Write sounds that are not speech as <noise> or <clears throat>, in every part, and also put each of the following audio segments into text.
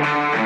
Hey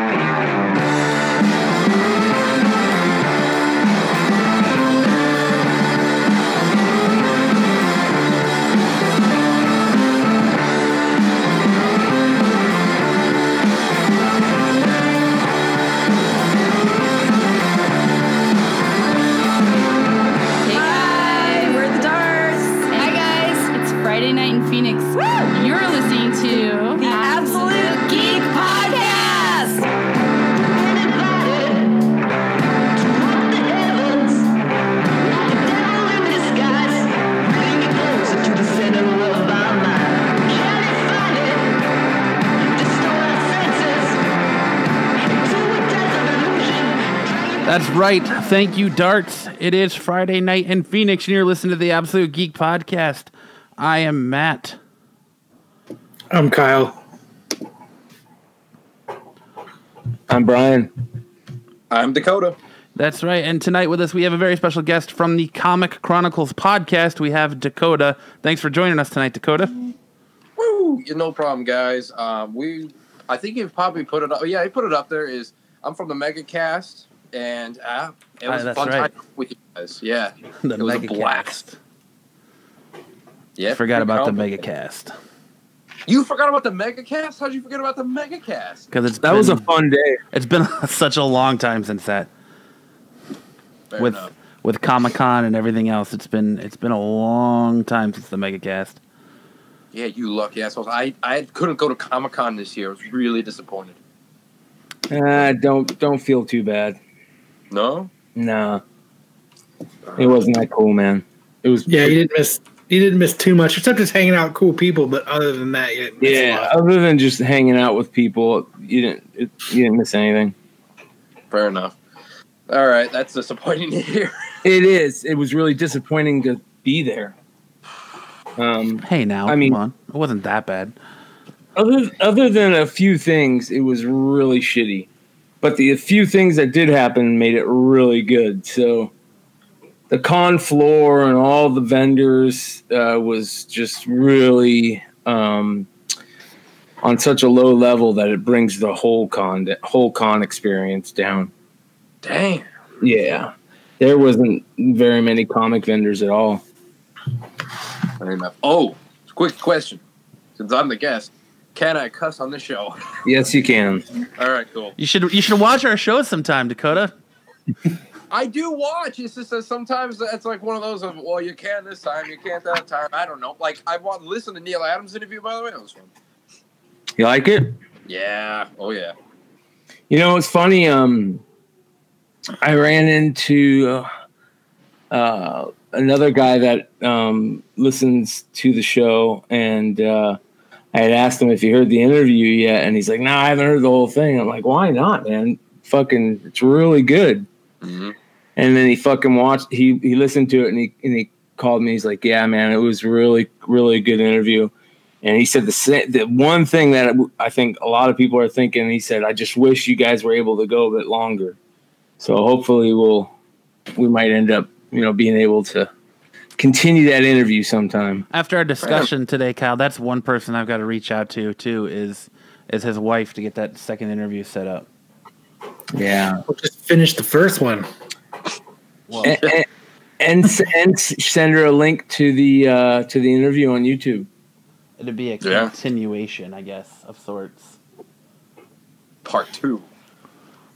right. Thank you, Darts. It is Friday night in Phoenix, and you're listening to the Absolute Geek Podcast. I am Matt. I'm Kyle. I'm Brian. I'm Dakota. That's right. And tonight with us, we have a very special guest from the Comic Chronicles podcast. We have Dakota. Thanks for joining us tonight, Dakota. Woo! Yeah, No problem, guys. Um, we, I think he probably put it up. Yeah, he put it up there. Is I'm from the MegaCast, and uh, it Ah, was a fun right. time with you guys. Yeah, <laughs> The it was a blast. Yeah, Forgot about the Mega. Megacast You forgot about the MegaCast? How'd you forget about the MegaCast? because it's That been, was a fun day. it's been <laughs> such a long time since that Fair with enough. with Comic Con and everything else. It's been it's been a long time since the Megacast. Yeah, you lucky assholes. I, I couldn't go to Comic Con this year. I was really disappointed. Uh, don't don't feel too bad. No, Nah, it wasn't that cool, man. It was Yeah, you didn't miss. You didn't miss too much, except just hanging out with cool people. But other than that, you didn't miss a yeah. lot. Other than just hanging out with people, you didn't it, you didn't miss anything. fair enough. All right, that's disappointing to hear. <laughs> It is. It was really disappointing to be there. Um, Hey, now I mean- come on, it wasn't that bad. other other than a few things, it was really shitty. But the few things that did happen made it really good. So the con floor and all the vendors uh, was just really um, on such a low level that it brings the whole con whole con experience down. Damn. Yeah, there wasn't very many comic vendors at all. Oh, quick question. Since I'm the guest, can I cuss on the show? <laughs> Yes, you can. All right, cool. You should you should watch our show sometime, Dakota. <laughs> I do watch. It's just that sometimes it's like one of those of, well, you can this time, you can't that time. I don't know. Like I want to listen to Neal Adams interview. By the way, that was fun. You like it? Yeah. Oh yeah. You know, it's funny. Um, I ran into uh, another guy that um, listens to the show, and uh, I had asked him if he heard the interview yet, and he's like, "No, I haven't heard the whole thing." I'm like, "Why not, man? Fucking, it's really good." hmm And then he fucking watched. He he listened to it, and he and he called me. He's like, "Yeah, man, it was really really good interview." And he said the sa- the one thing that I think a lot of people are thinking. He said, "I just wish you guys were able to go a bit longer." So hopefully we'll we might end up you know being able to continue that interview sometime. After our discussion today, Kyle, that's one person I've got to reach out to too. Is is his wife to get that second interview set up? Yeah, We'll just finish the first one. Well, and, and, and and send her a link to the uh, to the interview on YouTube. it'd be a Yeah. continuation, I guess, of sorts. Part two.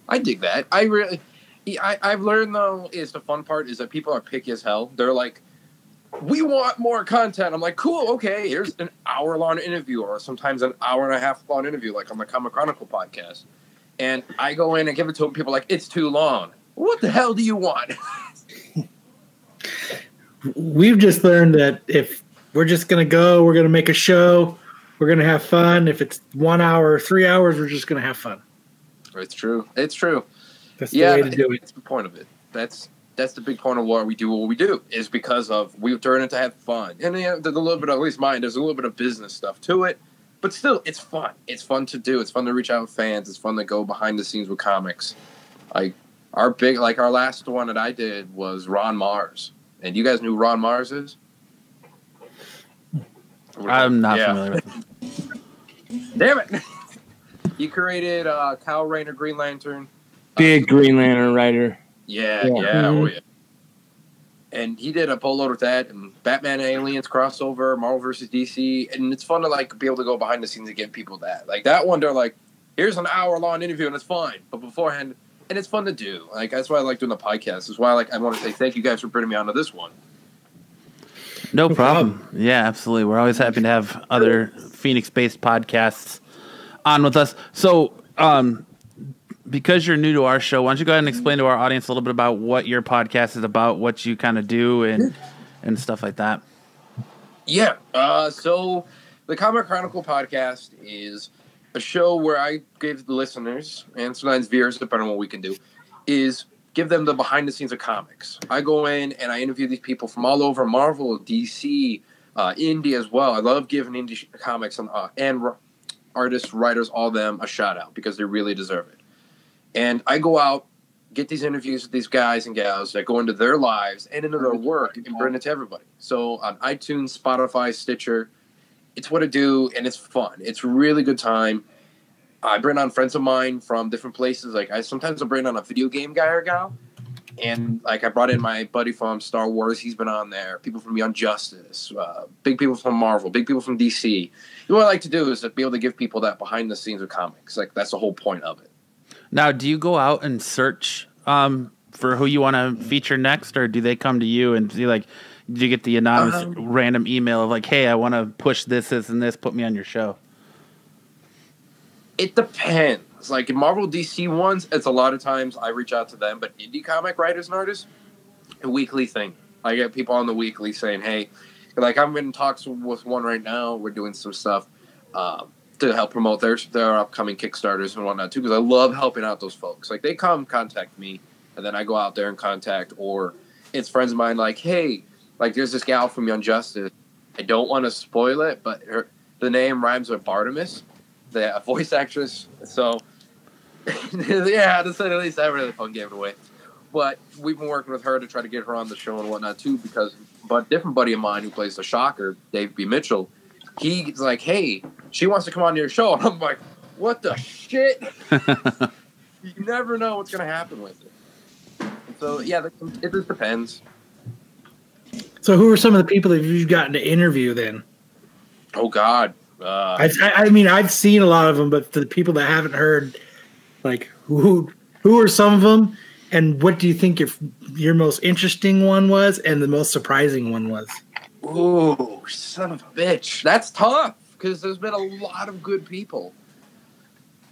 I dig that. I really. I, I've learned though is the fun part is that people are picky as hell. They're like, we want more content. I'm like, cool, okay. Here's an hour long interview, or sometimes an hour and a half long interview, like on the Comic Chronicle podcast. And I go in and give it to them. People like, it's too long. What the hell do you want? <laughs> We've just learned that if we're just gonna go, we're gonna make a show, we're gonna have fun. If it's one hour or three hours, we're just gonna have fun. it's true. It's true. That's the yeah, way to do it. That's the point of it. That's that's the big point of why we do what we do is because of we've turned it to have fun, and yeah, there's a little bit, of, at least mine, there's a little bit of business stuff to it, but still, it's fun. It's fun to do. It's fun to reach out to fans. It's fun to go behind the scenes with comics. Like our big, like our last one that I did was Ron Marz, and you guys knew who Ron Marz is. I'm not Yeah. familiar with him. Damn it! <laughs> He created uh, Kyle Rayner Green Lantern. Big Green Lantern writer. Yeah, Yeah. yeah, oh Mhm. yeah. And he did a boatload with that and Batman Aliens crossover, Marvel versus DC, and it's fun to like be able to go behind the scenes and give people that. Like that one, they're like, "Here's an hour long interview and it's fine," but beforehand, and it's fun to do. Like that's why I like doing the podcast. Is why I like I want to say thank you guys for bringing me onto this one. No problem. Yeah, absolutely. We're always happy to have other Phoenix-based podcasts on with us. So, um, because you're new to our show, why don't you go ahead and explain to our audience a little bit about what your podcast is about, what you kind of do, and and stuff like that. Yeah. Uh, so the Comic Chronicle podcast is a show where I give the listeners and sometimes viewers, depending on what we can do, is give them the behind the scenes of comics. I go in and I interview these people from all over Marvel, DC, uh, indie as well. I love giving indie comics and, uh, and artists, writers, all them a shout out because they really deserve it. And I go out, get these interviews with these guys and gals that go into their lives and into their work and bring it to everybody. So on iTunes, Spotify, Stitcher, it's what I do and it's fun. It's really good time. I bring on friends of mine from different places. Like I sometimes I'll bring on a video game guy or gal. And like I brought in my buddy from Star Wars, he's been on there. People from Young Justice, uh, big people from Marvel, big people from DC. And What I like to do is to be able to give people that behind the scenes of comics. Like that's the whole point of it. Now, do you go out and search um, for who you want to feature next, or do they come to you and see like, do you get the anonymous Um, random email of like, hey, I want to push this, this, and this, put me on your show? It depends. Like in Marvel DC ones, it's a lot of times I reach out to them, but indie comic writers and artists, a weekly thing. I get people on the weekly saying, "Hey, like I'm in talks with one right now. We're doing some stuff um, to help promote their their upcoming Kickstarters and whatnot too." Because I love helping out those folks. Like they come contact me, and then I go out there and contact, or it's friends of mine. Like, hey, like there's this gal from Young Justice. I don't want to spoil it, but her the name rhymes with Bartimus, the voice actress. So, <laughs> yeah, to say the least, I really fun gave it away. But we've been working with her to try to get her on the show and whatnot too, because but different buddy of mine who plays the Shocker, Dave B. Mitchell, he's like, hey, she wants to come on your show, and <laughs> I'm like, what the shit? <laughs> you never know what's gonna happen with it. So yeah, it just depends. So, who are some of the people that you've gotten to interview then? Oh God, uh, I, I I mean, I've seen a lot of them, but for the people that haven't heard, like who who are some of them, and what do you think your your most interesting one was, and the most surprising one was? Ooh, son of a bitch. That's tough because there's been a lot of good people.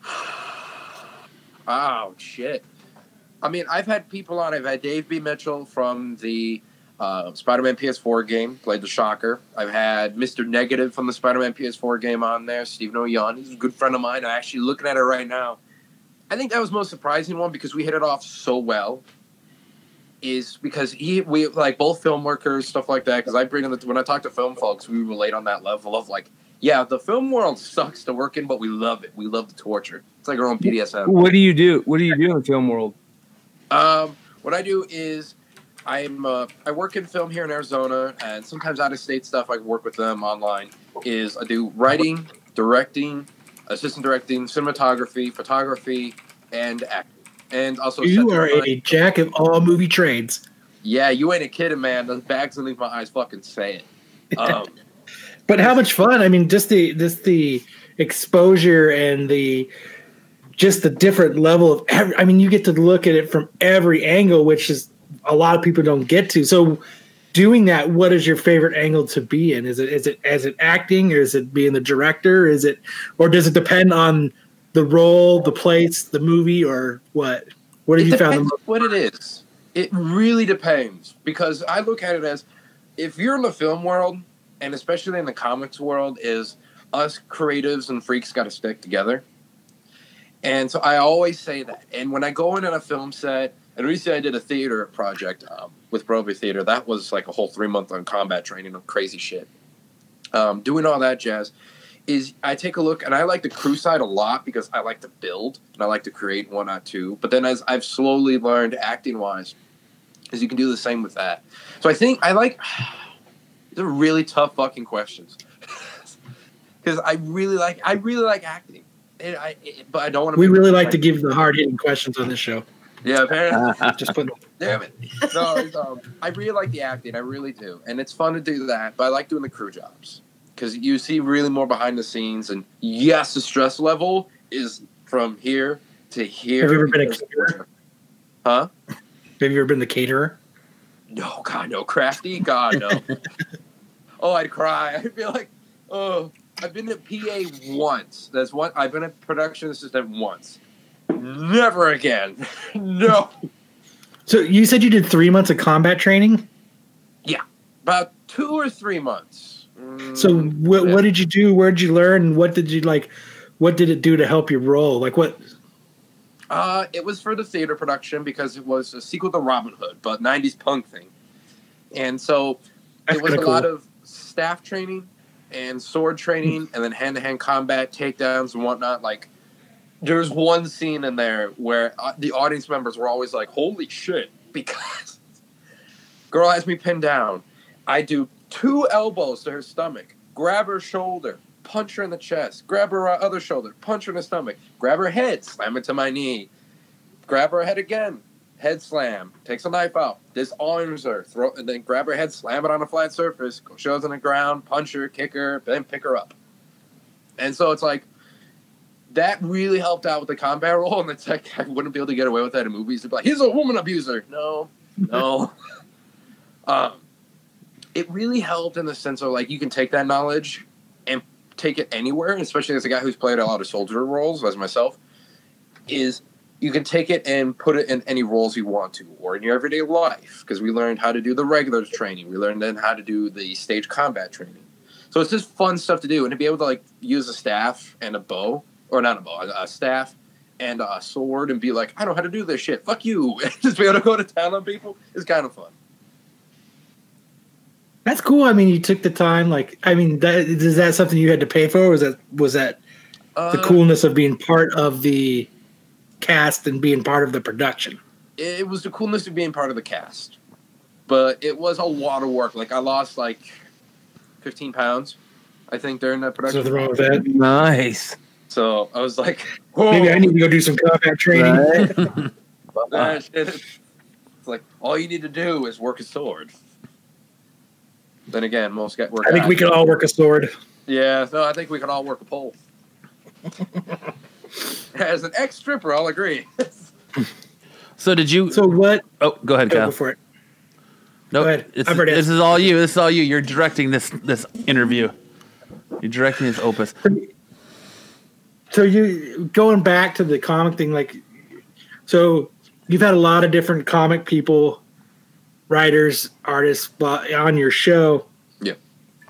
<sighs> oh, shit. I mean, I've had people on. I've had Dave B. Mitchell from the uh, Spider Man PS4 game, played the Shocker. I've had Mr. Negative from the Spider Man PS4 game on there, Stephen Oyoung. He's a good friend of mine. I'm actually looking at it right now. I think that was most surprising one because we hit it off so well. Is because he we like both film workers stuff like that. Because I bring in the when I talk to film folks, we relate on that level of like, yeah, the film world sucks to work in, but we love it. We love the torture. It's like our own BDSM. What do you do? What do you do in the film world? Um, what I do is I'm uh, I work in film here in Arizona, and sometimes out of state stuff. I work with them online. Is I do writing, directing, assistant directing, cinematography, photography, and acting, and also You are design. a jack of all movie trades. yeah. You ain't a kidding, man. The bags underneath my eyes fucking say it. <laughs> Um, But how much fun? I mean, just the just the exposure and the just the different level of. Every, I mean, you get to look at it from every angle, which is a lot of people don't get to. So, doing that, what is your favorite angle to be in? Is it is it as it acting, or is it being the director? Is it, or does it depend on the role, the place, the movie, or what? What have it you found? The most, what it is. It really depends because I look at it as if you're in the film world and especially in the comics world, is us creatives and freaks got to stick together. And so I always say that. And when I go in on a film set, and recently I did a theater project um, with Broadway Theater. That was like a whole three month on combat training of crazy shit. Um, doing all that jazz is I take a look and I like the crew side a lot because I like to build and I like to create one or two. But then as I've slowly learned acting wise, is you can do the same with that. So I think I like they're really tough fucking questions <laughs> because I really like I really like acting it, I, it, but I don't want to. We really like to give the hard hitting questions on this show. Yeah, apparently. <laughs> Just put <laughs> Damn it. No, um, I really like the acting. I really do, and it's fun to do that. But I like doing the crew jobs because you see really more behind the scenes. And yes, the stress level is from here to here. Have you ever been a caterer? Huh? Have you ever been the caterer? No, God, no. Crafty? God, no. Oh, I'd cry. <laughs> I'd be like, oh, I've been a PA once. That's one. I've been a production assistant once. Never again. <laughs> no. So you said you did three months of combat training. Yeah, about two or three months. Mm, So what, yeah. what did you do? Where did you learn? What did you like? What did it do to help your role? Like what? Uh, it was for the theater production because it was a sequel to Robin Hood, but '90s punk thing, and so That's it was a kinda lot of staff training and sword training, and then hand-to-hand combat, takedowns, and whatnot. Like, there's one scene in there where uh, the audience members were always like, "Holy shit!" <laughs> Because girl has me pinned down. I do two elbows to her stomach, grab her shoulder, punch her in the chest, grab her uh, other shoulder, punch her in the stomach, grab her head, slam it to my knee, grab her head again, head slam, takes a knife out, disarms her, throw, and then grab her head, slam it on a flat surface, shows on the ground, punch her, kick her, then pick her up. And so it's like that really helped out with the combat <laughs> role, and it's like I wouldn't be able to get away with that in movies. To be like, he's a woman abuser. No, no. <laughs> um, it really helped in the sense of like you can take that knowledge and take it anywhere, especially as a guy who's played a lot of soldier roles, as myself. Is you can take it and put it in any roles you want to, or in your everyday life, because we learned how to do the regular training. We learned then how to do the stage combat training. So it's just fun stuff to do, and to be able to like use a staff and a bow, or not a bow, a, staff and a sword, and be like, I know how to do this shit. Fuck you! <laughs> just be able to go to town on people is kind of fun. That's cool. I mean, you took the time. Like, I mean, that is that something you had to pay for? Or was that was that the Uh, coolness of being part of the cast and being part of the production? it was the coolness of being part of the cast, but it was a lot of work. Like I lost like fifteen pounds, I think, during that production. nothing wrong with that. Nice. So I was like, <laughs> Whoa, Maybe I need to go do some combat training. <laughs> that shit is- It's like all you need to do is work a sword. Then again, most get work. I think we can all work a sword. Yeah, no, I think we can all work a pole. <laughs> As an ex stripper, I'll agree. <laughs> So did you? So what? oh, go ahead, Kyle. Go for it. Nope. go. It's, this is all you. This is all you. You're directing this this interview. You're directing this opus. So you going back to the comic thing, like, so you've had a lot of different comic people, writers, artists on your show. Yeah.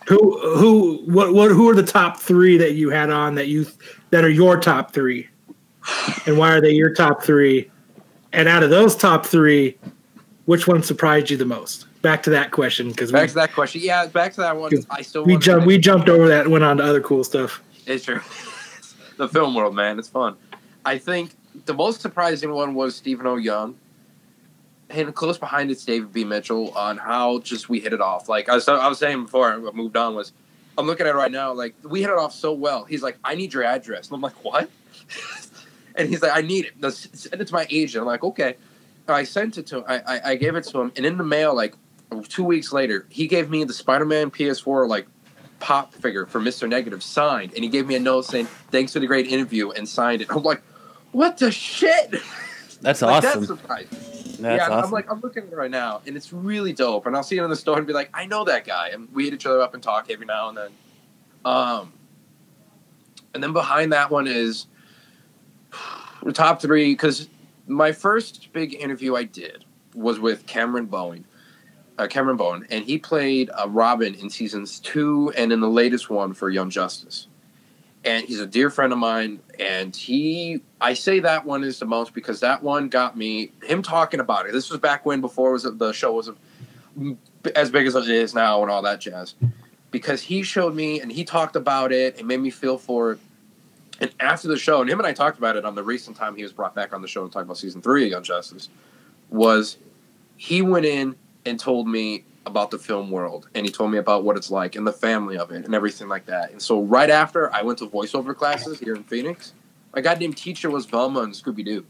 Who who what what who are the top three that you had on that you that are your top three, and why are they your top three? And out of those top three, which one surprised you the most? Back to that question because we, back to that question. Yeah, back to that one. I still we jumped we jumped over that and went on to other cool stuff. It's true. <laughs> the film world, man, it's fun. I think the most surprising one was Stephen Oyoung. And close behind it's David B. Mitchell on how just we hit it off. Like I was, I was saying before I moved on was, I'm looking at it right now. Like we hit it off so well. He's like, I need your address, and I'm like, what? <laughs> and he's like, I need it. Send it to my agent. I'm like, okay. I sent it to. I, I I gave it to him, and in the mail, like two weeks later, he gave me the Spider-Man PS4 like pop figure for Mr. Negative signed, and he gave me a note saying, "Thanks for the great interview," and signed it. I'm like, "What the shit?" <laughs> That's like, awesome. That's. That's yeah, I'm- I'm like, I'm looking at it right now, and it's really dope. And I'll see it in the store and be like, "I know that guy," and we hit each other up and talk every now and then. Um, and then behind that one is the top three because my first big interview I did was with Cameron Bowen. Uh, Cameron Bowen, and he played uh, Robin in seasons two and in the latest one for Young Justice. And he's a dear friend of mine, and he, I say that one is the most because that one got me him talking about it. This was back when before was the show was as big as it is now and all that jazz. Because he showed me and he talked about it and made me feel for it. And after the show, and him and I talked about it on the recent time he was brought back on the show and talked about season three of Young Justice, was he went in and told me about the film world and he told me about what it's like and the family of it and everything like that. And so right after I went to voiceover classes here in Phoenix My goddamn teacher was Velma and Scooby Doo.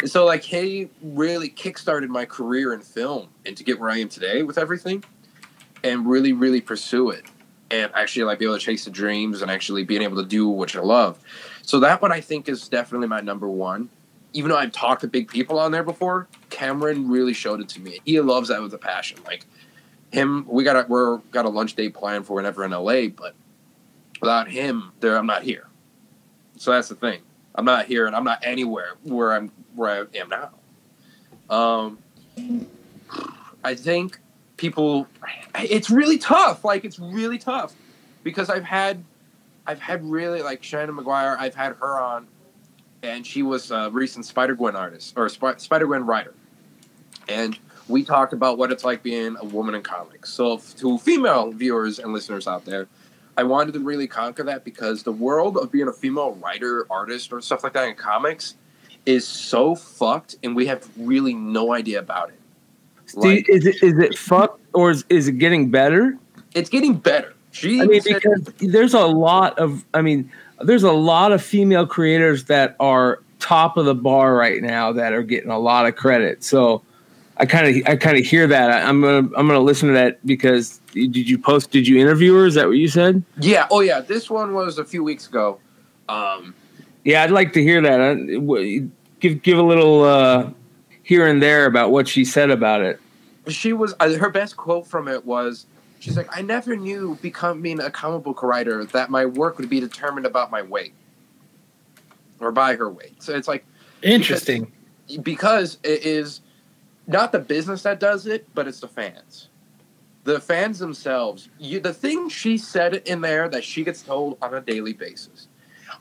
And so like he really kickstarted my career in film and to get where I am today with everything and really, really pursue it. And actually like be able to chase the dreams and actually being able to do what you love. So that one I think is definitely my number one. Even though I've talked to big people on there before, Cameron really showed it to me. He loves that with a passion. Like him, we got a we're got a lunch date planned for whenever in LA, but without him, there I'm not here. So that's the thing. I'm not here, and I'm not anywhere where I'm where I am now. Um, I think people, it's really tough. Like it's really tough because I've had, I've had really like Seanan McGuire. I've had her on, and she was a recent Spider Gwen artist or Sp- Spider Gwen writer, and we talked about what it's like being a woman in comics. So to female viewers and listeners out there, I wanted to really conquer that because the world of being a female writer, artist, or stuff like that in comics is so fucked, and we have really no idea about it. Like, is it is it fucked or is, is it getting better? It's getting better. She I mean, said- because there's a lot of, I mean, there's a lot of female creators that are top of the bar right now that are getting a lot of credit. So I kind of, I kind of hear that. I, I'm gonna, I'm gonna listen to that because did you post? Did you interview her? Is that what you said? yeah, oh yeah, this one was a few weeks ago. Um, Yeah, I'd like to hear that. Uh, Give, give a little uh, here and there about what she said about it. she was uh, her best quote from it was she's like i never knew becoming a comic book writer that my work would be determined about my weight or by her weight so it's like Interesting. because it is not the business that does it but it's the fans. The fans themselves you, the thing she said in there that she gets told on a daily basis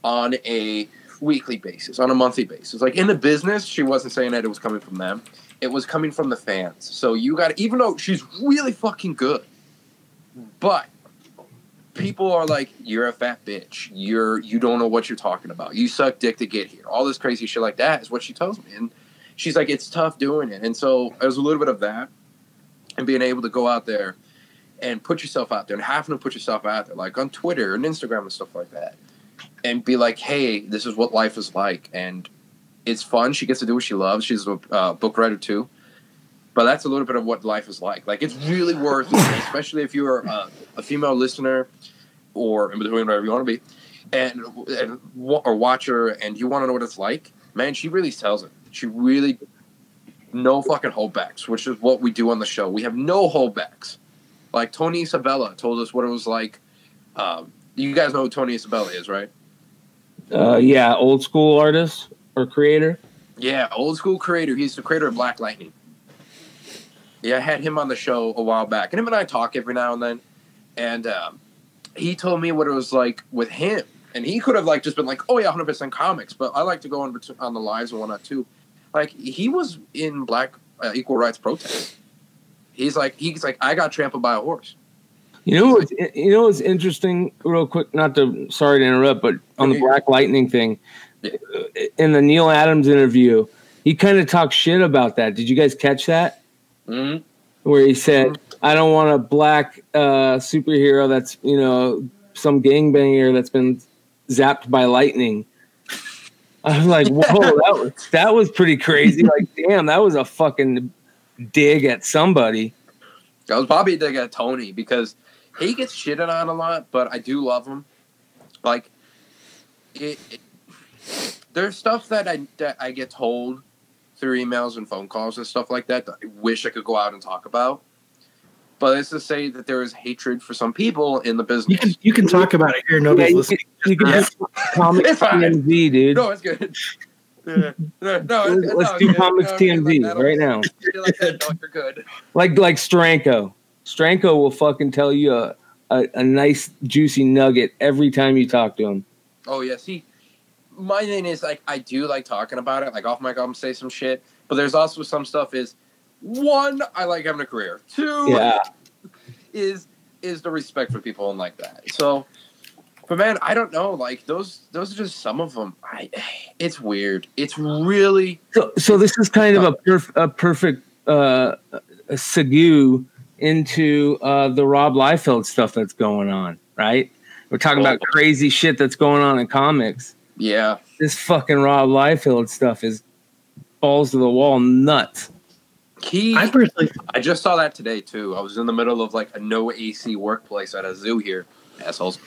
on a weekly basis on a monthly basis like in the business she wasn't saying that it was coming from them. It was coming from the fans. So you got even though she's really fucking good but people are like you're a fat bitch. You're you don't know what you're talking about. You suck dick to get here. All this crazy shit like that is what she tells me. And she's like it's tough doing it. And so there's a little bit of that and being able to go out there and put yourself out there and having to put yourself out there like on twitter and instagram and stuff like that and be like hey this is what life is like. And it's fun. She gets to do what she loves. She's a uh, book writer too. But that's a little bit of what life is like. Like it's really worth it especially if you're a, a female listener or in between whatever you want to be and, and or watcher and you want to know what it's like. Man she really tells it she really no fucking holdbacks which is what we do on the show we have no holdbacks like tony isabella told us what it was like um, you guys know who tony isabella is right Uh, yeah, old school artist or creator. Yeah, old school creator. He's the creator of Black Lightning. Yeah, I had him on the show a while back, and him and I talk every now and then. And um, he told me what it was like with him, and he could have like just been like, "Oh yeah, hundred percent comics," but I like to go on on the lives and whatnot too. Like he was in Black uh, equal rights protest. He's like he's like I got trampled by a horse. You know what's you know what's interesting, real quick. Not to sorry to interrupt, but on the Black Lightning thing, Yeah. in the Neal Adams interview, he kind of talked shit about that. Did you guys catch that? Mm-hmm. Where he said, "I don't want a black uh, superhero that's you know some gangbanger that's been zapped by lightning." I was like, "Whoa, <laughs> that was that was pretty crazy!" Like, damn, that was a fucking dig at somebody. That was probably a dig at Tony because he gets shitted on a lot, but I do love him. Like, it, it- there's stuff that I that I get told through emails and phone calls and stuff like that that I wish I could go out and talk about. But it's to say that there is hatred for some people in the business. You can you can talk about it here. Yeah, Nobody's you listening. could, you could Yeah. comics <laughs> It's fine. TMZ, dude. no, it's good. <laughs> Yeah. No, no, it's- Let's no, do it's comics No, TMZ like that. right now. <laughs> Like that, no, you're good. Like like Steranko. Steranko will fucking tell you a, a, a nice juicy nugget every time you talk to him. Oh yeah, see, my thing is like I do like talking about it, like off mic, I'm say some shit. But there's also some stuff is one, I like having a career. Two, Yeah. is is the respect for people and like that. So, but man, I don't know. Like those, those are just some of them. I, it's weird. It's really So so this is kind of a perf- a perfect uh a segue into uh the Rob Liefeld stuff that's going on, right? We're talking about Oh. crazy shit that's going on in comics. Yeah. This fucking Rob Liefeld stuff is balls to the wall nuts. He I personally, I just saw that today too. I was in the middle of like a no AC workplace at a zoo here, assholes.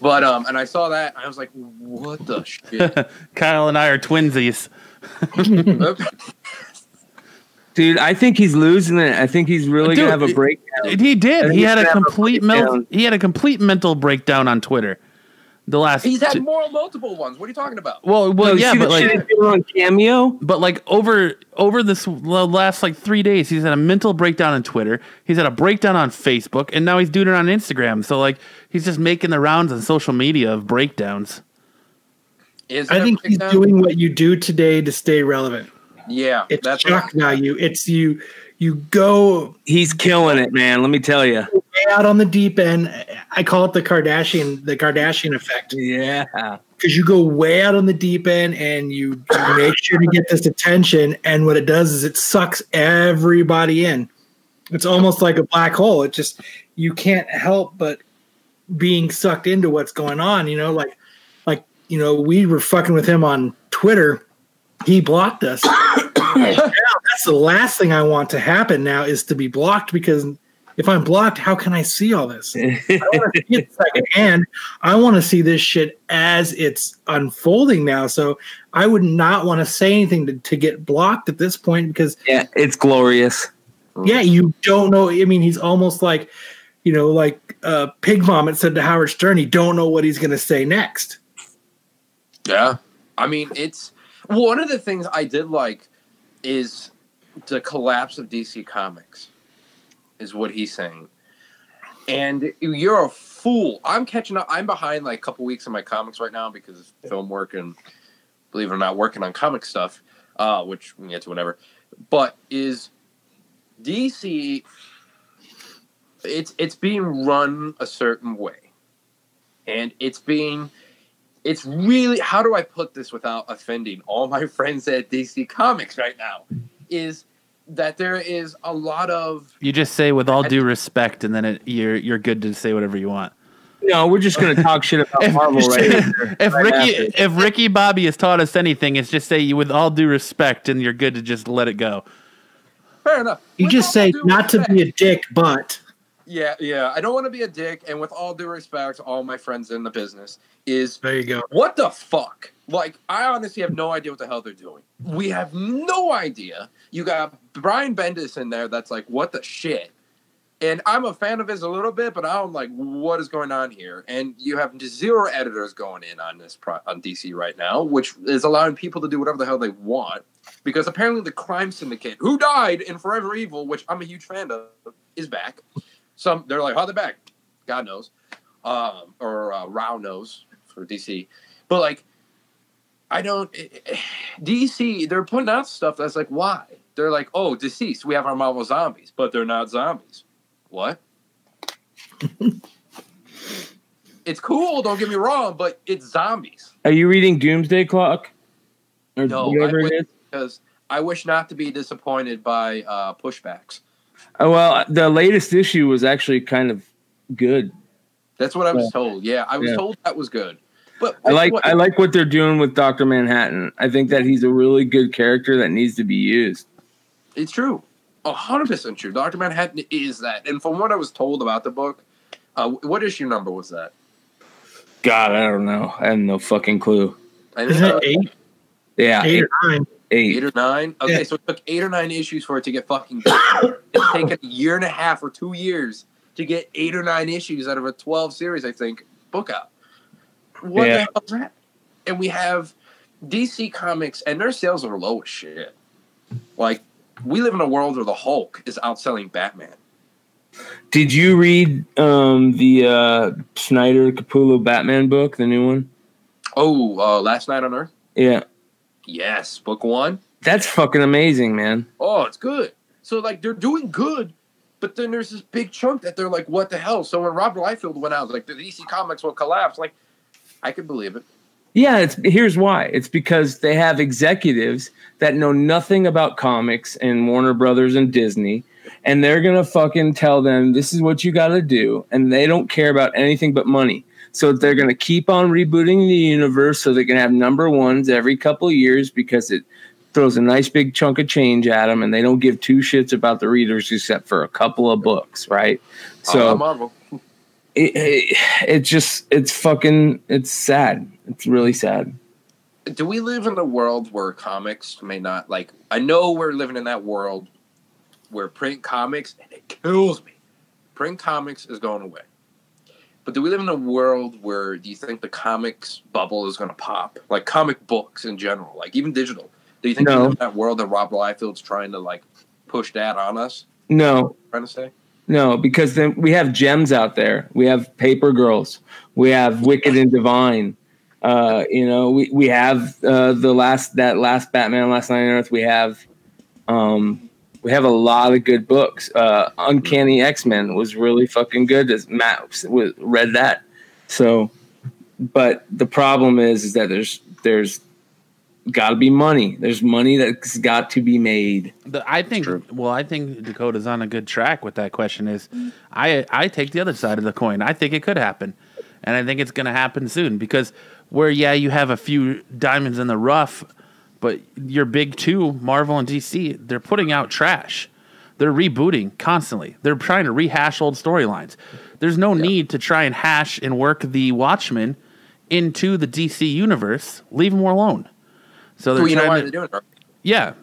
But um, and I saw that I was like, what the <laughs> shit? Kyle and I are twinsies. <laughs> Dude, I think he's losing it. I think he's really Dude, gonna have a breakdown. He did. He had a complete mental. He had a complete mental breakdown on Twitter. The last. He's had two- more multiple ones. What are you talking about? well, well, yeah, but like, on Cameo. but like over over this last like three days, he's had a mental breakdown on Twitter. He's had a breakdown on Facebook, and now he's doing it on Instagram. So like, he's just making the rounds on social media of breakdowns. Is I think he's doing what you do today to stay relevant. Yeah, It's that's shock what- value. It's you. You go He's killing it, man. Let me tell you. Way out on the deep end. I call it the Kardashian, the Kardashian effect. Yeah. because you go way out on the deep end and you, you make sure to get this attention and what it does is it sucks everybody in it's almost like a black hole it just you can't help but being sucked into what's going on you know like like you know we were fucking with him on twitter he blocked us <coughs> now, that's the last thing i want to happen now is to be blocked because if i'm blocked how can i see all this <laughs> I want to see it secondhand. I want to see this shit as it's unfolding now. So I would not want to say anything to, to get blocked at this point because yeah, it's glorious. yeah, you don't know. I mean, he's almost like, you know, like uh, Pig Vomit said to Howard Stern, he don't know what he's going to say next. Yeah. I mean, it's one of the things I did like is the collapse of DC Comics, is what he's saying. And you're a fool. I'm catching up. I'm behind like a couple weeks in my comics right now because film work and believe it or not, working on comic stuff, uh, which we can get to whenever. But is DC? It's it's being run a certain way, and it's being it's really how do I put this without offending all my <laughs> friends at DC Comics right now? Is that there is a lot of You just say with all due respect, and then it, you're you're good to say whatever you want. No, we're just gonna talk shit about <laughs> If, Marvel right <laughs> here. if right Ricky after. if Ricky Bobby has taught us anything, it's just say you with all due respect, and you're good to just let it go. fair enough. You With just say due not to be a dick, but Yeah, yeah. I don't want to be a dick, and with all due respect to all my friends in the business, is there you go. what the fuck? Like, I honestly have no idea what the hell they're doing. We have no idea. You got Brian Bendis in there that's like, what the shit? And I'm a fan of his a little bit, but I'm like, what is going on here? And you have zero editors going in on this pro- on DC right now, which is allowing people to do whatever the hell they want. Because apparently, the crime syndicate, who died in Forever Evil, which I'm a huge fan of, is back. Some they're like, how they back? God knows, um, or uh, Rao knows for DC. But like, I don't. DC, they're putting out stuff that's like, why? They're like, oh, deceased. We have our Marvel zombies, but they're not zombies. What? <laughs> it's cool. Don't get me wrong, but it's zombies. Are you reading Doomsday Clock? Or No, whatever I it would- is? Because I wish not to be disappointed by uh, pushbacks. Oh, well, the latest issue was actually kind of good. That's what I was Yeah. told. Yeah, I was Yeah. told that was good. But I like what- I like what they're doing with Doctor Manhattan. I think that he's a really good character that needs to be used. It's true. A hundred percent true. Doctor Manhattan is that, and from what I was told about the book, uh, what issue number was that? God, I don't know. I have no fucking clue. Isn't it eight, Yeah, eight eight. or nine? eight. eight or nine. Okay, Yeah. so it took eight or nine issues for it to get fucking. done. it's taken a year and a half or two years to get eight or nine issues out of a twelve series, I think, book out. What Yeah. the hell is that? And we have DC Comics, and their sales are low as shit. Like we live in a world where the Hulk is outselling Batman. Did you read um, the uh, Snyder Capullo Batman book, the new one? Oh, uh, Last Night on Earth. Yeah, Yes, book one. that's fucking amazing, man. Oh, it's good. So like they're doing good, but then there's this big chunk that they're like, what the hell? So when Robert Liefeld went out, like the DC Comics will collapse. Like, I could believe it. Yeah, it's here's why. It's because they have executives that know nothing about comics and Warner Brothers and Disney, and they're gonna fucking tell them this is what you got to do, and they don't care about anything but money. So they're going to keep on rebooting the universe so they can have number ones every couple of years because it throws a nice big chunk of change at them and they don't give two shits about the readers except for a couple of books, right? So Uh, Marvel. it, it, it just it's fucking it's sad. It's really sad. do we live in a world where comics may not like i know we're living in that world where print comics and it kills me print comics is going away but do we live in a world where do you think the comics bubble is going to pop like comic books in general like even digital do you think we No. live in that world that rob Liefeld's trying to like push that on us No, trying to say No, because then we have gems out there. We have Paper Girls. We have Wicked and Divine. Uh, you know, we we have uh, the last that last Batman Last Night on Earth. We have um, we have a lot of good books. Uh, Uncanny X Men was really fucking good. As Matt was, read that. So, but the problem is, is that there's there's got to be money. There's money that's got to be made. The, I think. Well, I think Dakota's on a good track with that question. Is I I take the other side of the coin. I think it could happen, and I think it's going to happen soon because where yeah you have a few diamonds in the rough, but your big two Marvel and DC they're putting out trash. They're rebooting constantly. They're trying to rehash old storylines. There's no need to try and hash and work the Watchmen into the DC universe. Leave them alone. So they're well, you know why to, they're doing it yeah,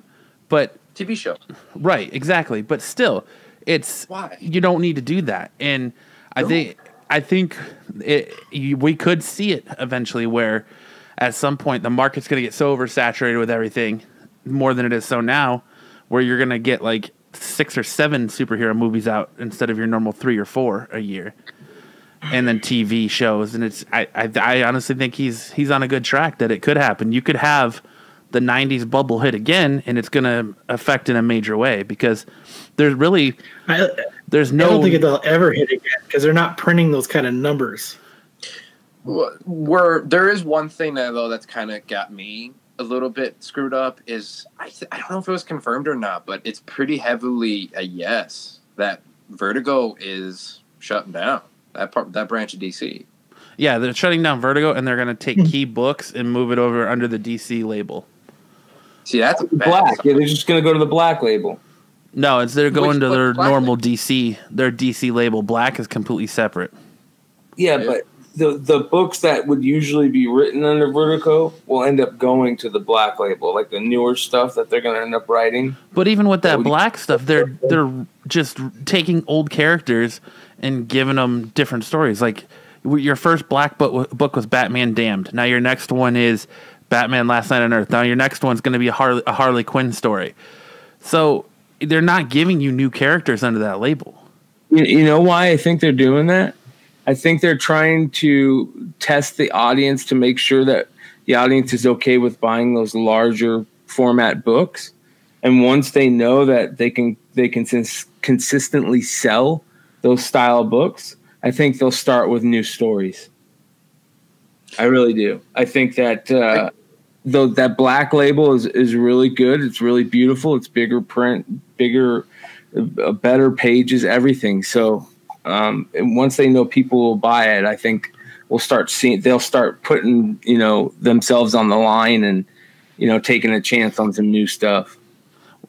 but tv show Right, exactly. But still, it's Why? you don't need to do that. And I think I think it, we could see it eventually, where at some point the market's going to get so oversaturated with everything more than it is so now, where you're going to get like six or seven superhero movies out instead of your normal three or four a year. And then TV shows, and it's I, I I honestly think he's he's on a good track that it could happen. You could have the 90s bubble hit again and it's going to affect in a major way because there's really I, there's I don't think they'll ever hit again because they're not printing those kind of numbers. Well, We're there is one thing that though that's kind of got me a little bit screwed up is I th- I don't know if it was confirmed or not, but it's pretty heavily a yes that Vertigo is shutting down that part that branch of DC. yeah they're shutting down vertigo and they're going to take Hmm. key books and move it over under the dc label See, that's a bad Black. Yeah, they're just going to go to the black label. No it's they're going Which- to their Black normal dc their dc label black is completely separate. Yeah, Yeah. but the the books that would usually be written under Vertigo will end up going to the black label, like the newer stuff that they're going to end up writing. but even with that would- black stuff they're they're just taking old characters and giving them different stories. Like your first black book, book was batman damned. Now your next one is batman last night on earth. Now your next one's going to be a harley, a harley quinn story. So they're not giving you new characters under that label You, you know why I think they're doing that? I think they're trying to test the audience to make sure that the audience is okay with buying those larger format books. And once they know that they can they can cons- consistently sell those style books, I think they'll start with new stories. I really do. I think that uh, though that black label is is really good. It's really beautiful. It's bigger print, bigger, uh, better pages, everything. So um, and once they know people will buy it, I think we'll start seeing. They'll start putting you know themselves on the line and you know taking a chance on some new stuff.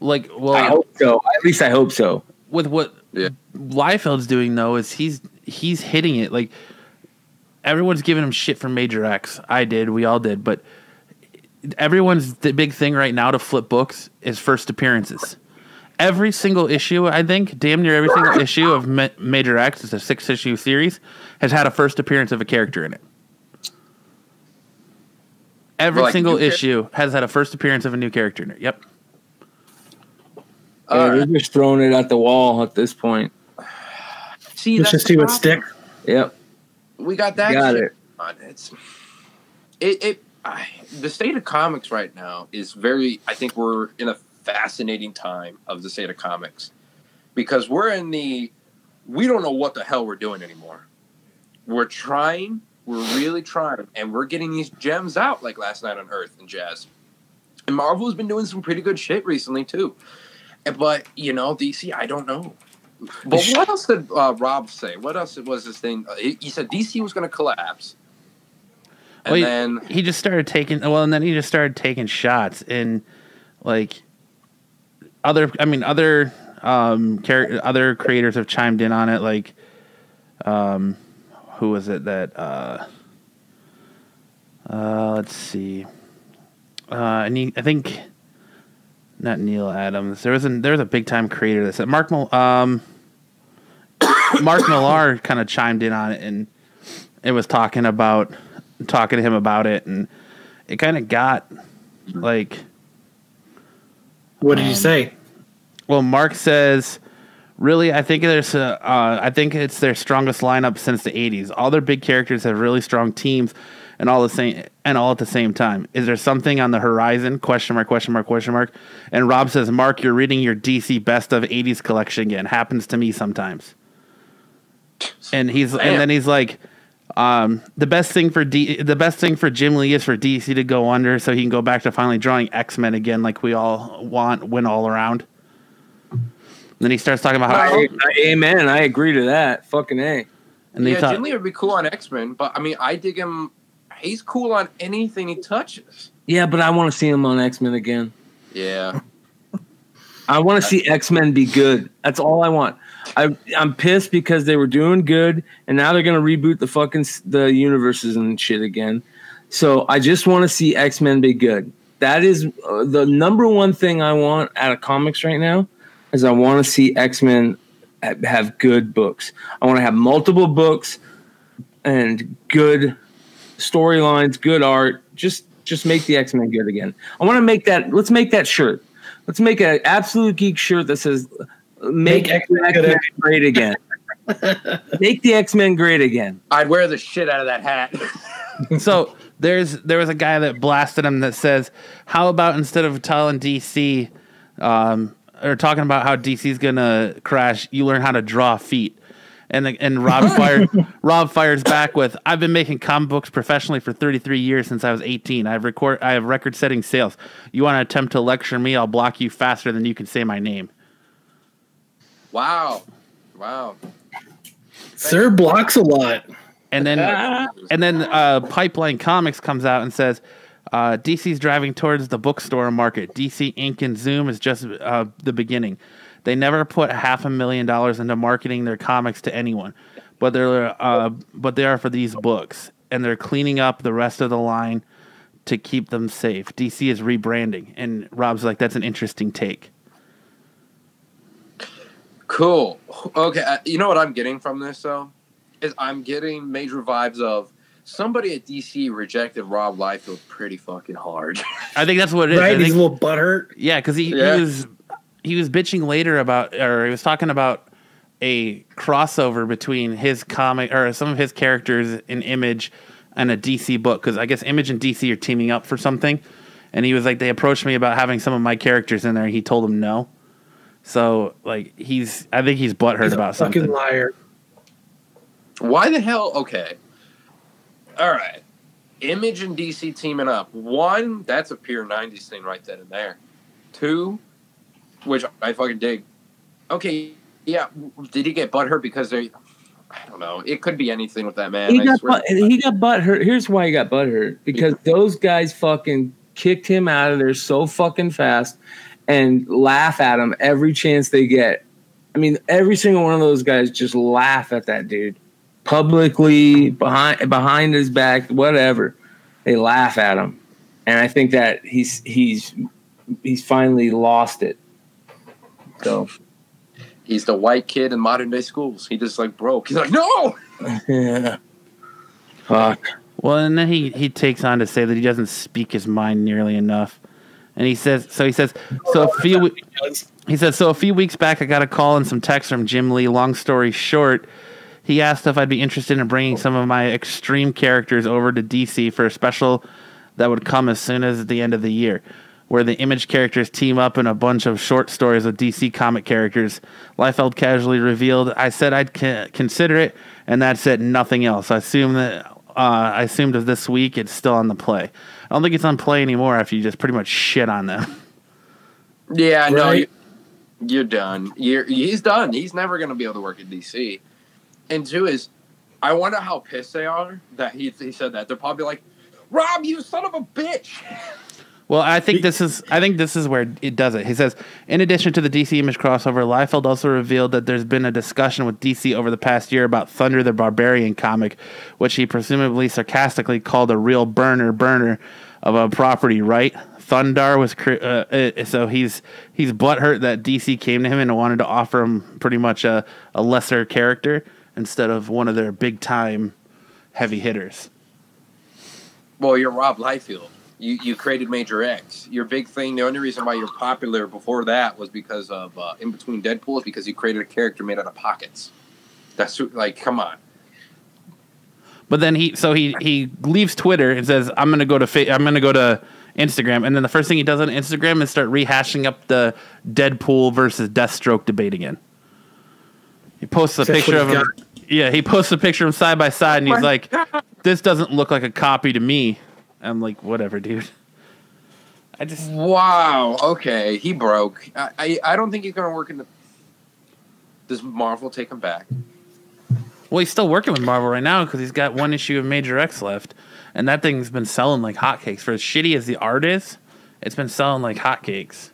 like well I hope so. At least I hope so. with what Yeah. Liefeld's doing though is he's he's hitting it like everyone's giving him shit for Major X. I did, we all did, but everyone's the big thing right now to flip books is first appearances. Every single issue, I think, damn near every single issue of Ma- Major X, it's a six issue series, has had a first appearance of a character in it. Every Like single new char- issue has had a first appearance of a new character in it. Yep. Yeah, All they're just throwing it at the wall at this point. See, Let's just see what problem. sticks. Yep, We got that. got shit it. It's it. it I, the state of comics right now is very. I think we're in a fascinating time of the state of comics because we're in the. We don't know what the hell we're doing anymore. We're trying. We're really trying, and we're getting these gems out like last night on Earth and Jazz. And Marvel's been doing some pretty good shit recently too. But you know, DC, I don't know. But what else did uh, Rob say? What else was this thing? Uh, he, he said DC was going to collapse, and Well, he- then he just started taking well and then he just started taking shots and like other i mean other um char- other creators have chimed in on it like um who was it that uh uh let's see. Uh and he, i think not neal adams. There was a there was a big time creator that said mark Mil- um <coughs> mark millar kind of chimed in on it and it was talking about talking to him about it and it kind of got like What did you say? well mark says really i think there's a, uh, i think it's their strongest lineup since the 80s all their big characters have really strong teams and all the same and all at the same time. Is there something on the horizon? Question mark question mark question mark. And rob says mark you're reading your dc best of 80s collection again. Happens to me sometimes. And he's Damn. and then he's like um, the best thing for D, the best thing for Jim Lee is for DC to go under, so he can go back to finally drawing X Men again, like we all want, win all around. And then he starts talking about how, I, I, amen. I agree to that. Fucking a. and yeah, thought, Jim Lee would be cool on X Men. But I mean, I dig him. He's cool on anything he touches. Yeah, but I want to see him on X Men again. Yeah, I want to see X Men be good. That's all I want. I I'm pissed because they were doing good, and now they're gonna reboot the fucking the universes and shit again. So I just want to see X Men be good. That is uh, the number one thing I want out of comics right now. Is I want to see X Men have good books. I want to have multiple books and good storylines, good art. Just just make the X Men good again. I want to make that. Let's make that shirt. Let's make an absolute geek shirt that says "Make, Make X-Men X-Men good great again." <laughs> make the X Men great again. I'd wear the shit out of that hat. <laughs> so there's there was a guy that blasted him that says, "How about instead of telling DC, um, or talking about how DC's gonna crash, you learn how to draw feet." And and Rob <laughs> fired Rob fires back with, "I've been making comic books professionally for 33 years since I was 18. I have record I have record setting sales. You want to attempt to lecture me? I'll block you faster than you can say my name." Wow, wow. Sir blocks a lot. And then <laughs> and then uh, Pipeline Comics comes out and says uh, DC's driving towards the bookstore market. DC Ink and Zoom is just uh, the beginning. They never put half a million dollars into marketing their comics to anyone, but they're uh, but they are for these books, and they're cleaning up the rest of the line to keep them safe. DC is rebranding, and Rob's like, "That's an interesting take." Cool. Okay, uh, you know what I'm getting from this though is I'm getting major vibes of somebody at DC rejected Rob Liefeld pretty fucking hard. <laughs> I think that's what it is. I Right? He's think- a little butthurt. Yeah, because he, Yeah. he was he was bitching later about, or he was talking about a crossover between his comic or some of his characters in Image and a DC book. Because I guess Image and DC are teaming up for something, and he was like, they approached me about having some of my characters in there. and He told them no. So like he's, I think he's butthurt He's a about fucking something. liar. Why the hell? Okay. All right. Image and DC teaming up. One, that's a pure 90s thing right then and there. Two, which I fucking dig. Okay, yeah. Did he get butthurt because they. I don't know. It could be anything with that man. he I got swear. butt, he got butt hurt. Here's why he got butt hurt because those guys fucking kicked him out of there so fucking fast and laugh at him every chance they get. I mean, every single one of those guys just laugh at that dude publicly behind behind his back, whatever. They laugh at him, and I think that he's he's he's finally lost it. So He's the white kid in modern day schools. He just like broke. He's like, no! yeah, <laughs> fuck. Well, and then he he takes on to say that he doesn't speak his mind nearly enough, and he says so. He says so. A few he says so. A few weeks back, I got a call and some text from Jim Lee. Long story short, he asked if I'd be interested in bringing some of my extreme characters over to DC for a special that would come as soon as the end of the year, where the image characters team up in a bunch of short stories with DC comic characters. Liefeld casually revealed, "I said I'd con- consider it, and that's it. Nothing else. I assume that." Uh, I assumed of this week it's still on the play. I don't think it's on play anymore after you just pretty much shit on them. Yeah, no. Right. You, You're done. You're, he's done. He's never going to be able to work at DC. And two is, I wonder how pissed they are that he, he said that. They're probably like, Rob, you son of a bitch. <laughs> Well, I think this is I think this is where it does it. He says, in addition to the DC Image crossover, Liefeld also revealed that there's been a discussion with DC over the past year about Thundar the Barbarian comic, which he presumably sarcastically called a real burner burner of a property, right? Thundar was uh, uh, so he's he's butthurt that DC came to him and wanted to offer him pretty much a, a lesser character instead of one of their big time heavy hitters. Well, you're Rob Liefeld. You you created Major X. Your big thing. The only reason why you're popular before that was because of uh, in between Deadpool is because you created a character made out of pockets. That's who- like, come on. But then he so he he leaves Twitter and says I'm gonna go to fa- I'm gonna go to Instagram and then the first thing he does on Instagram is start rehashing up the Deadpool versus Deathstroke debate again. He posts a That's picture of he's him. Yeah, he posts a picture of him side by side and he's like, "This doesn't look like a copy to me." I'm like, "Whatever, dude." I just Wow. Okay, he broke. I I, I don't think he's gonna work in the. Does Marvel take him back? well, he's still working with Marvel right now because he's got one issue of Major X left, and that thing's been selling like hotcakes. For as shitty as the art is, it's been selling like hotcakes.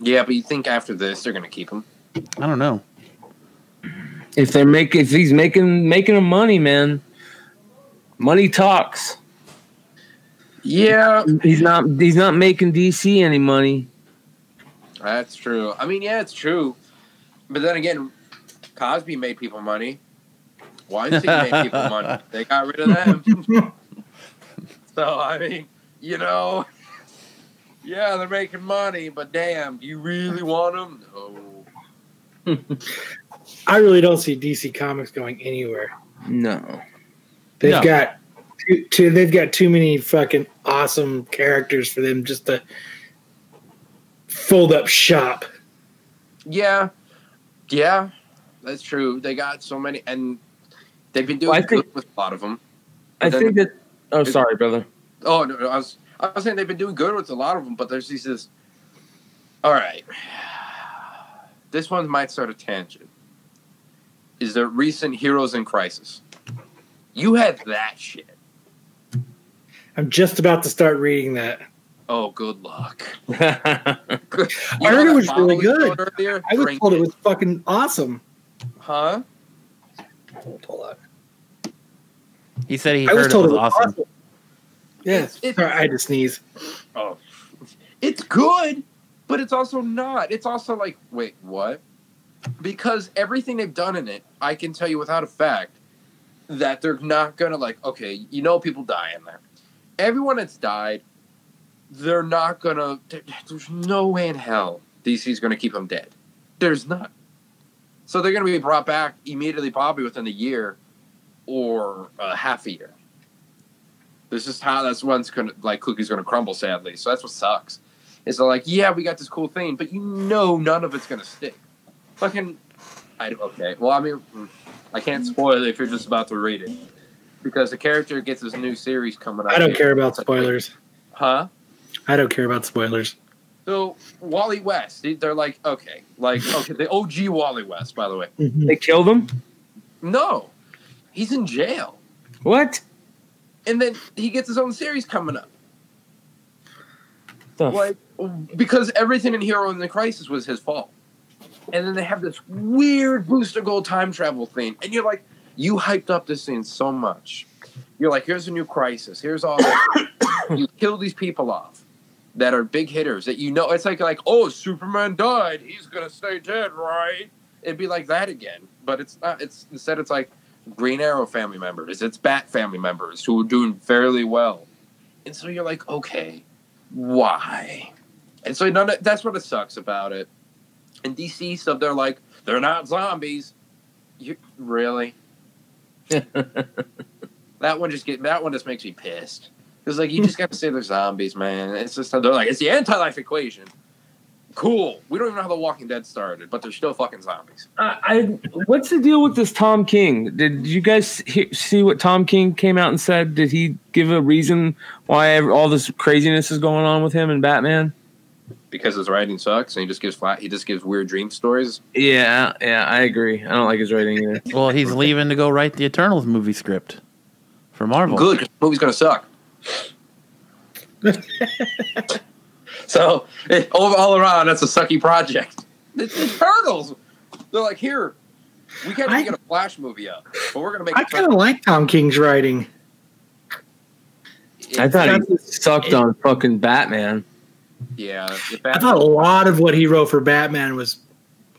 Yeah, but you think after this they're gonna keep him? I don't know. If they're making, if he's making making him money, man, money talks. Yeah, He's not. He's not making DC any money. that's true. I mean, yeah, it's true. But then again, Cosby made people money. Weinstein made <laughs> people money. They got rid of them. <laughs> so I mean, you know, <laughs> yeah, they're making money, but damn, do you really want them? No. I really don't see DC Comics going anywhere. No. They've No. got too, too, they've got too many fucking awesome characters for them just to fold up shop. Yeah, yeah, that's true. They got so many, and they've been doing Well, I think- good with a lot of them. I think that. Oh, sorry, brother. Oh no, no, I was I was saying they've been doing good with a lot of them, but there's these this. All right, this one might start a tangent. Is the recent Heroes in Crisis? You had that shit. I'm just about to start reading that. Oh, good luck. <laughs> I heard it was really good. Earlier? I was Drink told it was fucking awesome. huh? Hold on. He said he I was heard it told was awesome. Yes. It's- Sorry, I had to sneeze. Oh, it's good, but it's also not. It's also like, wait, what? Because everything they've done in it, I can tell you without a fact that they're not gonna like. Okay, you know, people die in there. Everyone that's died, they're not gonna. There's no way in hell DC's gonna keep them dead. There's not. So they're gonna be brought back immediately, probably within a year or a half a year. This is how that's one's gonna like cookie's gonna crumble. Sadly, so that's what sucks. Is they're like, yeah, we got this cool thing, but you know none of it's gonna stick. Fucking, I okay. Well, I mean, I can't spoil it if you're just about to read it because the character gets his new series coming out. I don't care about spoilers. huh? I don't care about spoilers. So Wally West, they- they're like, okay, like okay, the OG Wally West, by the way. Mm-hmm. they killed him. No, he's in jail, What? and then he gets his own series coming up. The f- like because everything in Hero in the Crisis was his fault. And then they have this weird booster gold time travel thing, and you're like, you hyped up this thing so much. You're like, here's a new crisis. Here's all <coughs> you kill these people off that are big hitters that you know. It's like like, oh, Superman died. He's gonna stay dead, right? It'd be like that again, but it's not. It's instead, it's like Green Arrow family members. It's Bat family members who are doing fairly well, and so you're like, okay, why? And so none of, that's what it sucks about it. And DC stuff, they're like, they're not zombies. You really? That one just get that one just makes me pissed. Because like you just got to say they're zombies, man. It's just they're like it's the anti-life equation. Cool. We don't even know how The Walking Dead started, but they're still fucking zombies. I, I, what's the deal with this Tom King? Did you guys he, see what Tom King came out and said? Did he give a reason why all this craziness is going on with him and Batman? Because his writing sucks and he just gives flat. He just gives weird dream stories. Yeah, yeah, I agree. I don't like his writing either. <laughs> Well, he's leaving to go write the Eternals movie script for Marvel. Good, 'cause the movie's gonna suck. <laughs> so it, all, all around, that's a sucky project. The, the Turtles, they're like, here, we can't I- even get a Flash movie up, but we're gonna make. I kind of like Tom King's writing. I thought he That's- sucked on fucking Batman. Yeah. the I thought a lot of what he wrote for Batman was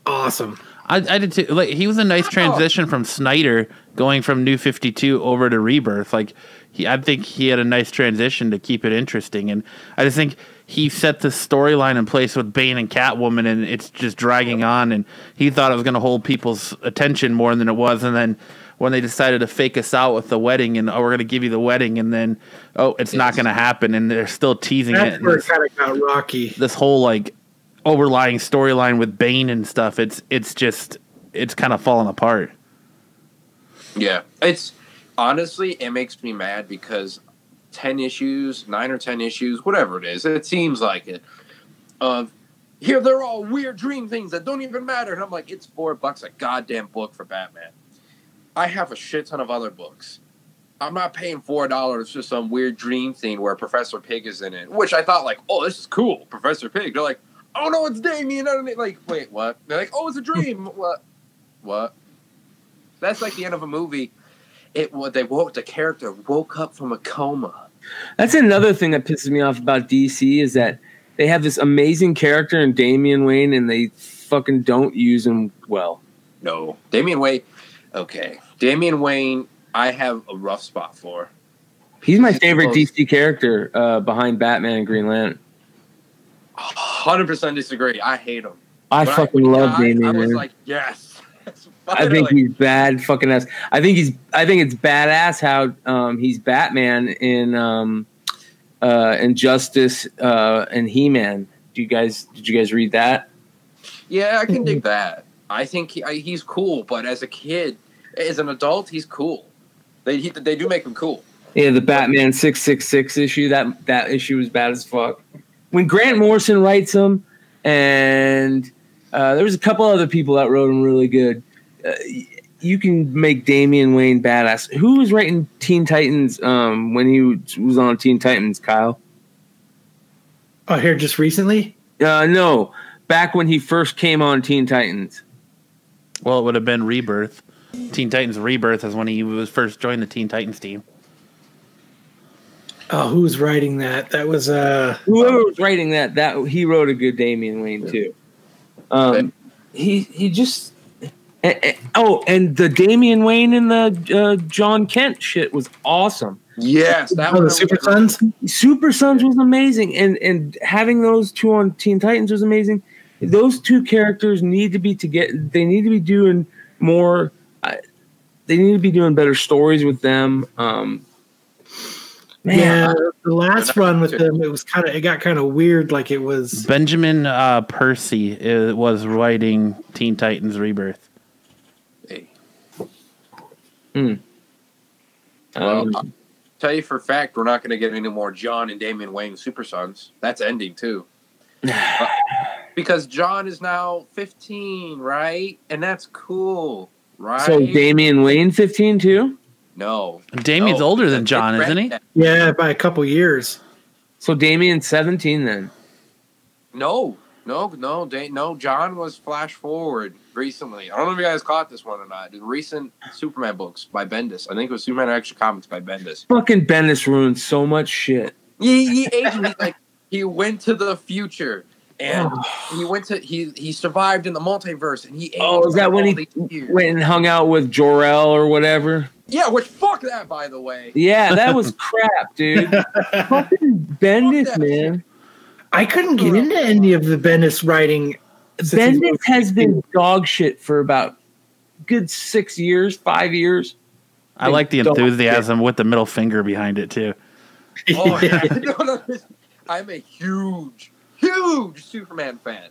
awesome. I, I did too. Like he was a nice transition from Snyder going from New Fifty Two over to Rebirth. Like he, I think he had a nice transition to keep it interesting, and I just think he set the storyline in place with Bane and Catwoman, and it's just dragging on. And he thought it was going to hold people's attention more than it was, and then when they decided to fake us out with the wedding, and oh, we're going to give you the wedding, and then oh, it's not going to happen, and they're still teasing it. That's and where it kind of got rocky. this whole like overlying storyline with Bane and stuff. It's it's just it's kind of falling apart. Yeah, it's honestly it makes me mad because ten issues, nine or ten issues, whatever it is, it seems like it. Of here, they're all weird dream things that don't even matter, and I'm like, it's four bucks a goddamn book for Batman. I have a shit ton of other books. I'm not paying four dollars for some weird dream thing where Professor Pig is in it, which I thought like, oh, this is cool, Professor Pig. They're like, oh no, it's Damian. Like, wait, what? They're like, oh, it's a dream. <laughs> what? What? That's like the end of a movie. It what they woke the character woke up from a coma. That's another thing that pisses me off about DC is that they have this amazing character in Damian Wayne and they fucking don't use him well. No, Damian Wayne. Okay, Damian Wayne. I have a rough spot for. He's my favorite Close. DC character uh, behind Batman and Green Lantern. Hundred percent disagree. I hate him. I When fucking he love died, Damian I was Wayne. like, yes. <laughs> I think he's bad fucking ass. I think he's I think it's badass how um, he's Batman in um, uh, Injustice uh, and He Man. Do you guys did you guys read that? Yeah, I can dig that. I think he, I, he's cool, but as a kid, as an adult, he's cool. They he, they do make him cool. Yeah, the Batman six six six issue. That that issue was bad as fuck. When Grant Morrison writes them, and uh, there was a couple other people that wrote them really good. Uh, you can make Damian Wayne badass. Who was writing Teen Titans um, when he was- was on Teen Titans? Kyle? Oh, here just recently. Uh, no, back when he first came on Teen Titans. Well, it would have been Rebirth. Teen Titans Rebirth is when he was first joined the Teen Titans team. Oh, who was writing that? That was uh Whoever was writing that, that he wrote a good Damian Wayne too. Um, he he just eh, eh, oh, and the Damian Wayne and the uh, Jon Kent shit was awesome. Yes, that oh, one the Super Sons. Super Sons was amazing, and and having those two on Teen Titans was amazing. Those two characters need to be to get. They need to be doing more. They need to be doing better stories with them. Um, man, Yeah, the last run with them, it was kind of it got kind of weird. Like it was Benjamin uh, Percy uh, was writing Teen Titans Rebirth. Hey, um, Well, tell you for a fact, we're not going to get any more Jon and Damian Wayne Super Sons. That's ending too. <sighs> Uh, because Jon is now 15, right? And that's cool, right? so Damian Wayne fifteen too. no, Damian's no, older than Jon, isn't he? yeah by a couple years. So Damian seventeen then. No, no, no, Da- no. Jon was flash forward recently. I don't know if you guys caught this one or not. The recent Superman books by Bendis. I think it was Superman Extra Comics by Bendis. Fucking Bendis ruined so much shit. He, he aged. He, like he went to the future. And <sighs> he went to he he survived in the multiverse and he Oh, aged is that when he years. went and hung out with Jor-El or whatever? Yeah, which fuck that by the way. Yeah, that was <laughs> crap, dude. Fucking Bendis, that man. I couldn't get into any of the Bendis writing. since he Bendis has been dog shit for about good six years, five years. I like the Don't- enthusiasm with the middle finger behind it too. Oh yeah. no, <laughs> no, <laughs> I'm a huge, huge Superman fan.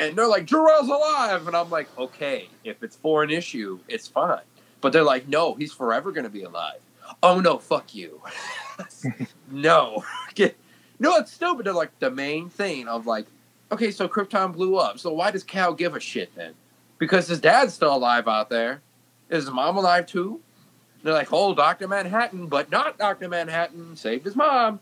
And they're like, Jor-El's alive. And I'm like, okay, if it's for an issue, it's fine. But they're like, no, he's forever going to be alive. Oh, no, fuck you. <laughs> no. <laughs> No, it's stupid. They're like, the main thing of like okay, so Krypton blew up. So why does Kal give a shit then? Because his dad's still alive out there. Is his mom alive too? They're like, oh, Doctor Manhattan, but not Doctor Manhattan saved his mom.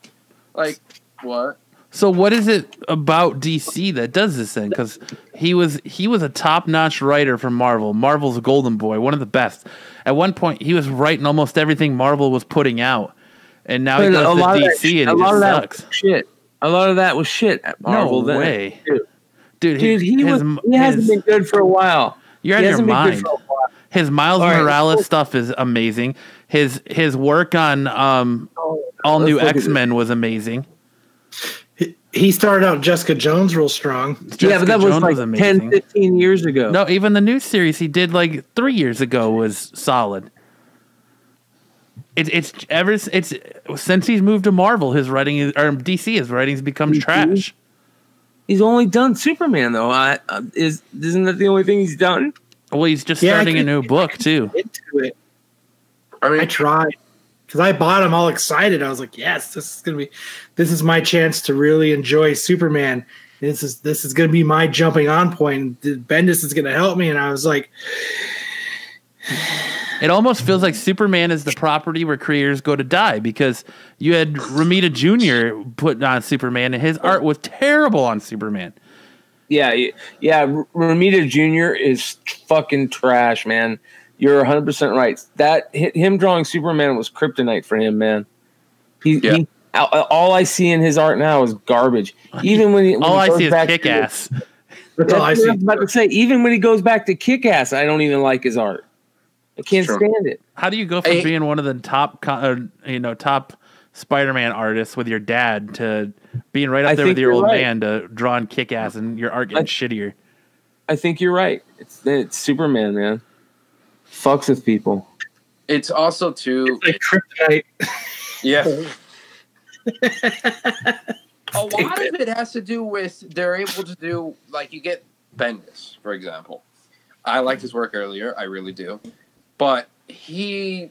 Like, what? So what is it about DC that does this thing? Because he was he was a top notch writer for Marvel. Marvel's Golden Boy, one of the best. At one point, he was writing almost everything Marvel was putting out, and now he But goes a to of that DC and a he lot just of that sucks. was shit. A lot of that was shit at Marvel. no then. way, Dude, dude. dude, he, his, was, he hasn't his- been good for a while. You're he out of your hasn't been good mind. for a while. His Miles All right, Morales stuff is amazing. His his work on um, all Let's new X Men was amazing. He- He started out Jessica Jones real strong. yeah, but that was Jones like amazing. 10, 15 years ago. No, even the new series he did like three years ago was solid. It's it's ever it's since he's moved to Marvel, his writing is, or DC, his writings becomes DC? trash. He's only done Superman though. I, uh, is isn't that the only thing he's done? Well, he's just Yeah, I starting a new book too. Into it, I mean, I tried because I bought them all excited. I was like, "Yes, this is gonna be, this is my chance to really enjoy Superman. This is this is gonna be my jumping on point. Bendis is gonna help me." And I was like, It almost feels like Superman is the property where creators go to die because you had Romita Jr. put on Superman and his art was terrible on Superman. Yeah, yeah. Romita Jr. is fucking trash, man. You're 100 percent right. That him drawing Superman was kryptonite for him, man. He, Yeah. he all all I see in his art now is garbage. Even when he when All he I see is back kick ass. "That's <laughs> That's all I see." I was about to say. Even when he goes back to kick ass, I don't even like his art. I can't stand it. How do you go from Hey. being one of the top, uh, you know, top Spider-Man artists with your dad to being right up I there with your old right. man to drawing kick-ass and your art getting I- shittier? I think you're right. It's it's Superman, man. Fucks with people. it's also too. Like kryptonite. Yeah. <laughs> a lot of it has to do with they're able to do like you get Bendis, for example. I liked his work earlier, I really do. But he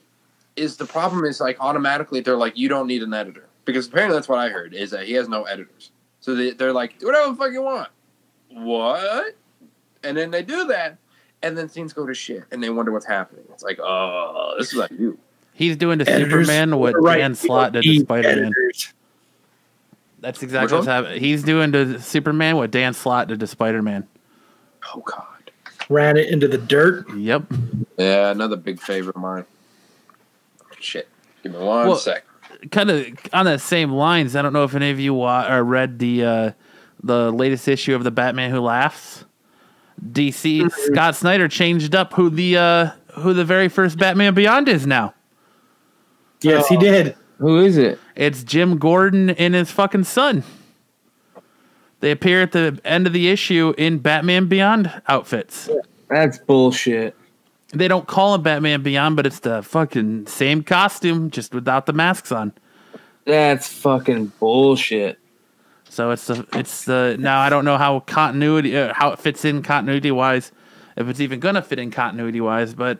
is the problem is like automatically they're like you don't need an editor because apparently that's what I heard is that he has no editors. So they, they're like do whatever the fuck you want. What? And then they do that, and then things go to shit, and they wonder what's happening. It's like, oh, this is like you. He's doing to Editors Superman what right. Dan Slott did to Spider-Man. That's exactly what's happening. He's doing to Superman what Dan Slott did to Spider-Man. Oh God. Ran it into the dirt. Yep. Yeah, another big favorite of mine. Shit. Give me one Well- sec. kind of on that same lines. I don't know if any of you wa- or read the uh, the latest issue of the Batman Who Laughs. DC Scott Snyder changed up who the uh, who the very first Batman Beyond is now. Yes, he did. Who is it? It's Jim Gordon and his fucking son. They appear at the end of the issue in Batman Beyond outfits. That's bullshit. They don't call him Batman Beyond, but it's the fucking same costume, just without the masks on. That's fucking bullshit. So it's the it's the now I don't know how continuity uh, how it fits in continuity wise, if it's even gonna fit in continuity wise, but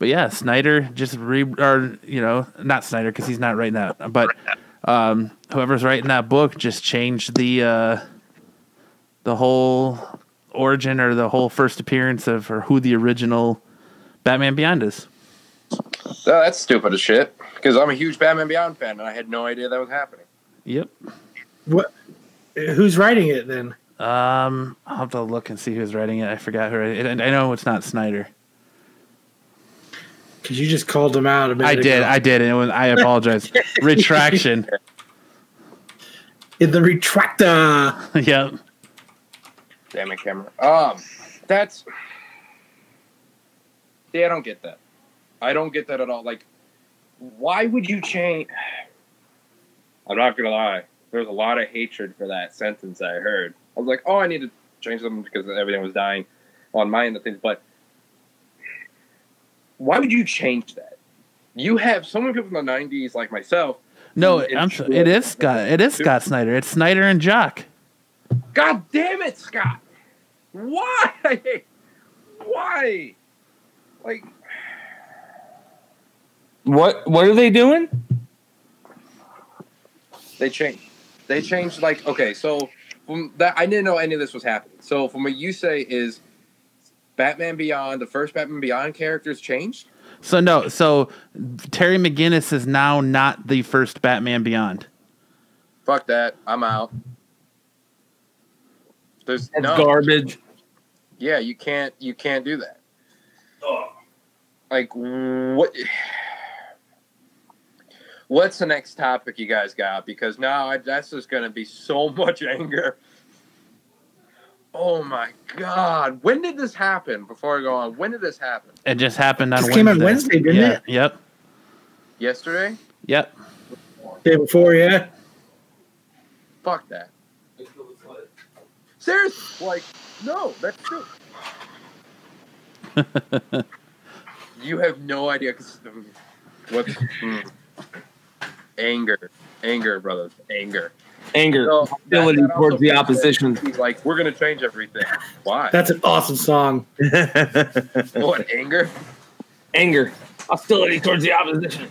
but yeah, Snyder just re or you know not Snyder because he's not writing that, but um, whoever's writing that book just changed the uh, the whole origin or the whole first appearance of or who the original Batman Beyond is. Oh, that's stupid as shit. Because I'm a huge Batman Beyond fan, and I had no idea that was happening. Yep. What? Who's writing it then? Um, I'll have to look and see who's writing it. I forgot who. It, I know it's not Snyder. Because you just called him out a minute I did. ago. I did. And it was, I apologize. <laughs> Retraction. In the retractor. <laughs> yep. Damn it, camera. Um, that's. See, I don't get that. I don't get that at all. Like, why would you change? <sighs> I'm not gonna lie. There's a lot of hatred for that sentence I heard. I was like, oh, I need to change them because everything was dying on my end of things. But why would you change that? You have so many people from the '90s, like myself. No, It's I'm. true. so- It is Scott. It is Scott Snyder. It's Snyder and Jock. God damn it, Scott! Why? <laughs> Why? Like, What what are they doing? they changed. They changed like okay, so from that I didn't know any of this was happening. So from what you say is Batman Beyond, the first Batman Beyond characters changed. So no, so Terry McGinnis is now not the first Batman Beyond. Fuck that. I'm out. There's That's no garbage. Yeah, you can't you can't do that. Like what What's the next topic you guys got? Because now I, that's just going to be so <laughs> much anger. Oh my god! When did this happen? Before I go on, when did this happen? It just happened on This Wednesday. came on Wednesday, didn't yeah, it? Yep. Yesterday? Yep. Day before, yeah. Fuck that. Seriously, like, no, that's true. <laughs> you have no idea because what mm. Anger, anger, brothers, anger. Anger, So, hostility that- that towards the opposition. He's like, we're gonna change everything. Why? That's an awesome song. <laughs> what anger? Anger, hostility towards the opposition.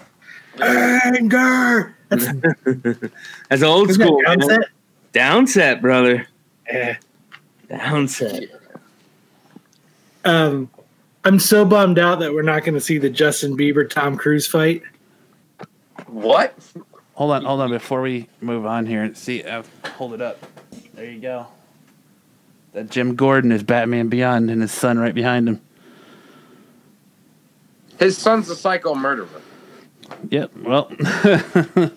Anger. That's <laughs> That's old isn't that school. Downset? Downset, brother. Yeah. Downset. Um, I'm so bummed out that we're not going to see the Justin Bieber Tom Cruise fight. What? Hold on, hold on. Before we move on here, see, uh, hold it up. There you go. That Jim Gordon is Batman Beyond, and his son right behind him. His son's a psycho murderer. Yep. Well, <laughs> apparently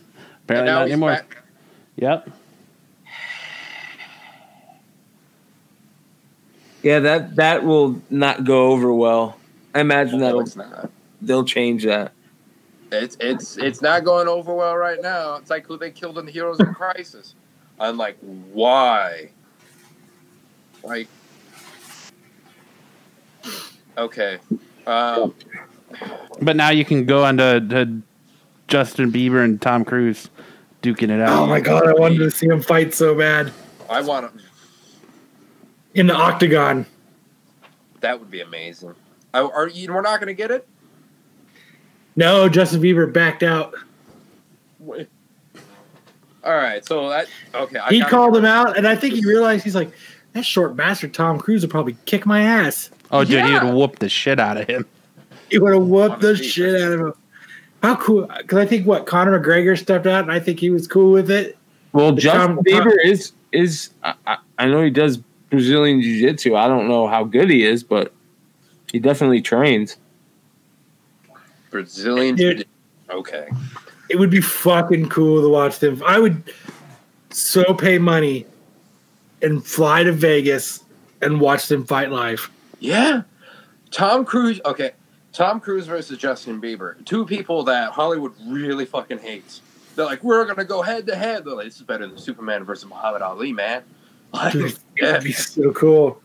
not anymore. back. Yep. Yeah, that that will not go over well. I imagine No, that'll it's not. they'll change that. It's it's it's not going over well right now. It's like who they killed in the Heroes in Crisis. I'm like, why? Like, okay. Um, But now you can go on to, to Justin Bieber and Tom Cruise duking it out. Oh my god, I wanted to see him fight so bad I want to. in the octagon. That would be amazing. I, are you? We're not going to get it. No, Justin Bieber backed out. Wait. All right. So that okay. I He got- called him out, and I think he realized he's like, that short bastard Tom Cruise would probably kick my ass. Oh, dude, he Yeah. would whoop the shit out of him. He would have whooped the Honestly, shit out of him. How cool! Because I think what Conor McGregor stepped out, and I think he was cool with it. Well, The Justin Tom- Bieber is is I, I- I know he does Brazilian jiu jitsu. I don't know how good he is, but he definitely trains. Brazilian. Dude. Okay. It would be fucking cool to watch them. I would so pay money and fly to Vegas and watch them fight live. Yeah. Tom Cruise. Okay. Tom Cruise versus Justin Bieber. Two people that Hollywood really fucking hates. They're like, we're gonna go head to head. They're like, this is better than Superman versus Muhammad Ali, man. <laughs> Like, Dude, yeah. It'd be so cool.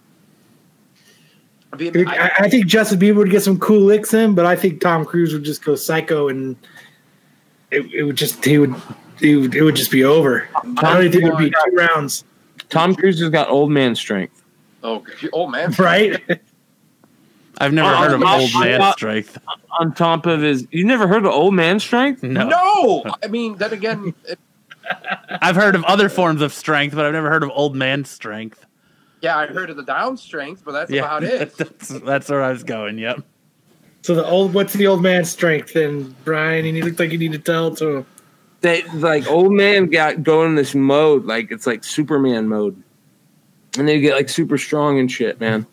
I I- I, I think Justin Bieber would get some cool licks in, but I think Tom Cruise would just go psycho and it, it would just he would, he would it would just be over. I don't think it would be two rounds, Tom Cruise has got old man strength. oh, oh man. right? I've never Oh, heard of my- old man God. strength. On top of his, you never heard of old man strength? No. No, I mean, then again, it, <laughs> I've heard of other forms of strength, but I've never heard of old man strength. Yeah, I heard of the down strength, but that's Yeah, about <laughs> it. that's, that's where I was going. Yep. So the old what's the old man's strength? And Brian, and he looked like you need to tell to him. They like old man got going in this mode, like it's like Superman mode, and they get like super strong and shit, man.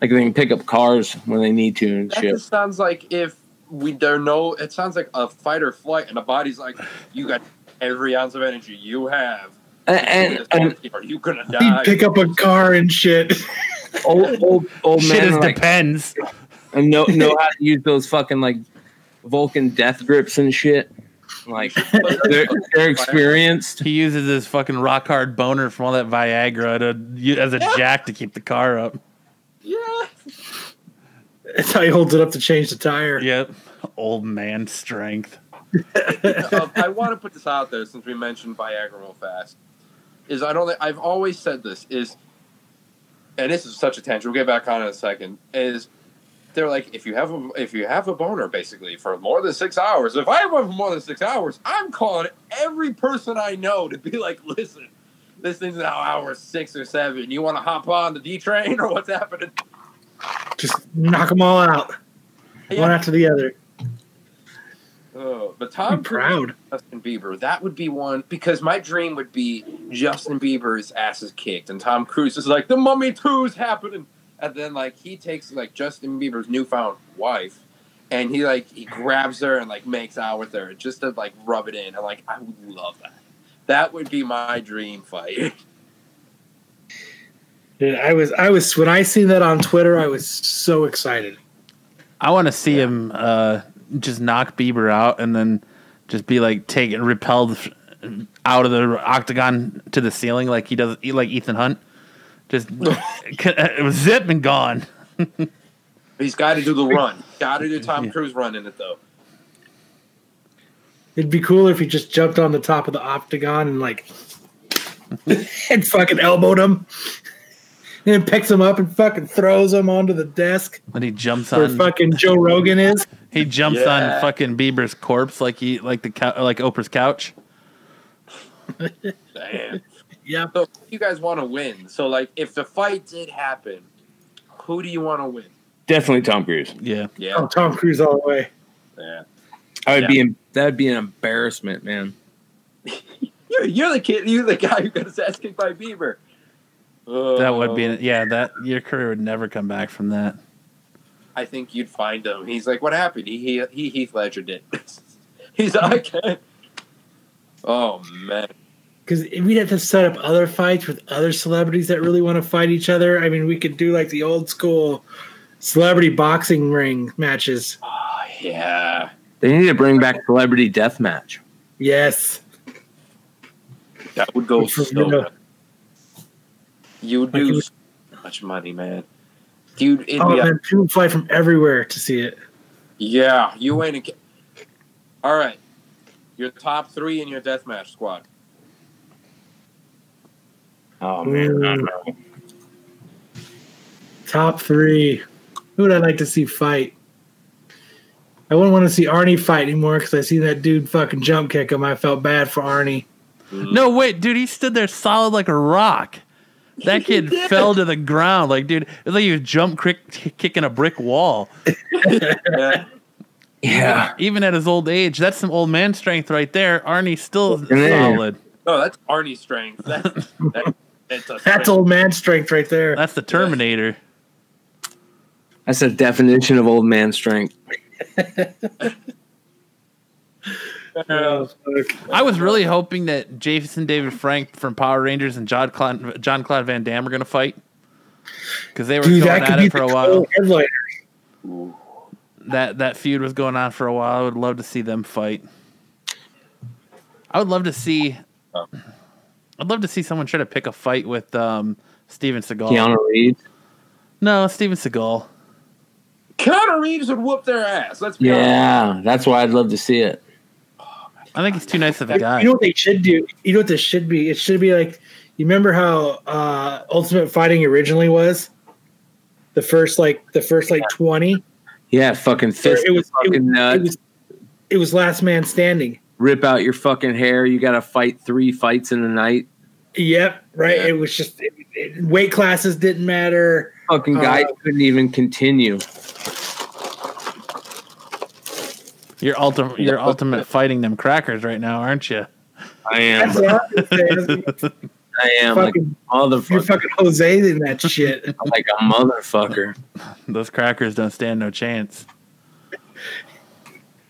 Like they can pick up cars when they need to and That shit. just sounds like if we don't know, It sounds like a fight or flight, and the body's like, you got every ounce of energy you have. And, and, and Are you gonna die? He'd pick up a car and shit. <laughs> old old old Shit man is like, depends. and know know <laughs> how to use those fucking like Vulcan death grips and shit. Like <laughs> they're, they're experienced. He uses his fucking rock hard boner from all that Viagra to as a jack to keep the car up. yeah. That's how he holds it up to change the tire. Yep. Old man strength. um, I want to put this out there since we mentioned Viagra real fast. Is I don't. I've always said this is, and this is such a tangent. We'll get back on in a second. Is they're like if you have a if you have a boner basically for more than six hours. If I have one for more than six hours, I'm calling every person I know to be like, listen, this thing's now hour six or seven. You want to hop on the D train or what's happening? Just knock them all out, one after the other. Oh, but I'm Tom proud. Cruise, Justin Bieber, that would be one because my dream would be Justin Bieber's ass is kicked and Tom Cruise is like the Mummy Two's happening, and then like he takes like Justin Bieber's newfound wife, and he like he grabs her and like makes out with her just to like rub it in, and like I would love that. That would be my dream fight. <laughs> Dude, I was, I was when I seen that on Twitter, I was so excited. I want to see him uh, just knock Bieber out and then just be like taken repelled out of the octagon to the ceiling like he does like Ethan Hunt. Just <laughs> it was uh, zip and gone. He's got to do the run. Got to do Tom Cruise run in it though. It'd be cooler if he just jumped on the top of the octagon and like <laughs> and fucking elbowed him. <laughs> And picks him up and fucking throws him onto the desk When he jumps where on, fucking Joe Rogan is. he jumps Yeah. on fucking Bieber's corpse like he like the cou- like Oprah's couch. <laughs> Damn. Yep. So, you guys want to win? So, like, if the fight did happen, who do you want to win? Definitely Tom Cruise. Yeah, Yeah, Oh, Tom Cruise all the way. yeah. I would Yeah. be em- that would be an embarrassment, man. <laughs> You're, you're the kid. You're the guy who got his ass kicked by Bieber. That would Uh, be yeah. That your career would never come back from that. I think you'd find him. He's like, "What happened?" He he, he Heath Ledger did. <laughs> He's like, "I can't." Oh man, Because we'd have to set up other fights with other celebrities that really want to fight each other. I mean, we could do like the old school celebrity boxing ring matches. oh, yeah. They need to bring back Celebrity death match. Yes. That would go Which so you know- good. You would Like do you so much money, man. Dude, it'd Oh be a people fly from everywhere to see it. Yeah, you ain't. A, All right, your top three in your deathmatch squad. Oh man, I don't know. Top three. Who would I like to see fight? I wouldn't want to see Arnie fight anymore because I see that dude fucking jump kick him. I felt bad for Arnie. Mm-hmm. No, wait, dude, he stood there solid like a rock. That kid <laughs> fell to the ground, like, dude, it was like he was jump crick, kicking a brick wall. <laughs> Yeah. Yeah, Even at his old age, that's some old man strength right there. Arnie's still Yeah. solid. No, that's Arnie's strength. That's that, that's, a That's old man strength right there. That's the Terminator. that's a definition of old man strength. <laughs> I was really hoping that Jason David Frank from Power Rangers and Jean Claude, Jean Claude Van Damme were going to fight because they were Dude, going at be it for a while. headliner. That that feud was going on for a while. I would love to see them fight. I would love to see. I'd love to see someone try to pick a fight with um, Steven Seagal. Keanu Reeves. No, Steven Seagal. Keanu Reeves would whoop their ass. Let's be honest. Yeah, that's why I'd love to see it. I think he's too nice of a guy. You know what they should do? You know what this should be? It should be like you remember how uh Ultimate Fighting originally was? The first like the first like twenty. Yeah, fucking fist It was, it, was, it was it was last man standing. rip out your fucking hair. You got to fight three fights in a night. Yep, right. Yeah. It was just it, weight classes didn't matter. Fucking guy Uh, couldn't even continue. You're ultimate. You're ultimate fighting them crackers right now, aren't you? I am. That's what I'm saying. <laughs> I am like fucking, you're fucking Jose in that shit. <laughs> I'm like a motherfucker. Those crackers don't stand no chance.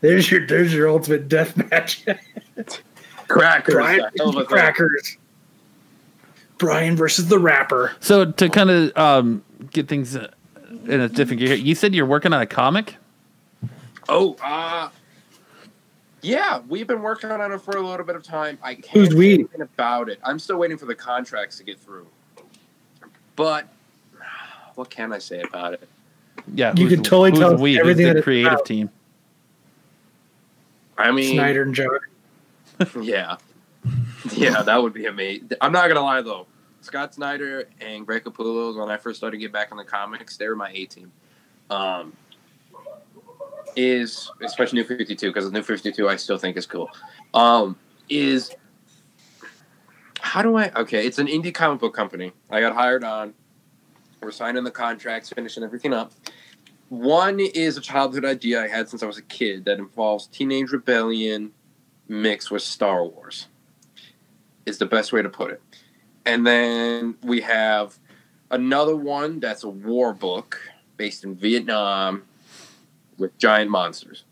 There's your there's your ultimate death match. <laughs> Crackers. Brian a hell of a versus the thing. crackers. Brian versus the rapper. So to kind of um, get things uh, in a different gear, you said you're working on a comic. Oh, uh, yeah, we've been working on it for a little bit of time. I can't Who's we? about it. I'm still waiting for the contracts to get through. But what can I say about it? Yeah, You can totally who's tell we, everything that the it's creative about. team. I mean, Snyder and John. <laughs> yeah, yeah, that would be amazing. I'm not gonna lie though, Scott Snyder and Greg Capullo, when I first started to get back in the comics, they were my A team. Um, is especially New 52 because New 52 I still think is cool. Um, is how do I? Okay, it's an indie comic book company. I got hired on. We're signing the contracts, finishing everything up. One is a childhood idea I had since I was a kid that involves teenage rebellion mixed with Star Wars. Is the best way to put it. And then we have another one that's a war book based in Vietnam with giant monsters.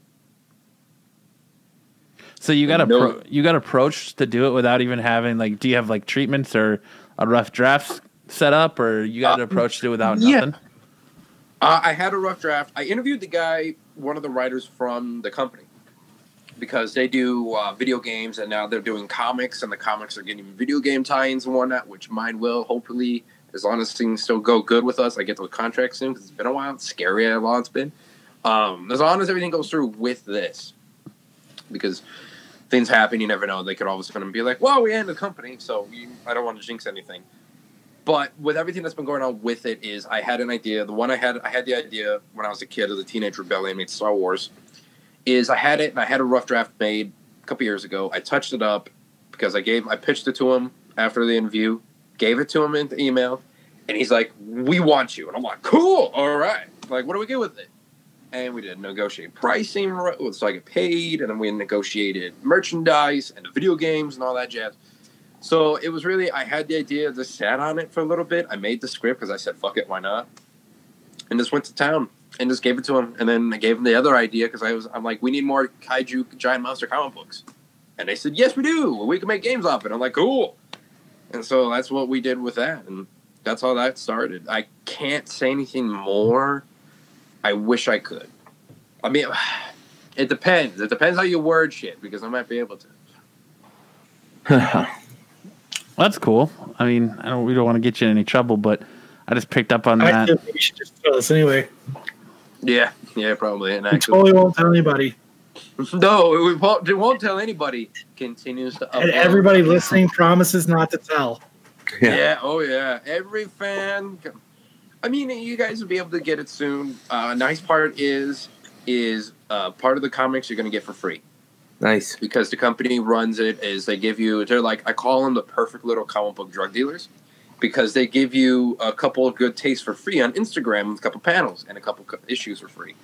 So you got appro- you got approached to do it without even having like do you have like treatments or a rough draft set up or you got Uh, approached it without yeah. nothing? Uh, I had a rough draft. I interviewed the guy, one of the writers from the company, because they do uh, video games and now they're doing comics, and the comics are getting video game tie-ins and whatnot, which mine will hopefully, as long as things still go good with us. I get those contracts soon because it's been a while. It's scary how long it's been. Um, as long as everything goes through with this, because things happen, you never know. They could all of a sudden be like, "Well, we ended the company," so you, I don't want to jinx anything. But with everything that's been going on with it is i had an idea the one i had i had the idea when i was a kid of the teenage rebellion made star wars is i had it and i had a rough draft made a couple years ago. I touched it up because i gave i pitched it to him after the interview gave it to him in the email and he's like we want you. And i'm like cool all right. Like what do we get with it and we did negotiate pricing so i get paid and then we negotiated merchandise and the video games and all that jazz so it was really, I had the idea, just sat on it for a little bit. I made the script because I said, fuck it, why not? And just went to town and just gave it to him. And then I gave him the other idea because I was, I'm like, we need more kaiju giant monster comic books. And they said, yes, we do. We can make games off it. I'm like, cool. And so that's what we did with that. And that's how that started. I can't say anything more. I wish I could. I mean, <sighs> it depends. It depends how you word shit because I might be able to. <laughs> That's cool. I mean, I don't we don't want to get you in any trouble, but I just picked up on I that. feel like you should just tell us anyway. Yeah, yeah, probably. And We totally won't tell anybody. <laughs> No, we won't, we won't tell anybody. Continues to And everybody listening promises not to tell. Yeah. oh yeah. Every fan. I mean, you guys will be able to get it soon. Uh, nice part is is uh, part of the comics you're going to get for free Nice. because the company runs it. Is they give you? They're like I call them the perfect little comic book drug dealers because they give you a couple of good tastes for free on Instagram with a couple panels and a couple issues for free,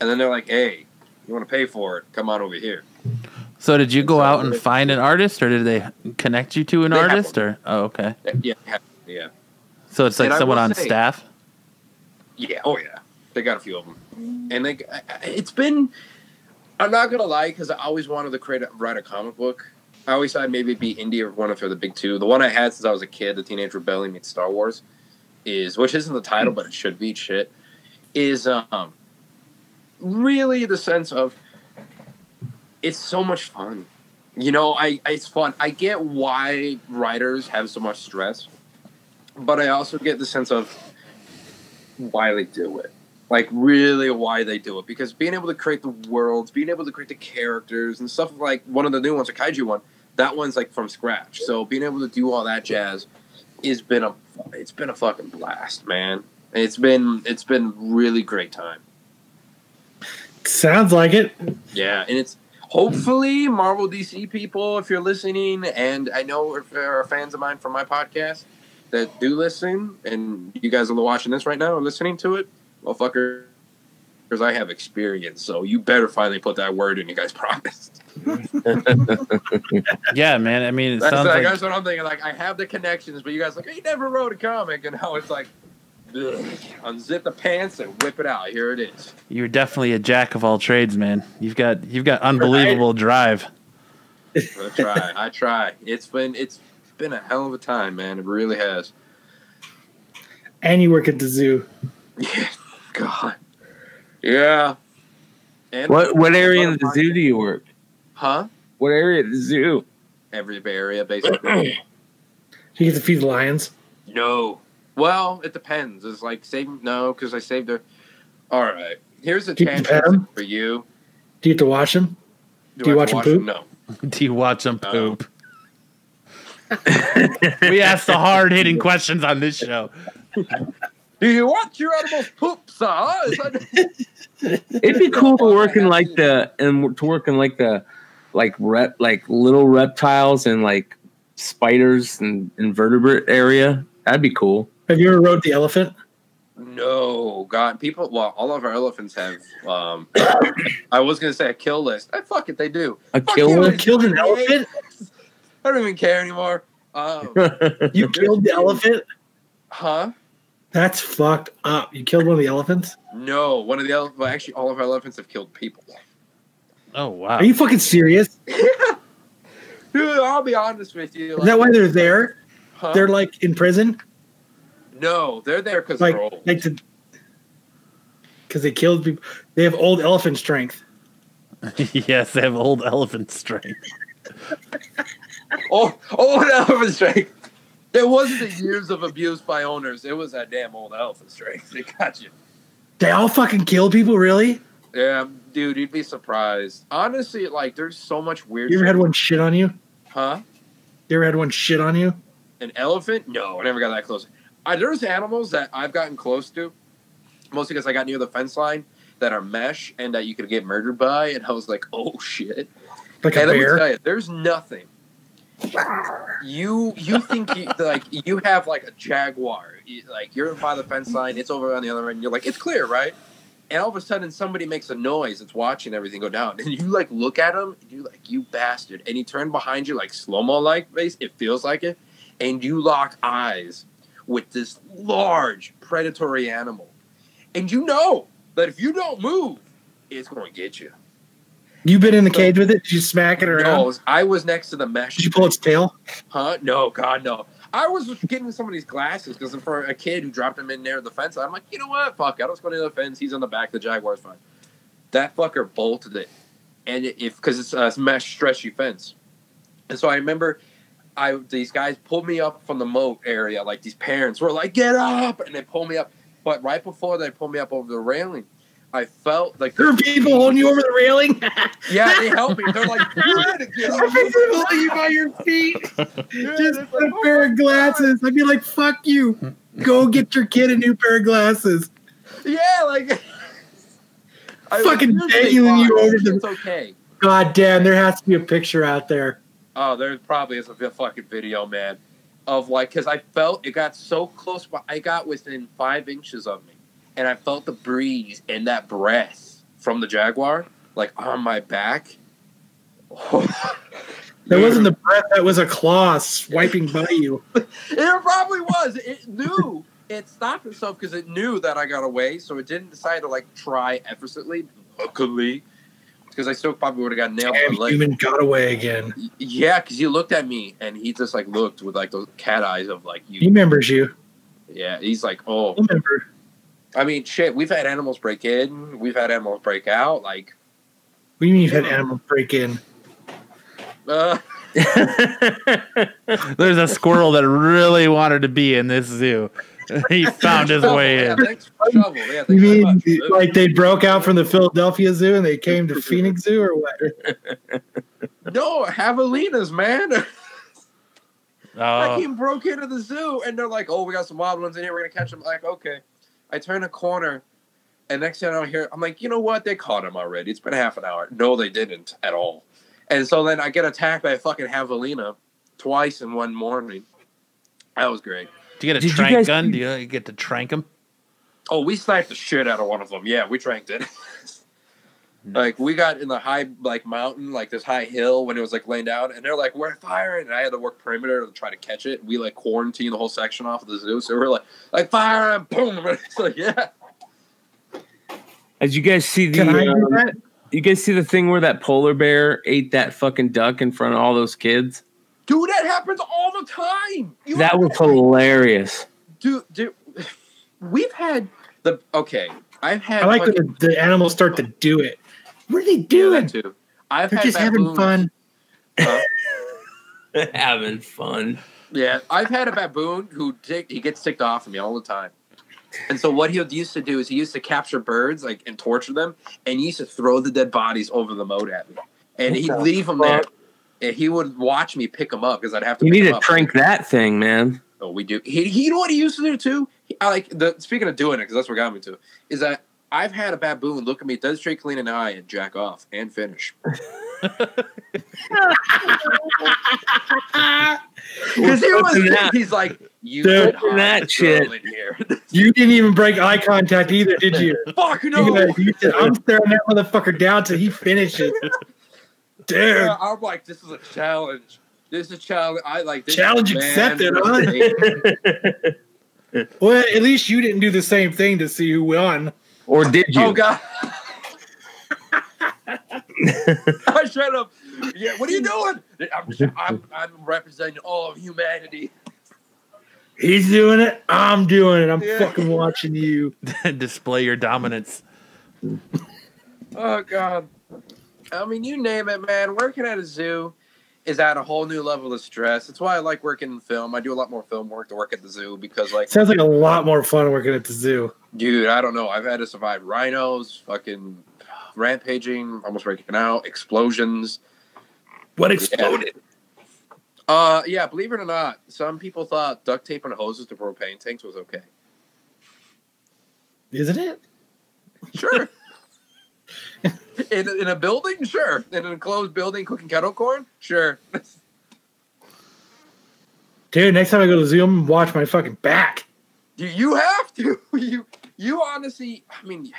and then they're like, hey. You want to pay for it? Come on over here. So did you go out and find an artist or did they connect you to an artist or oh okay. Yeah, yeah. So it's like And someone on say- staff? Yeah, oh yeah, they got a few of them, and. I- I- It's been. I'm not gonna lie, because I always wanted to create a, write a comic book. I always thought maybe it'd be indie or one of the big two. The one I had since I was a kid, the Teenage Rebellion meets Star Wars, is which isn't the title, but it should be shit. Is um really the sense of it's so much fun. You know, I it's fun. I get why writers have so much stress, but I also get the sense of why they do it. Like really why they do it. Because being able to create the worlds, being able to create the characters and stuff like one of the new ones, a kaiju one, that one's like from scratch. So being able to do all that jazz has been a it's been a fucking blast, man. It's been it's been really great time. Sounds like it. Yeah, and it's hopefully Marvel DC people, if you're listening, and I know if there are fans of mine from my podcast that do listen, and you guys are watching this right now and listening to it, well, fucker, because I have experience, so you better finally put that word in. You guys promised. <laughs> Yeah, man. I mean, it That's, sounds like, like that's what I'm thinking. Like I have the connections, but you guys are like, he never wrote a comic, and now it's like. ugh, Unzip the pants and whip it out. Here it is. you're definitely a jack of all trades, man. You've got you've got unbelievable drive. I try. I try. It's been it's been a hell of a time, man. It really has. And you work at the zoo. <laughs> Yeah, God. Yeah. And What what area in the zoo do you work? Huh? What area of the zoo? Every area, basically. <clears throat> You get to feed the lions. no. Well, it depends. It's like save no, because I saved her. All right. Here's a Do you pet tangent 'em? for you. Do you have to wash them? Do you I watch have 'em to poop? No. <laughs> Do you watch them poop? We ask the hard hitting questions on this show. Do you watch your animals poop, sir? Is that- It'd be cool to work in like the and to work in like the like rep like little reptiles and like spiders and invertebrate area. That'd be cool. Have you ever rode the elephant? No, God, people. Well, all of our elephants have. Um, <coughs> I was gonna say a kill list. I fuck it, they do. A Fuck kill you, list? it's Killed an elephant? I don't even care anymore. Um, <laughs> You killed the elephant? huh? That's fucked up. You killed one of the elephants? No, one of the ele- well, actually, all of our elephants have killed people. Oh wow. Are you fucking serious? <laughs> Dude, I'll be honest with you. Is that why they're there? huh? They're like in prison? no, they're there because Like, they're old. like to, because they killed people. They have old elephant strength. <laughs> yes, they have old elephant strength. Oh, old elephant strength. It wasn't the years of abuse by owners. It was that damn old elephant strength. They got you. They all fucking kill people, really? Yeah, dude, you'd be surprised. Honestly, like, there's so much weird. You ever shit. had one shit on you? Huh? You ever had one shit on you? An elephant? No, I never got that close. I, there's animals that I've gotten close to, mostly because I got near the fence line that are mesh and that you could get murdered by, and I was like, oh shit. Like a Hey, let me bear? tell you, there's nothing. You you think you, <laughs> like you have like a jaguar, you- like you're by the fence line, it's over on the other end. You're like, it's clear, right? And all of a sudden, somebody makes a noise. It's watching everything go down, and you like look at him, and you like, you bastard, and he turned behind you like slow mo like face. It feels like it, and you lock eyes with this large predatory animal, and you know that if you don't move, it's going to get you. You been in the cage with it? Did you smack it around? No, I was next to the mesh. Did you pull its tail? Huh? No, God, no. I was getting some of these glasses because for a kid who dropped them in near the fence, I'm like, you know what? Fuck, it. I'll just go near the fence. He's on the back. The Jaguar's fine. That fucker bolted it, and if because it's a mesh stretchy fence, and so I remember, I these guys pulled me up from the moat area. Like these parents were like, get up, and they pulled me up. But right before they pulled me up over the railing, I felt like There are people holding you over the railing. <laughs> Yeah, they helped me. They're like, <laughs> you gotta get There are up. people holding you by your feet. <laughs> Yeah, Just it's a like, oh pair my of glasses. I'd be like, fuck you. Go get your kid a new pair of glasses. Yeah, like I Fucking was seriously dangling you fine. over the- It's okay. God damn, there has to be a picture out there. Oh, there probably is a fucking video, man, of like because I felt it got so close, but I got within five inches of me, and I felt the breeze and that breath from the jaguar, like on my back. <laughs> That wasn't the breath, that was a claw swiping by you. <laughs> It probably was. It knew. It stopped itself because it knew that I got away, so it didn't decide to like try effortlessly. Luckily, because I still probably would have got nailed Damn, human got away again. Yeah, because he looked at me and he just like looked with like those cat eyes of like you. He remembers you. Yeah, he's like, oh. Remember. I mean, shit. We've had animals break in. We've had animals break out. Like, What do you mean you've had animals break in? uh, <laughs> There's a squirrel that really wanted to be in this zoo. <laughs> he found his way yeah, in. thanks for shovel. Yeah, You thanks very mean much. like they broke out from the Philadelphia Zoo and they came to Phoenix Zoo or what? <laughs> no javelinas, man. I Oh, came broke into the zoo and they're like, "Oh, we got some wild ones in here. We're gonna catch them." Like, okay. I turn a corner, and next thing I don't hear, I'm like, you know what? They caught him already. It's been half an hour. No, they didn't at all. And so then I get attacked by a fucking javelina twice in one morning. That was great. do you get a Did trank guys- gun? Do you, you get to trank him? Oh, we sniped the shit out of one of them. Yeah, we tranked it. <laughs> like we got in the high like mountain, like this high hill when it was like laying down, and they're like, "We're firing!" And I had to work perimeter to try to catch it. We like quarantined the whole section off of the zoo, so we're like, like fire and boom. And <laughs> it's like, yeah, As you guys see the, Can I do um, you guys see the thing where that polar bear ate that fucking duck in front of all those kids? dude, that happens all the time. You That was no idea. hilarious. dude, dude. <sighs> We've had the okay. I've had I like fucking- when the, the animals start to do it. What are they doing? that too. I've They're had just having fun. Huh? <laughs> Having fun. Yeah, I've had a baboon who tick, he gets ticked off of me all the time. And so what he used to do is he used to capture birds like and torture them, and he used to throw the dead bodies over the moat at me, and he'd leave them there. And he would watch me pick them up because I'd have to. You pick need 'em to up. trank that thing, man. Oh, we do. He, he, you know what he used to do too. He, I like the speaking of doing it because that's what got me to is that I've had a baboon look at me, does straight clean an eye, and jack off and finish. <laughs> Because he was, that. he's like, you Dude, that shit. here. <laughs> You didn't even break eye contact either, did you? <laughs> Fuck You no. you said, I'm staring that motherfucker down till he finishes. Dude, Yeah, I'm like, this is a challenge. This is a challenge. I like this Challenge accepted, huh? well, at least you didn't do the same thing to see who won. Or did you? Oh god. <laughs> I shut up. Yeah, what are you doing? I'm, I'm, I'm representing all of humanity. He's doing it. I'm doing it. I'm Yeah. fucking watching you. <laughs> Display your dominance. Oh god. I mean, you name it, man. Working at a zoo is at a whole new level of stress. That's why I like working in film. I do a lot more film work to work at the zoo because, like, Sounds like a lot more fun working at the zoo. dude, I don't know. I've had to survive rhinos, fucking rampaging, almost breaking out, explosions. What exploded? Uh, yeah, believe it or not, some people thought duct tape and hoses to propane tanks was okay. Isn't it? Sure. <laughs> <laughs> in, in a building, sure. In an enclosed building, cooking kettle corn, sure. <laughs> Dude, next time I go to the zoo, watch my fucking back. You, you have to. <laughs> You you honestly, I mean,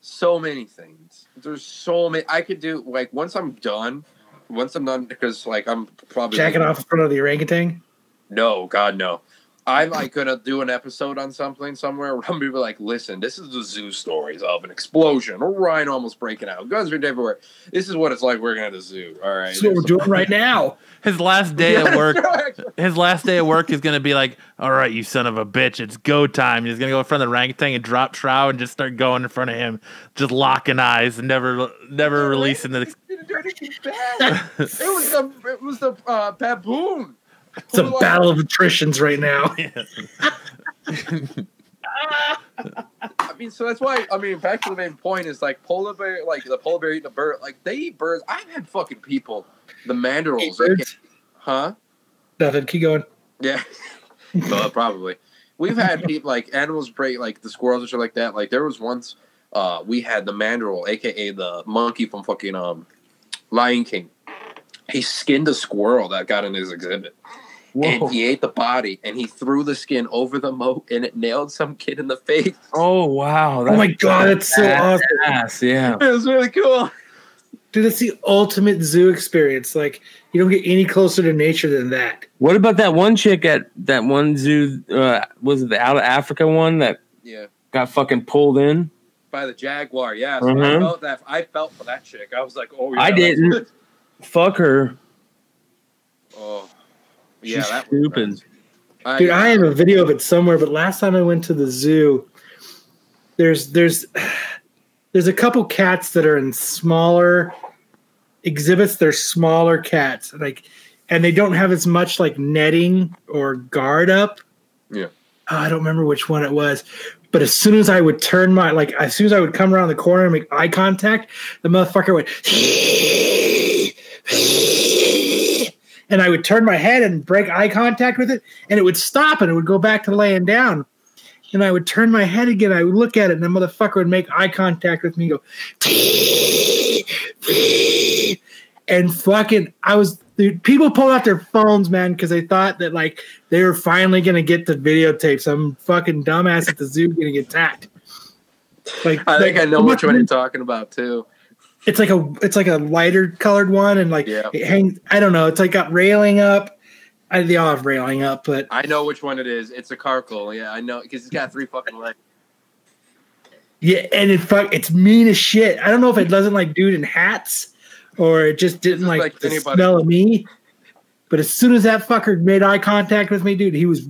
so many things. There's so many. I could do like once I'm done. Once I'm done, because like I'm probably Jacking off in front of the orangutan. No, God, no. I'm like gonna do an episode on something somewhere where I'm gonna be like, listen, this is the zoo stories of an explosion, a rhino almost breaking out, guns are everywhere. This is what it's like working at a zoo. All right. so we're doing right now. His last day at work. <laughs> His last day at work is gonna be like, all right, you son of a bitch, it's go time. He's gonna go in front of the orangutan and drop trow and just start going in front of him, just locking eyes and never, never releasing the. Didn't do anything bad. it was the it was the uh, baboon. It's a battle of attritions right now. <laughs> I mean, so that's why. I mean, back to the main point is like polar bear, like the polar bear eating a bird. Like they eat birds. I've had fucking people, the mandrills, they can- huh? Nothing. Keep going. Yeah, <laughs> uh, probably. We've had people like animals break, like the squirrels and shit like that. Like there was once uh, we had the mandrill, aka the monkey from fucking um, Lion King. He skinned a squirrel that got in his exhibit, and he ate the body, and he threw the skin over the moat, and it nailed some kid in the face. Oh wow! Oh my god, that's so awesome. Ass, yeah. It was really cool. Dude, that's the ultimate zoo experience. Like, you don't get any closer to nature than that. What about that one chick at that one zoo? Uh, was it the out of Africa one that Yeah, got fucking pulled in? by the jaguar. Yeah, so I Mhm. felt that. I felt for that chick. I was like, oh, yeah, I didn't. good. <laughs> Fuck her. Oh, yeah, She's that stupid. I, Dude, I have a video of it somewhere, but last time I went to the zoo, there's there's <sighs> there's a couple cats that are in smaller exhibits. They're smaller cats, like, and they don't have as much like netting or guard up. Yeah. Oh, I don't remember which one it was, but as soon as I would turn my like, as soon as I would come around the corner and make eye contact, the motherfucker went. And I would turn my head and break eye contact with it, and it would stop and it would go back to laying down. And I would turn my head again. I would look at it, and the motherfucker would make eye contact with me. and Go, and fucking, I was. Dude, people pulled out their phones, man, because they thought that like they were finally gonna get the videotape. Some fucking dumbass at the zoo getting attacked. Like, I think like, I know which one you're talking about too. It's like a it's like a lighter colored one, and like Yeah. it hangs. I don't know. It's like got railing up. I, they all have railing up, but I know which one it is. It's a caracal. Yeah, I know because it's got three fucking legs. Yeah, and it fuck it's mean as shit. I don't know if it doesn't like dude in hats or it just didn't like, like the smell of me. But as soon as that fucker made eye contact with me, dude, he was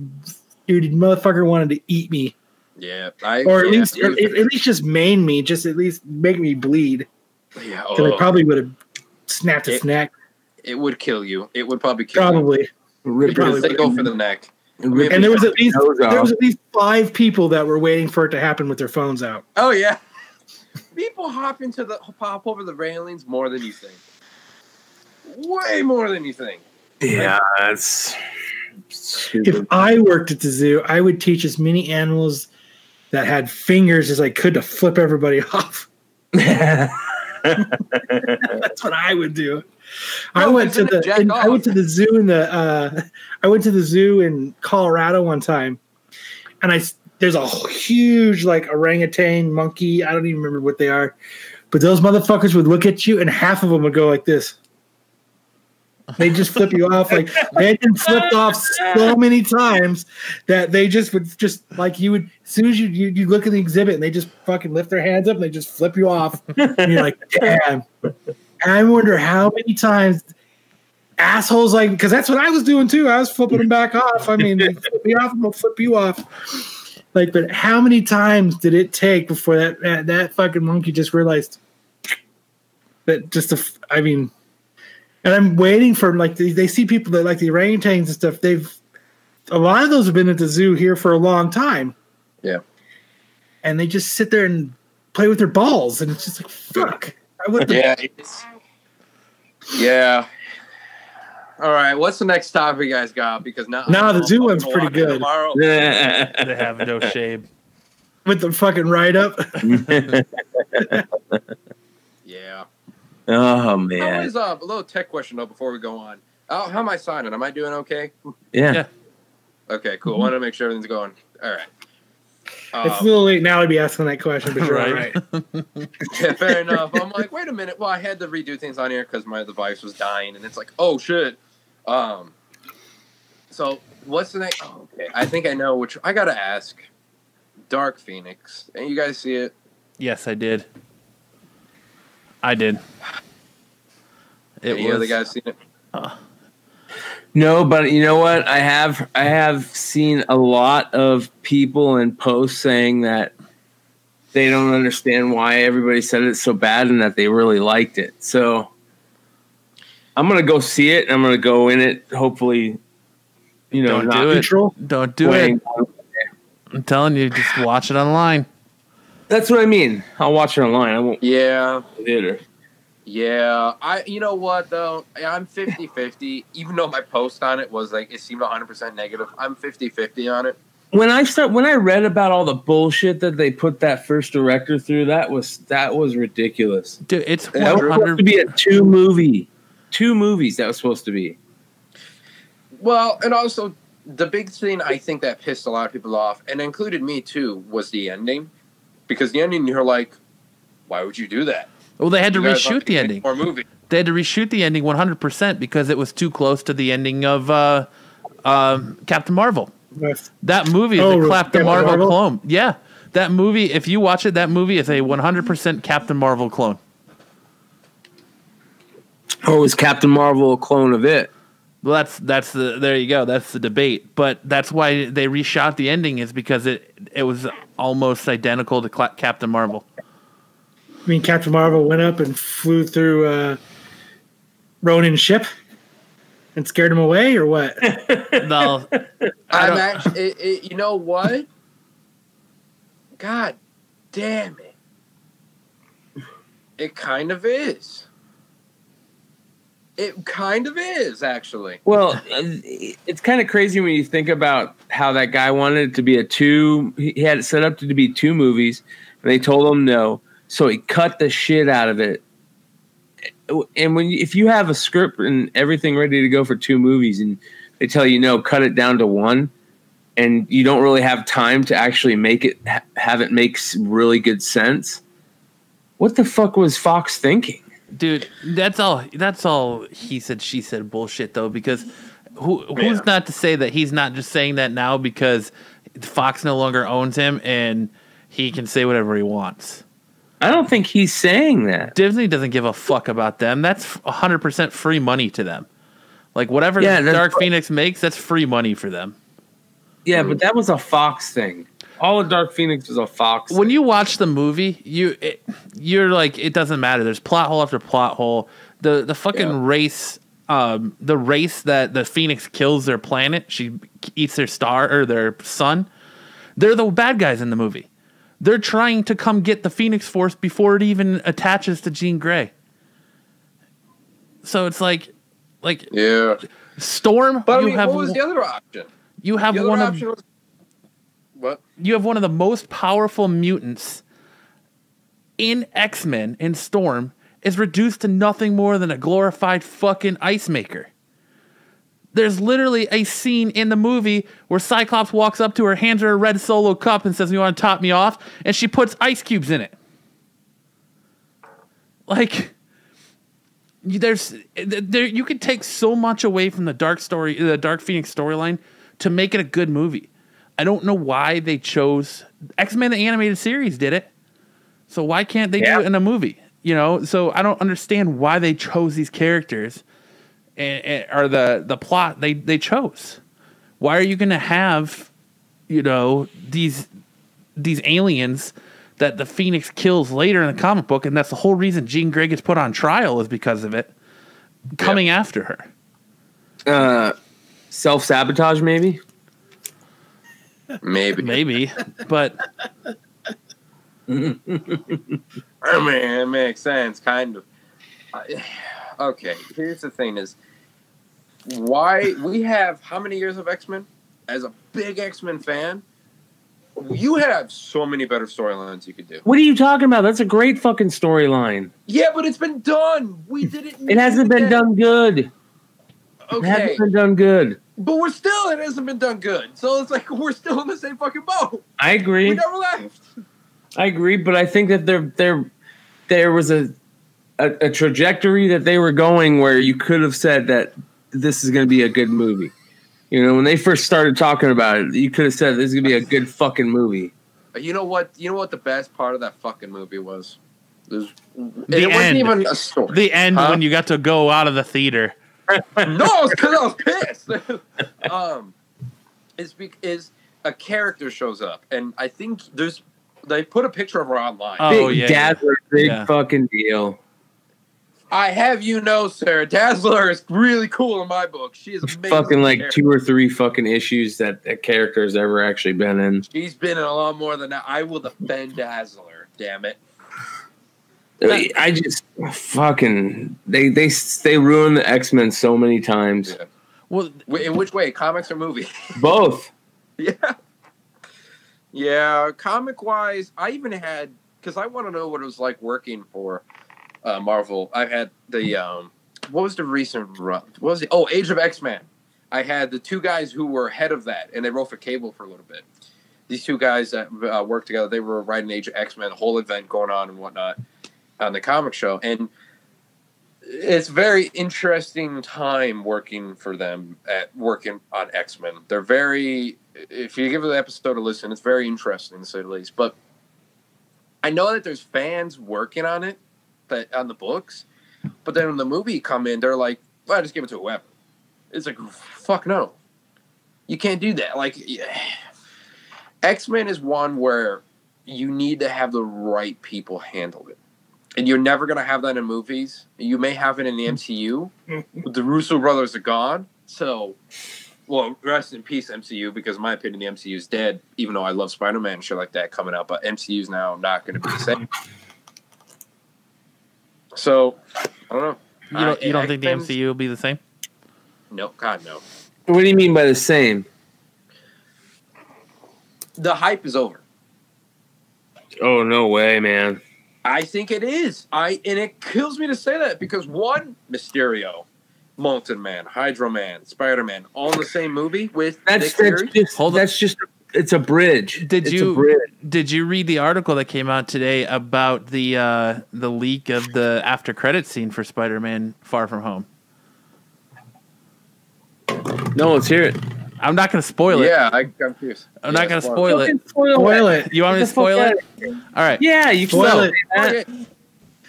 dude, motherfucker wanted to eat me. Yeah, I Or at yeah, least or at, at least just maim me, just at least make me bleed. Yeah, Because oh, I probably would have snapped his It- neck. it would kill you. It would probably kill you. Probably. Rip probably Because they go for the neck. rip And there was at least there was at least five people that were waiting for it to happen with their phones out. Oh yeah, <laughs> people hop into the hop over the railings more than you think. Way more than you think. yeah, that's If. I worked at the zoo, I would teach as many animals that had fingers as I could to flip everybody <laughs> off. <laughs> That's what I would do. I went to the in- I went to the zoo in the uh, I went to the zoo in Colorado one time, and I there's a huge like orangutan monkey. I don't even remember what they are, but those motherfuckers would look at you, and half of them would go like this. They just flip you off like been flipped off so many times that they just would just like you would as soon as you you, you look at the exhibit and they just fucking lift their hands up and they just flip you off and you're like damn. I wonder how many times assholes like because that's what I was doing too. I was flipping them back off. I mean, flip me off, I'm gonna flip you off. Like, but how many times did it take before that that, that fucking monkey just realized that just a I mean, and I'm waiting for like they, they see people that like the orangutans and stuff. They've a lot of those have been at the zoo here for a long time. Yeah. and they just sit there and play with their balls, and it's just like fuck. I would Yeah. It's, yeah. All right. What's the next topic you guys got? Because now, Nah, the zoo one's pretty good. Tomorrow. <laughs> They have no shame. with the fucking write up. <laughs> <laughs> Yeah. oh How man, is uh, a little tech question though before we go on? Oh, how am I signing? Am I doing okay? yeah. Yeah. Okay, cool. Want to make sure everything's going. All right. it's a Um, little late now to be asking that question, but you're Right. all right. <laughs> yeah, fair enough. I'm like, wait a minute. Well, I had to redo things on here because my device was dying, and it's like, oh shit. Um. So what's the next? Oh, okay, I think I know which. I gotta ask. Dark Phoenix, and you guys see it? Yes, I did. I did. It Any was. other guys seen it? No, but you know what? I have I have seen a lot of people in posts saying that they don't understand why everybody said it's so bad and that they really liked it. So I'm gonna go see it. and I'm gonna go in it. Hopefully, you know, Don't not do it. Neutral. Don't do weighing- it. I'm telling you, just watch it online. That's what I mean. I'll watch it online. I won't Yeah, go theater. yeah. I. You know what though? I'm 50-50. Even though my post on it was like it seemed 100 percent negative, I'm 50-50 on it. When I start when I read about all the bullshit that they put that first director through, that was that was ridiculous. Dude, it's That was supposed to be a two movie, two movies. That was supposed to be. Well, and also the big thing I think that pissed a lot of people off, and included me too, was the ending. Because the ending, you're like, why would you do that? Well, they had to You guys want reshoot the ending. More movie. They had to reshoot the ending 100% because it was too close to the ending of uh, um, Captain Marvel. Yes. That movie is Oh, a? Captain Captain Marvel, Marvel? clone. Yeah. That movie, if you watch it, that movie is a 100% Captain Marvel clone. Or was Captain Marvel a clone of it? Well, that's that's the there you go. That's the debate. But that's why they reshot the ending is because it it was almost identical to Cla- Captain Marvel. I mean, Captain Marvel went up and flew through uh, Ronan's ship and scared him away, or what? <laughs> No, <laughs> I I'm actually, it, it, you know what? God damn it. It kind of is. It kind of is, actually. Well, it's kind of crazy when you think about how that guy wanted it to be a two. He had it set up to be two movies, and they told him no, so he cut the shit out of it. And when if you have a script and everything ready to go for two movies, and they tell you no, cut it down to one, and you don't really have time to actually make it have it make s- really good sense. What the fuck was Fox thinking? Dude, that's all. That's all he said. She said bullshit though. Because who who's Yeah. not to say that he's not just saying that now because Fox no longer owns him and he can say whatever he wants. I don't think he's saying that. Disney doesn't give a fuck about them. That's 100% free money to them. Like whatever Yeah, Dark Phoenix makes, that's free money for them. Yeah, but that was a Fox thing. All of Dark Phoenix is a Fox. When you watch the movie, you it, you're like it doesn't matter. There's plot hole after plot hole. The the fucking Yeah. race um the race that the Phoenix kills their planet, she eats their star or their sun. They're the bad guys in the movie. They're trying to come get the Phoenix Force before it even attaches to Jean Grey. So it's like like Yeah. Storm, But I you mean, have what was the other option? you have The other one of option was. What? you have one of the most powerful mutants in X Men in Storm, is reduced to nothing more than a glorified fucking ice maker. There's literally a scene in the movie where Cyclops walks up to her, hands her a red solo cup, and says, You want to top me off? And she puts ice cubes in it. Like, there's there you could take so much away from the dark story the dark phoenix storyline to make it a good movie i don't know why they chose x-men the animated series did it so why can't they Yeah. do it in a movie you know so i don't understand why they chose these characters and, and or the the plot they they chose why are you going to have you know these these aliens that the Phoenix kills later in the comic book, and that's the whole reason Jean Grey gets put on trial is because of it coming after her. Uh, Self sabotage, maybe. Maybe. Maybe, but <laughs> I mean, it makes sense, kind of. I- Okay, here's the thing: is why we have how many years of X Men? As a big X Men fan, you have so many better storylines you could do. What are you talking about? That's a great fucking storyline. Yeah, but it's been done. We did it. It hasn't been done good. Okay. It hasn't been done good. But we're still. It hasn't been done good. So it's like <laughs> we're still in the same fucking boat. I agree. We never left. I agree, but I think that there there there was a, a a trajectory that they were going where you could have said that this is going to be a good movie. You know, when they first started talking about it, you could have said this is going to be a good fucking movie. You know what? You know what the best part of that fucking movie was? It, was, The it wasn't end. even a story. the end Huh? when you got to go out of the theater. No, it's because I was pissed. <laughs> um, it's because a character shows up, and I think there's they put a picture of her online. Oh, big yeah, yeah. dazzler, big Yeah. fucking deal. I have you know, sir, Dazzler is really cool in my book. She is amazing. Fucking like character. two or three fucking issues that a character has ever actually been in. She's been in a lot more than that. I will defend Dazzler. Damn it. I just fucking they they they ruined the X Men so many times. Yeah. Well, In which way, comics or movie? <laughs> Both. Yeah. Yeah, comic wise, I even had because I want to know what it was like working for uh, Marvel. I had the um, what was the recent run? What was it? Oh, Age of X Men. I had the two guys who were head of that, and they wrote for Cable for a little bit. These two guys that uh, worked together, they were writing Age of X Men, the whole event going on and whatnot on the comic show, and it's very interesting time working for them at working on X Men. They're very if you give the episode a listen, it's very interesting to say the least. But I know that there's fans working on it, that on the books, but then when the movie come in, they're like, "Well, i just give it to whoever." It's like, fuck no, you can't do that. Like, <sighs> X Men is one where you need to have the right people handle it, and you're never gonna have that in movies. You may have it in the MCU. the Russo brothers are gone, so well, rest in peace, MCU, because in my opinion, the MCU is dead, even though I love Spider Man and shit like that coming out, but MCU is now not going to be the same. <laughs> So, I don't know. you don't, Uh, you don't think the MCU will be the same? No, God, no. What do you mean by the same? The hype is over. Oh no way, man. I think it is. I and it kills me to say that because one, Mysterio, Molten Man, Hydro Man, Spider Man, all in the same movie with That's Nick that's Fury. just Hold on. that's just it's a bridge. Did It's you- a bridge. Did you read the article that came out today about the uh, the leak of the after credit scene for Spider-Man: Far From Home? No, let's hear it. I'm not going to spoil it. Yeah, I, I'm curious. I'm not going to spoil spoil it. Fucking spoil Spoil it. it. You want me to Get the fuck spoil out it? All right. Yeah, you can Spoil spoil it. it. Okay.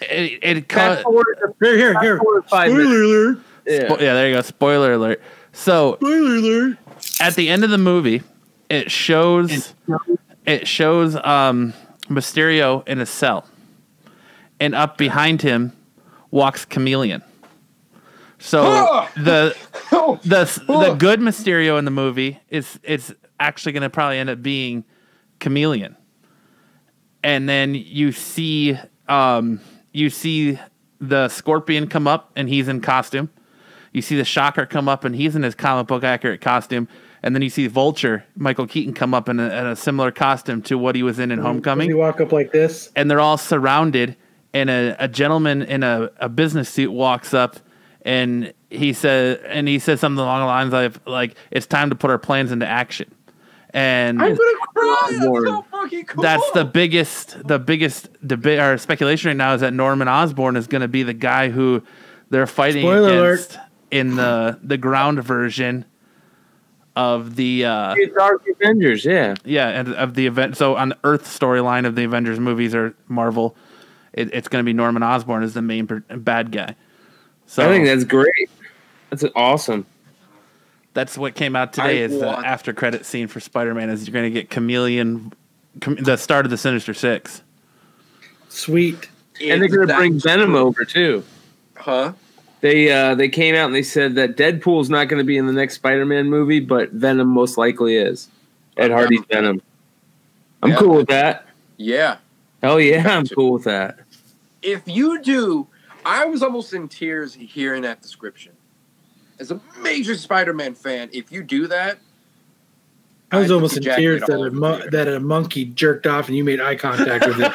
It, it Fast forward Here, here, here. forward five minutes. alert. Yeah. Spo- yeah, there you go. Spoiler alert. So Spoiler alert. at the end of the movie, it shows it shows um, Mysterio in a cell, and up behind him walks Chameleon. So <laughs> the the the <laughs> good Mysterio in the movie is it's actually going to probably end up being Chameleon, and then you see um, you see the Scorpion come up and he's in costume. You see the Shocker come up and he's in his comic book accurate costume, and then you see Vulture Michael Keaton come up in a, in a similar costume to what he was in in Does he Homecoming, walk up like this? and they're all surrounded and a, a gentleman in a, a business suit walks up and he says and he says something along the lines of like it's time to put our plans into action and I'm gonna cry. That's so fucking cool. that's the biggest the biggest debate or speculation right now is that Norman Osborn is going to be the guy who they're fighting Spoiler against in the the ground version of the uh Dark Avengers, yeah. yeah and of the event so on the Earth storyline of the Avengers movies or Marvel it, it's going to be Norman Osborn as the main per- bad guy so I think that's great. That's awesome. that's what came out today I is the after credit scene for Spider-Man is you're going to get Chameleon com- the start of the Sinister 6 Sweet. and they're gonna bring Venom over too. Huh? They uh, they came out and they said that Deadpool's not going to be in the next Spider-Man movie, but Venom most likely is. Ed Hardy's Venom. I'm Yeah. cool with that. Yeah. Hell yeah, I'm cool with that. If you do, I was almost in tears hearing that description. As a major Spider-Man fan, if you do that, I was I'd almost in tears that a, over mon- that a monkey jerked off and you made eye contact with it.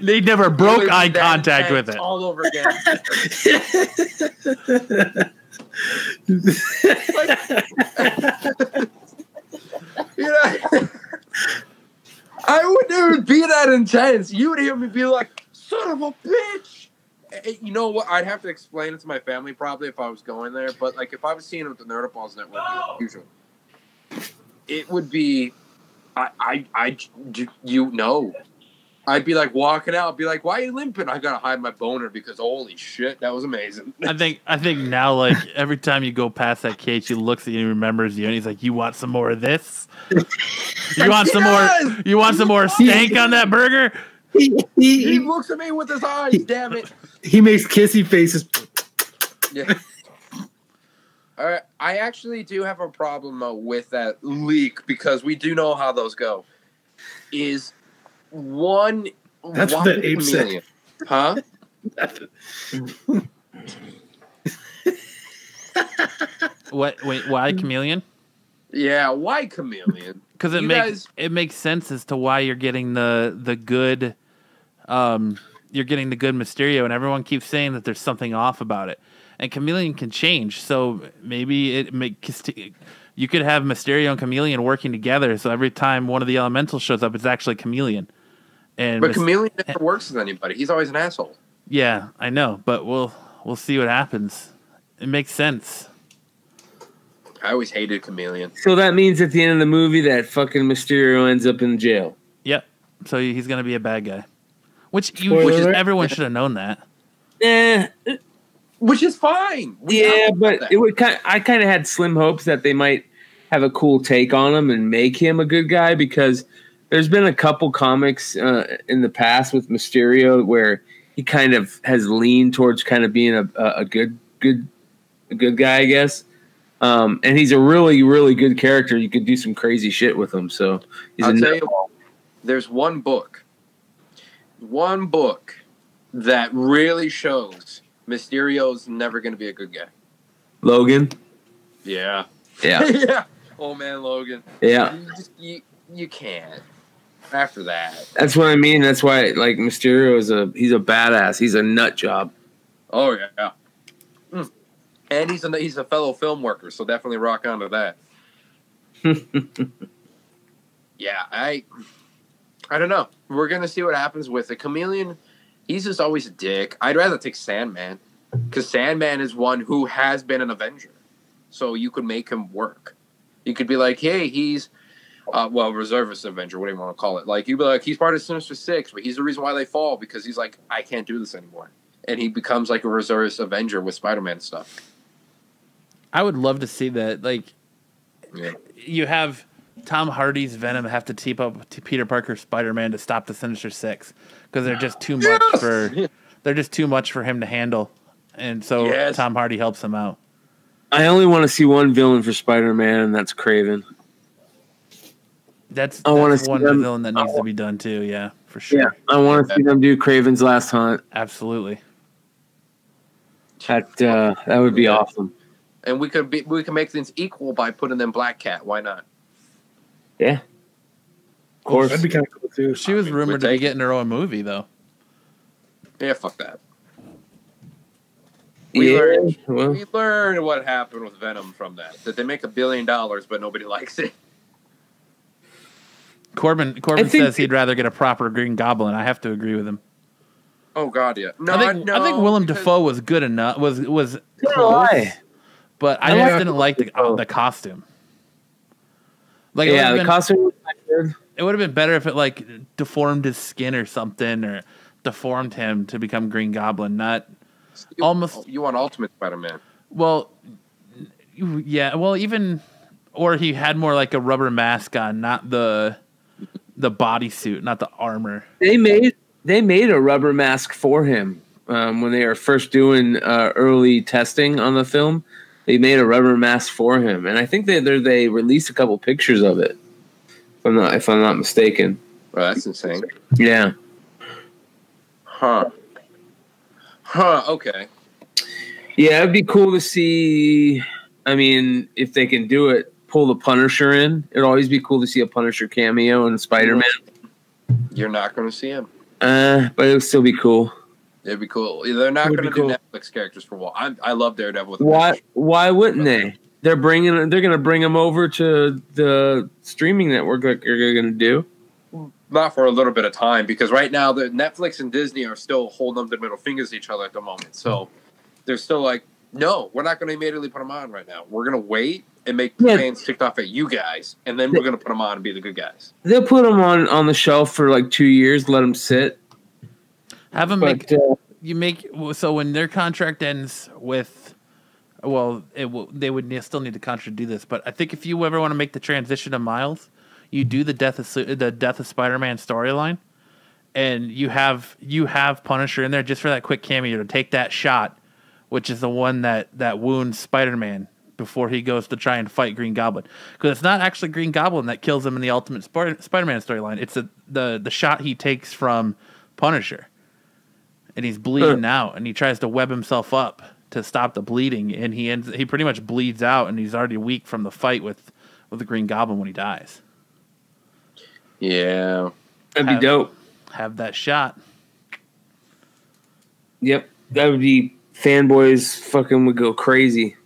<laughs> they never broke Really eye contact with it all over again. <laughs> you know, I wouldn't even be that intense. You would hear me be like, "Son of a bitch." You know what? I'd have to explain it to my family probably if I was going there. But like, if I was seeing it with the Nerd Balls Network, usually, it would be, I, I, I, you know, I'd be like walking out, be like, "Why are you limping?" I gotta hide my boner because holy shit, that was amazing. I think I think now like every time you go past that cage, he looks at you and remembers you, and he's like, "You want some more of this? You want some more? You want some more stank on that burger?" he, he, He he, looks at me with his eyes. Damn it. He makes kissy faces. Yeah. <laughs> All right. I actually do have a problem uh, with that leak because we do know how those go. Is one That's what that ape said. chameleon? Huh? What? Wait, why chameleon? Yeah. Why chameleon? Because it You makes guys- it makes sense as to why you're getting the the good, um, you're getting the good Mysterio, and everyone keeps saying that there's something off about it. And chameleon can change, so maybe it makes you could have Mysterio and chameleon working together. So every time one of the elementals shows up, it's actually chameleon. And But Mys- chameleon never works with anybody. He's always an asshole. Yeah, I know, but we'll we'll see what happens. It makes sense. I always hated chameleon. So that means at the end of the movie that fucking Mysterio ends up in jail. Yep. So he's gonna be a bad guy, which you Spoiler which is, alert. everyone should have known that. Eh, Which is fine. We yeah, but it would kind. I kind of had slim hopes that they might have a cool take on him and make him a good guy because there's been a couple comics uh, in the past with Mysterio where he kind of has leaned towards kind of being a, a, a good good a good guy, I guess. Um, and he's a really really good character. You could do some crazy shit with him. So he's I'll a tell you, there's one book, one book that really shows Mysterio's never going to be a good guy. Logan. Yeah. Yeah, <laughs> yeah. Oh man, Logan. yeah. You just you, you can't. After that. That's what I mean. That's why like Mysterio is a he's a badass. He's a nut job. Oh yeah. Mm. And he's a he's a fellow film worker, so definitely rock onto that. <laughs> yeah, I I don't know. We're gonna see what happens with the chameleon. He's just always a dick. I'd rather take Sandman because Sandman is one who has been an Avenger, so you could make him work. You could be like, hey, he's uh, well, reservist Avenger, whatever you want to call it. Like you'd be like, he's part of Sinister Six, but he's the reason why they fall because he's like, I can't do this anymore, and he becomes like a reservist Avenger with Spider-Man stuff. I would love to see that. Like Yeah. you have Tom Hardy's Venom have to team up to Peter Parker's Spider Man to stop the Sinister Six because they're just too much Yes! for <laughs> they're just too much for him to handle, and so Yes. Tom Hardy helps him out. I only want to see one villain for Spider Man, and that's Kraven. That's, I wanna see one them- villain that needs to be done too. Yeah, for sure. Yeah, I want to see them do Kraven's Last Hunt. Absolutely. That uh, that would be awesome. And we could be we could make things equal by putting in Black Cat. Why not? Yeah, of course. That'd be kind of cool too. She was mean, rumored to be take getting her own movie though. Yeah, fuck that. We yeah. learned- Well, We learned what happened with Venom from that. That they make a billion dollars, but nobody <laughs> likes it. Corbin Corbin think- says he'd rather get a proper Green Goblin. I have to agree with him. Oh God, yeah. No, I think no, I think Willem because- Dafoe was good enough. Was was so close, but I I just didn't like the uh, the costume. Like it yeah, would've the been- costume was not good. It would have been better if it like deformed his skin or something, or deformed him to become Green Goblin. Not You- almost- You want Ultimate Spider-Man? well, yeah. Well, even or he had more like a rubber mask on, not the the bodysuit, not the armor. They made they made a rubber mask for him um, when they were first doing uh, early testing on the film. They made a rubber mask for him, and I think they they they released a couple pictures of it. If I'm not if I'm not mistaken. Oh, that's insane. Yeah. Huh. Huh. Okay. Yeah, it'd be cool to see. I mean, if they can do it, pull the Punisher in. It'd always be cool to see a Punisher cameo in Spider Man. You're not going to see him. Uh, but it would still be cool. It'd be cool. They're not going to do cool. Netflix characters for a while. I, I love Daredevil. Why? passion. Why wouldn't they? They're bringing. They're going to bring them over to the streaming network. Like they're going to do. Not for a little bit of time because right now the Netflix and Disney are still holding up their middle fingers to each other at the moment. So they're still like, no, we're not going to immediately put them on right now. We're going to wait and make Yeah. fans ticked off at you guys, and then we're going to put them on and be the good guys. They'll put them on on the shelf for like two years. Let them sit. Have him make uh, you make so when their contract ends with well it will they would still need to contract to do this but i think if you ever want to make the transition to miles you do the death of the death of spider-man storyline and you have you have punisher in there just for that quick cameo to take that shot which is the one that that wounds spider-man before he goes to try and fight green goblin. Because it's not actually green goblin that kills him in the ultimate Spar- spider-man storyline it's a, the the shot he takes from punisher and he's bleeding out and he tries to web himself up to stop the bleeding and he ends he pretty much bleeds out and he's already weak from the fight with with the green goblin when he dies Yeah. that'd be dope. have that shot Yep, that would be fanboys. Fucking would go crazy.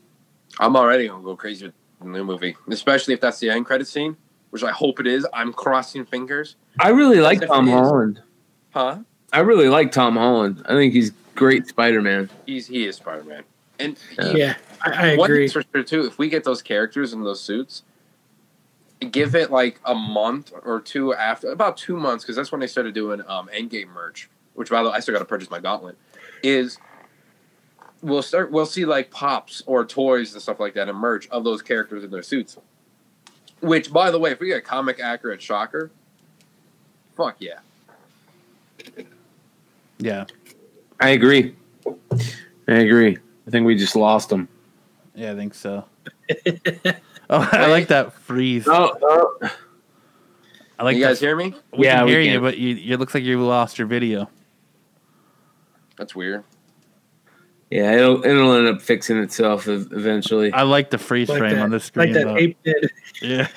I'm already going to go crazy with the new movie, especially if that's the end credit scene, which I hope it is. I'm crossing fingers. I really like Tom. Holland. Huh? I really like Tom Holland. I think he's great Spider Man. He's he is Spider Man, and Yeah. Yeah, I, I one agree. thing's for sure too. If we get those characters in those suits, give it like a month or two after, about two months, because that's when they started doing um, Endgame merch. Which, by the way, I still got to purchase my gauntlet. Is we'll start we'll see like pops or toys and stuff like that and merch of those characters in their suits. Which, by the way, if we get a comic accurate Shocker, fuck yeah. Yeah I agree. I agree. I think we just lost them. yeah i think so <laughs> oh i like that freeze Oh, oh. i like you guys that hear me? we Yeah, can we hear you can. but you it looks like you lost your video That's weird. yeah, it'll it'll end up fixing itself eventually. i like the freeze Like frame that, on this screen like that though. ape did. yeah <laughs>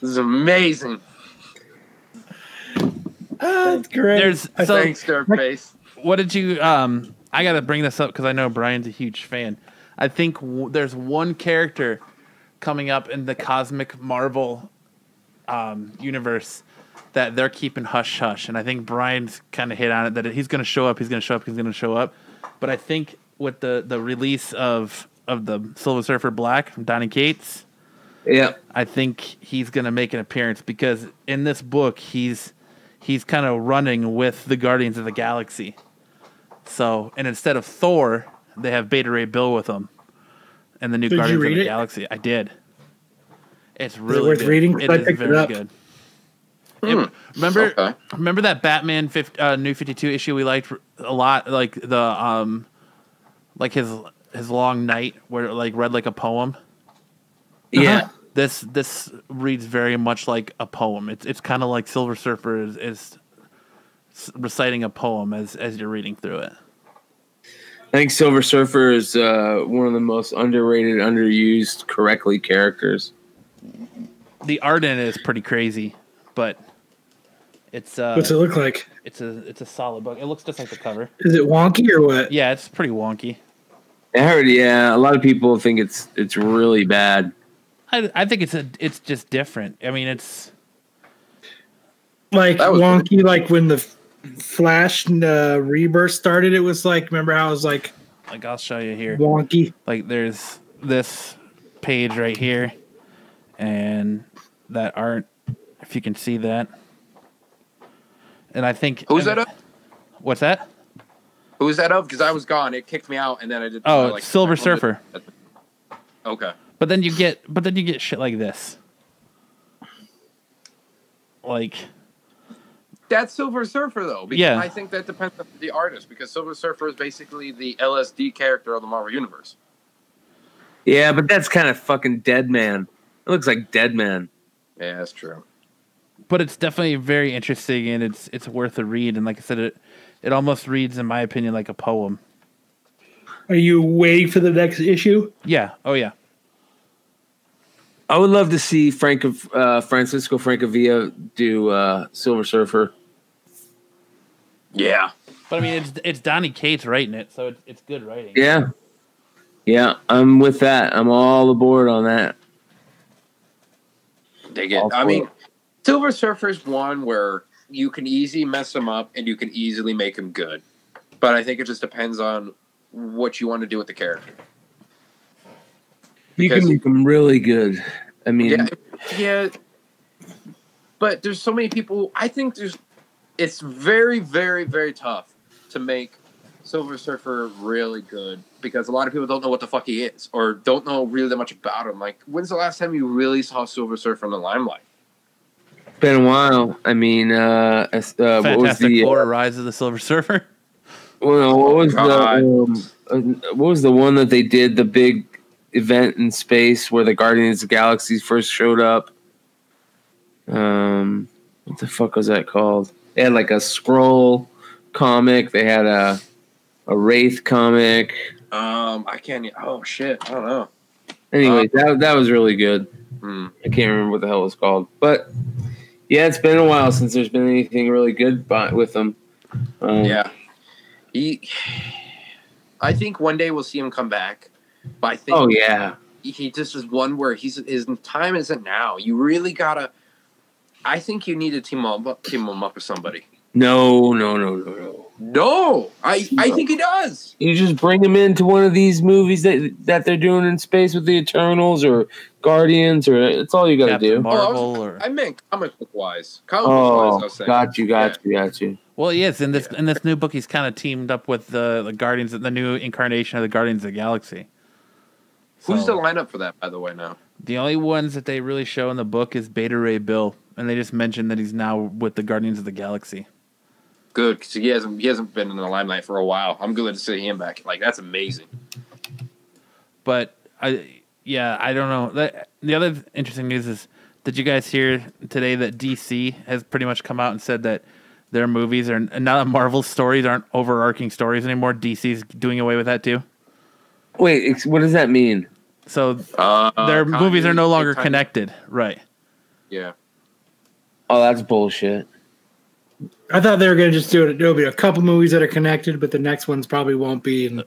This is amazing. Ah, that's great. There's- so- Thanks, Dirtface. what did you um i gotta bring this up because i know brian's a huge fan i think w- there's one character coming up in the cosmic marvel um universe that they're keeping hush hush and i think brian's kind of hit on it that he's gonna show up he's gonna show up he's gonna show up but i think with the the release of of the silver surfer black from donny cates yeah, I think he's going to make an appearance because in this book he's he's kind of running with the Guardians of the Galaxy. So, and instead of Thor, they have Beta Ray Bill with them, and the new Did Guardians of the it? Galaxy. I did. It's really worth good. reading? 'Cause It I is picked it very up. good. Hmm. It- remember, Okay. remember that Batman 50, uh, New Fifty Two issue we liked a lot, like the um, like his his long night where it like read like a poem. yeah. This this reads very much like a poem. It's it's kind of like Silver Surfer is, is reciting a poem as as you're reading through it. I think Silver Surfer is uh, one of the most underrated, underused, correctly characters. The art in it is pretty crazy, but It's uh, What's it look like? it's a it's a solid book. It looks just like the cover. Is it wonky or what? Yeah, it's pretty wonky. I heard, yeah, a lot of people think it's it's really bad. I I think it's a it's just different. I mean, it's Like That was wonky, like when the Flash uh, rebirth started. It was like, remember how it was like like I'll show you here. wonky? Like there's this page right here, and that art. If you can see that, and I think Who's that of? What's that? Who was that of? Because I was gone. It kicked me out, and then I did. Oh, uh, it's Silver Surfer. Okay. But then you get, but then you get shit like this. Like, That's Silver Surfer though. Because Yeah. I think that depends on the artist because Silver Surfer is basically the LSD character of the Marvel Universe. Yeah, but that's kind of fucking Dead Man. It looks like Dead Man. Yeah, that's true. but it's definitely very interesting and it's it's worth a read. And like I said, it it almost reads, in my opinion, like a poem. Are you waiting for the next issue? Yeah. Oh yeah. I would love to see Frank uh, Francisco Francavilla do uh, Silver Surfer. Yeah. But I mean, it's it's Donny Cates writing it, so it's it's good writing. Yeah, yeah, I'm with that. I'm all aboard on that. They get. I mean. Silver Surfer is one where you can easily mess him up and you can easily make him good. But I think it just depends on what you want to do with the character. You can make them really good. I mean, Yeah, yeah. But there's so many people. I think there's. It's very, very, very tough to make Silver Surfer really good because a lot of people don't know what the fuck he is or don't know really that much about him. Like, when's the last time you really saw Silver Surfer in the limelight? been a while. I mean, uh, as- uh, what was the Four: uh, Rise of the Silver Surfer. well, what was the um, uh, what was the one that they did the big event in space where the Guardians of the Galaxy first showed up? Um, what the fuck was that called? They had like a scroll comic. They had a a wraith comic. Um, I can't. Oh shit, I don't know. Anyway, that that was really good. Hmm. I can't remember what the hell it was called, but yeah, it's been a while since there's been anything really good by, with them. Um, Yeah, he. I think one day we'll see him come back, but I think Oh yeah. he just is one where he's his time isn't now. You really gotta. I think you need to team him up, team him up with somebody. No, no, no, no, no. No, I I think he does. You just bring him into one of these movies that that they're doing in space with the Eternals or Guardians, or it's all you got to Captain do. Marvel, Oh, I, was- or I meant comic book wise. Comic book wise, oh, I Oh, got you, got you, got you. well, yes, in this in this new book, he's kind of teamed up with the the Guardians, the new incarnation of the Guardians of the Galaxy. Who's So- the lineup for that, by the way? Now, The only ones that they really show in the book is Beta Ray Bill, and they just mentioned that he's now with the Guardians of the Galaxy. good because he hasn't he hasn't been in the limelight for a while. I'm glad to see him back. Like that's amazing. But I, yeah, I don't know. That, the other interesting news is, did you guys hear today that DC has pretty much come out and said that their movies are now that Marvel's stories aren't overarching stories anymore. DC's doing away with that too. Wait, ex- what does that mean? So Uh, their movies are no longer time- connected, right? Yeah, Oh, that's bullshit. I thought they were going to just do it. There'll be a couple movies that are connected, but the next ones probably won't be, and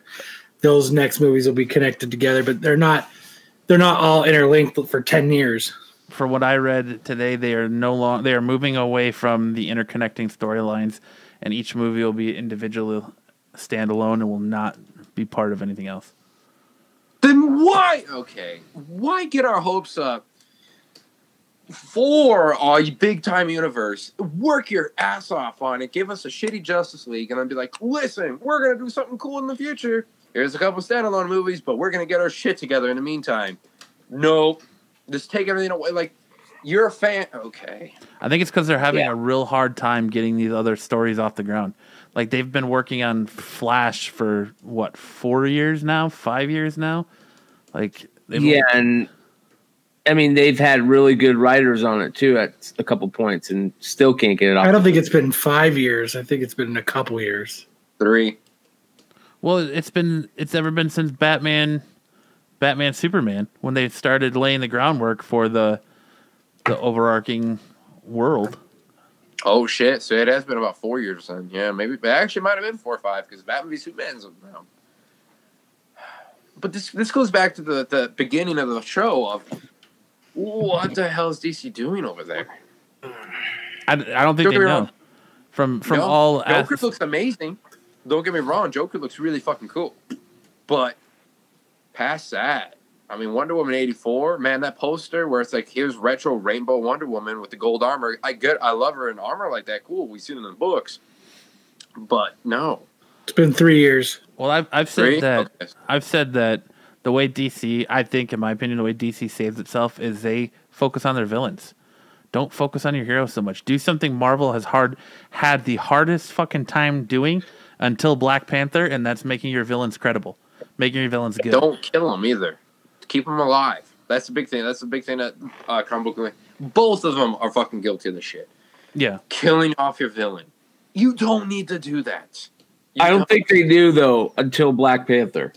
those next movies will be connected together. But they're not. They're not all interlinked for ten years. For what I read today, they are no longer they are moving away from the interconnecting storylines, and each movie will be individually standalone and will not be part of anything else. Then why? Okay, why get our hopes up for a big time universe? Work your ass off on it. Give us a shitty Justice League, and I'd be like, listen, we're gonna do something cool in the future. Here's a couple standalone movies, but we're gonna get our shit together in the meantime. Nope, just take everything away. Like you're a fan, okay? I think it's because they're having Yeah. a real hard time getting these other stories off the ground. Like they've been working on Flash for what four years now, five years now. Like they've, Yeah, and I mean they've had really good writers on it too at a couple points, and still can't get it off. I don't think it's been five years. I think it's been a couple years. Three. Well, it's been it's ever been since Batman, Batman Superman when they started laying the groundwork for the the overarching world. Oh shit! So it has been about four years then. Yeah, maybe. It actually might have been four or five because Batman v Superman's around. But this this goes back to the the beginning of the show of what the hell is DC doing over there? I, I don't think Don't they know. wrong. From from No, all Joker looks amazing. Don't get me wrong, Joker looks really fucking cool. But past that, I mean, Wonder Woman eighty four, man, that poster where it's like here's retro rainbow Wonder Woman with the gold armor. I get, I love her in armor like that. Cool, we've seen it in the books. But no, It's been three years. Well, I've I've said Three? that Okay. I've said that the way DC, I think, in my opinion, the way DC saves itself is they focus on their villains. Don't focus on your heroes so much. Do something Marvel has hard had the hardest fucking time doing until Black Panther, and that's making your villains credible, making your villains good. don't kill them either. Keep them alive. That's the big thing. That's the big thing that uh, comic book. Both of them are fucking guilty of this shit. Yeah, Killing off your villain. You don't need to do that. You I don't think they do though until Black Panther.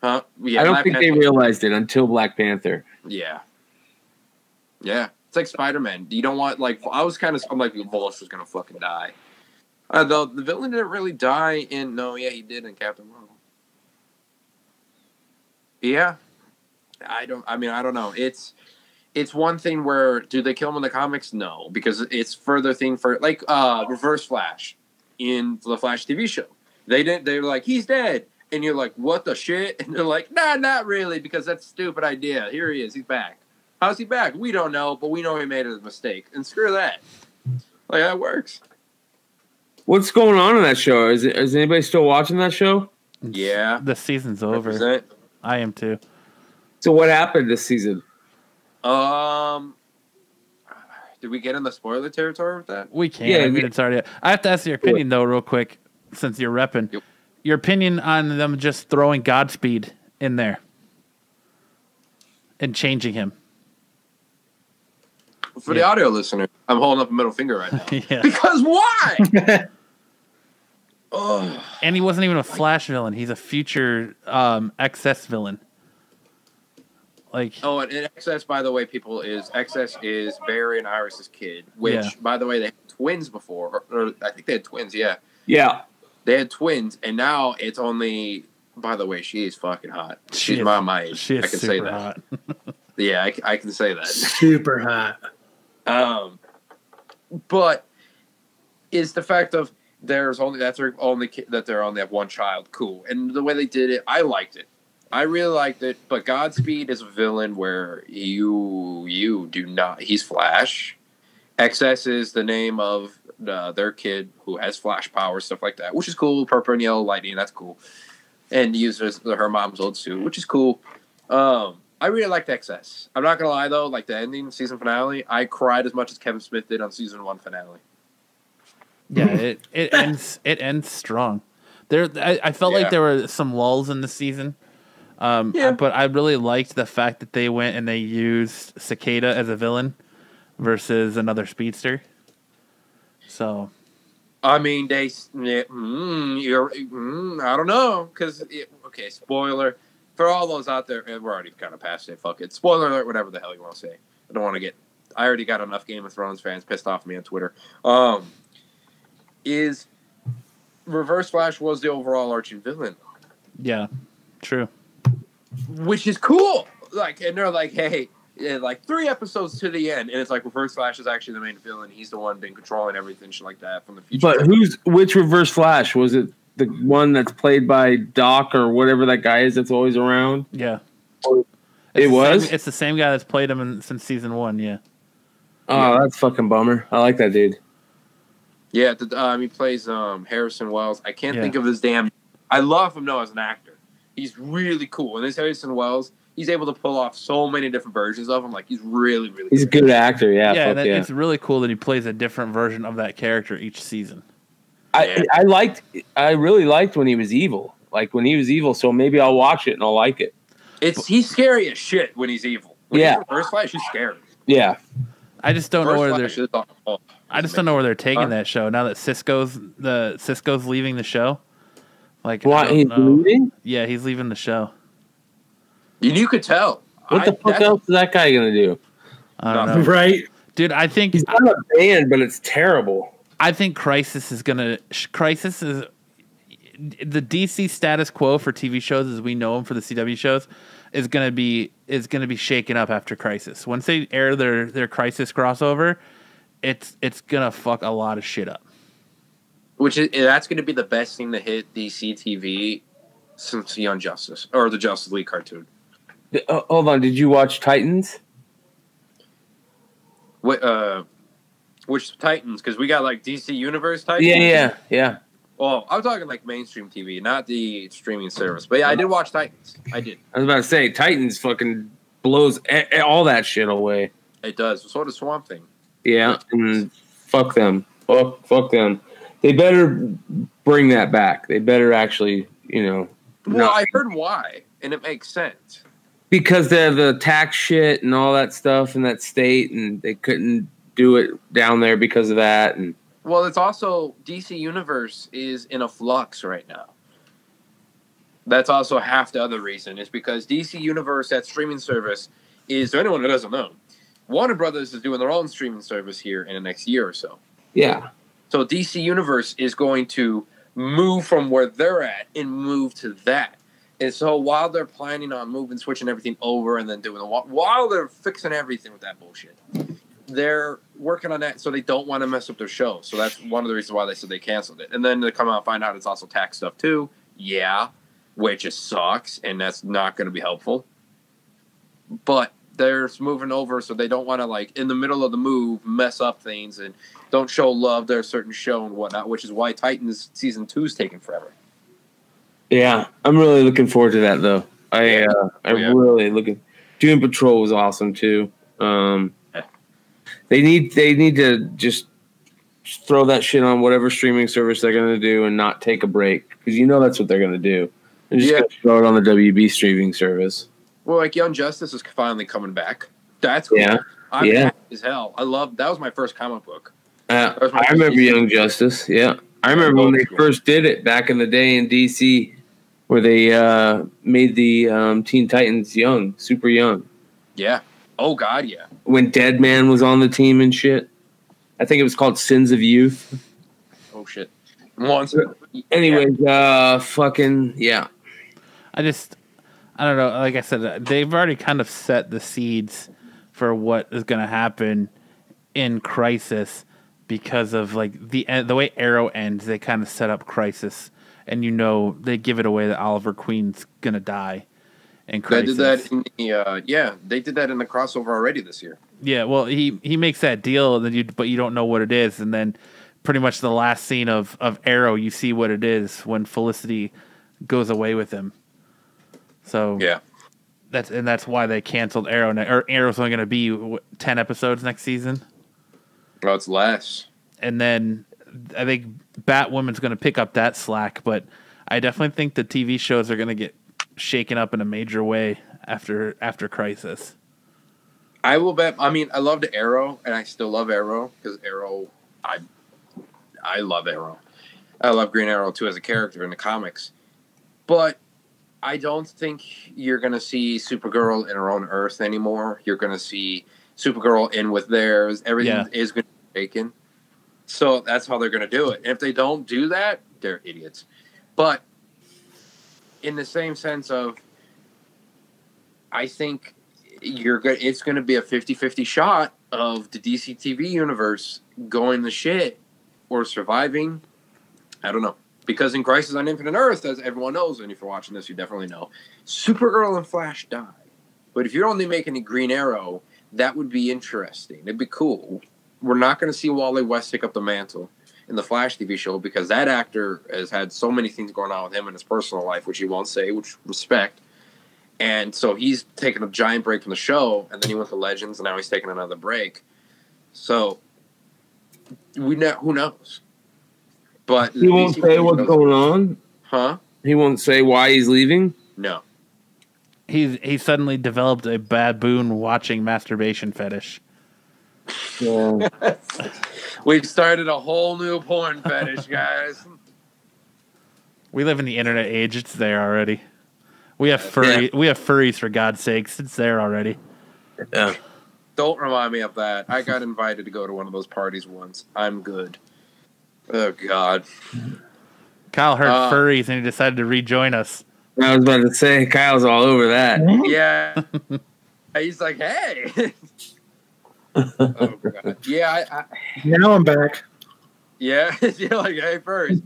Huh? Yeah, I don't Black think they realized it until Black Panther. Yeah. Yeah. It's like Spider Man. You don't want like I was kind of I'm like Vulture's gonna fucking die. Uh, though the villain didn't really die in no, yeah, he did in Captain Marvel. Yeah. I don't I mean I don't know. It's it's one thing where do they kill him in the comics? No, because it's further thing for like uh Reverse Flash in the Flash TV show. They didn't they were like, he's dead. And you're like, what the shit? And they're like, nah, not really, because that's a stupid idea. Here he is, he's back. How's he back? We don't know, but we know he made a mistake. And screw that. Like that works. What's going on in that show? Is it, is anybody still watching that show? Yeah. the season's over. Represent. I am too. So what happened this season? Um did we get in the spoiler territory with that? We can. Yeah, I mean, yeah. it's already. I have to ask your opinion though, real quick, since you're repping. Yep. Your opinion on them just throwing Godspeed in there and changing him. For the audio listener, I'm holding up a middle finger right now. <laughs> yeah. because why? <laughs> oh, And he wasn't even a Flash villain. He's a future um, XS villain. Like, oh, and, and XS, by the way, people is XS is Barry and Iris's kid, which, Yeah. by the way, they had twins before, or, or I think they had twins. Yeah, Yeah. they had twins, and now it's only. By the way, she is fucking hot. She She's is- my my age. she is I can super say that. hot. <laughs> <laughs> Yeah, I can say that. Super hot. Um, but is the fact of there's only that's their only ki- that they're only have one child cool, and the way they did it, I liked it. I really liked it. But Godspeed is a villain where you you do not. He's Flash. XS is the name of uh, their kid who has Flash powers, stuff like that, which is cool. Purple and yellow lightning, that's cool. And uses her mom's old suit, which is cool. Um, I really liked XS. I'm not gonna lie though, like the ending season finale, I cried as much as Kevin Smith did on season one finale. yeah, <laughs> it, it ends it ends strong. There, I, I felt Yeah. like there were some lulls in the season. Um, Yeah. but I really liked the fact that they went and they used Cicada as a villain versus another speedster. So I mean, they, mm, you're, mm, I don't know, because okay, spoiler for all those out there. We're already kind of past it. Fuck it, spoiler alert, whatever the hell you want to say. I don't want to get. I already got enough Game of Thrones fans pissed off at me on Twitter. Um, is Reverse Flash was the overall arching villain, yeah, true. Which is cool. Like, and they're like, hey. Yeah, like three episodes to the end, and it's like Reverse Flash is actually the main villain. He's the one been controlling everything, shit like that from the future. But who's which Reverse Flash? Was it the one that's played by Doc or whatever that guy is that's always around? Yeah, It was? Same, it's the same guy that's played him in, since season one. Yeah, Oh, that's fucking bummer. I like that dude. Yeah, the, um, he plays um, Harrison Wells. I can't Yeah. think of his damn. I love him though as an actor. He's really cool, and this Harrison Wells, he's able to pull off so many different versions of him. Like he's really, really. He's a good actor. Yeah, yeah, fuck and it- yeah. it's really cool that he plays a different version of that character each season. I, I liked. I really liked when he was evil. Like when he was evil. So maybe I'll watch it and I'll like it. It's he's scary as shit when he's evil. When Yeah. he's Reverse Flash, he's scary. Yeah. I just don't know Reverse where they're. Flash is, I just don't know where they're taking Huh? that show now that Cisco's the Cisco's leaving the show. Like, I Why he's know. leaving? Yeah, he's leaving the show. You, you could tell. What I- the fuck else is that guy gonna do? I don't know, Right? dude. I think He's not a band, but it's terrible. I think Crisis is gonna Crisis is the DC status quo for TV shows as we know them for the CW shows is gonna be is gonna be shaken up after Crisis. Once they air their their Crisis crossover, it's it's gonna fuck a lot of shit up. Which is that's going to be the best thing to hit DC TV since Young Justice or the Justice League cartoon. Uh, hold on, did you watch Titans? What? Uh, which Titans? Because we got like DC Universe Titans. Yeah, yeah, yeah. Oh, I'm talking like mainstream TV, not the streaming service. But yeah, I did watch Titans. I did. I was about to say Titans fucking blows all that shit away. It does. So does Swamp Thing. Yeah, and fuck them. Fuck, fuck them. They better bring that back. They better actually, you know, Well. I heard why, and it makes sense. because they have the tax shit and all that stuff in that state, and they couldn't do it down there because of that. And Well, it's also DC Universe is in a flux right now. That's also half the other reason is because DC Universe, that streaming service, is to anyone who doesn't know, Warner Brothers is doing their own streaming service here in the next year or so. yeah, So DC Universe is going to move from where they're at and move to that. And so while they're planning on moving, switching everything over, and then doing the while they're fixing everything with that bullshit, they're working on that so they don't want to mess up their show. So that's one of the reasons why they said they canceled it. And then they come out and find out it's also tax stuff too. Yeah, which just sucks, and that's not going to be helpful. But they're moving over, so they don't want to like in the middle of the move mess up things and don't show love to a certain show and whatnot. Which is why Titans season two is taking forever. yeah. I'm really looking forward to that though. I, uh, I Oh, yeah. really looking. Doom Patrol was awesome too. Um, they need they need to just throw that shit on whatever streaming service they're gonna do and not take a break because you know that's what they're gonna do. They're just Yeah. gonna throw it on the WB streaming service. Well, like Young Justice is finally coming back. That's cool. Yeah. I'm Yeah. happy as hell. I love that was my first comic book. Uh, That was my I remember first Young Justice. Yeah, I remember when they first did it back in the day in DC, where they uh, made the um, Teen Titans young, super young. Yeah. Oh God, yeah. When Dead Man was on the team and shit. I think it was called Sins of Youth. Oh shit. Once. Anyways, uh, fucking yeah. I just, I don't know. Like I said, they've already kind of set the seeds for what is going to happen in Crisis because of like the the way Arrow ends. They kind of set up Crisis, and you know they give it away that Oliver Queen's going to die in Crisis. They did that in the uh, yeah. They did that in the crossover already this year. Yeah, well, he he makes that deal, and then you but you don't know what it is, and then pretty much the last scene of of Arrow, you see what it is when Felicity goes away with him. So Yeah. that's and that's why they canceled Arrow. ne- Or Arrow's only going to be what, ten episodes next season, Well, it's less. and then I think Batwoman's going to pick up that slack. But I definitely think the TV shows are going to get shaken up in a major way after after Crisis. I will bet. I mean, I loved Arrow, and I still love Arrow because Arrow. I, I love Arrow. I love Green Arrow too as a character in the comics, but I don't think you're gonna see Supergirl in her own Earth anymore. You're gonna see Supergirl in with theirs. Everything Yeah. is gonna be taken. So that's how they're gonna do it. And if they don't do that, they're idiots. But in the same sense of, I think you're good. It's going to be a 50-50 shot of the DC TV universe going the shit or surviving. I don't know because in Crisis on Infinite Earth, as everyone knows, and if you're watching this, you definitely know, Supergirl and Flash die. But if you're only making a Green Arrow, that would be interesting. It'd be cool. We're not going to see Wally West take up the mantle in the Flash TV show because that actor has had so many things going on with him in his personal life, which he won't say, which respect. And so he's taken a giant break from the show, and then he went to Legends, and now he's taking another break. So we know who knows. But He won't say what's going on. Huh? He won't say why he's leaving. No. He's he suddenly developed a baboon watching masturbation fetish. Yeah. <laughs> We've started a whole new porn fetish, guys. <laughs> We live in the internet age. It's there already. We have furry. We have furries for God's sakes. It's there already. yeah. Don't remind me of that. I got invited to go to one of those parties once. I'm good. Oh God. Kyle heard Uh, furries and he decided to rejoin us. I was about to say Kyle's all over that. Yeah. <laughs> He's like, hey. <laughs> oh God. Yeah. I, I, Now I'm back. yeah. <laughs> You're like, hey, furries.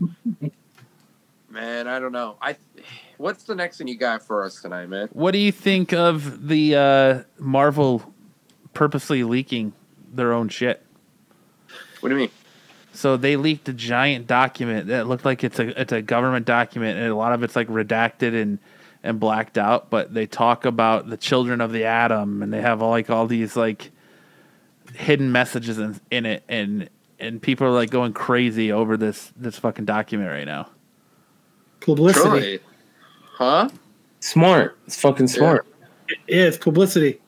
Man, I don't know. I. What's the next thing you got for us tonight, man? What do you think of the uh, Marvel purposely leaking their own shit? What do you mean? So they leaked a giant document that looked like it's a it's a government document, and a lot of it's like redacted and and blacked out. But they talk about the children of the atom, and they have all, like all these like hidden messages in, in it, and and people are like going crazy over this this fucking document right now. Publicity. Troy. Huh? Smart. It's fucking smart. Yeah, it's publicity.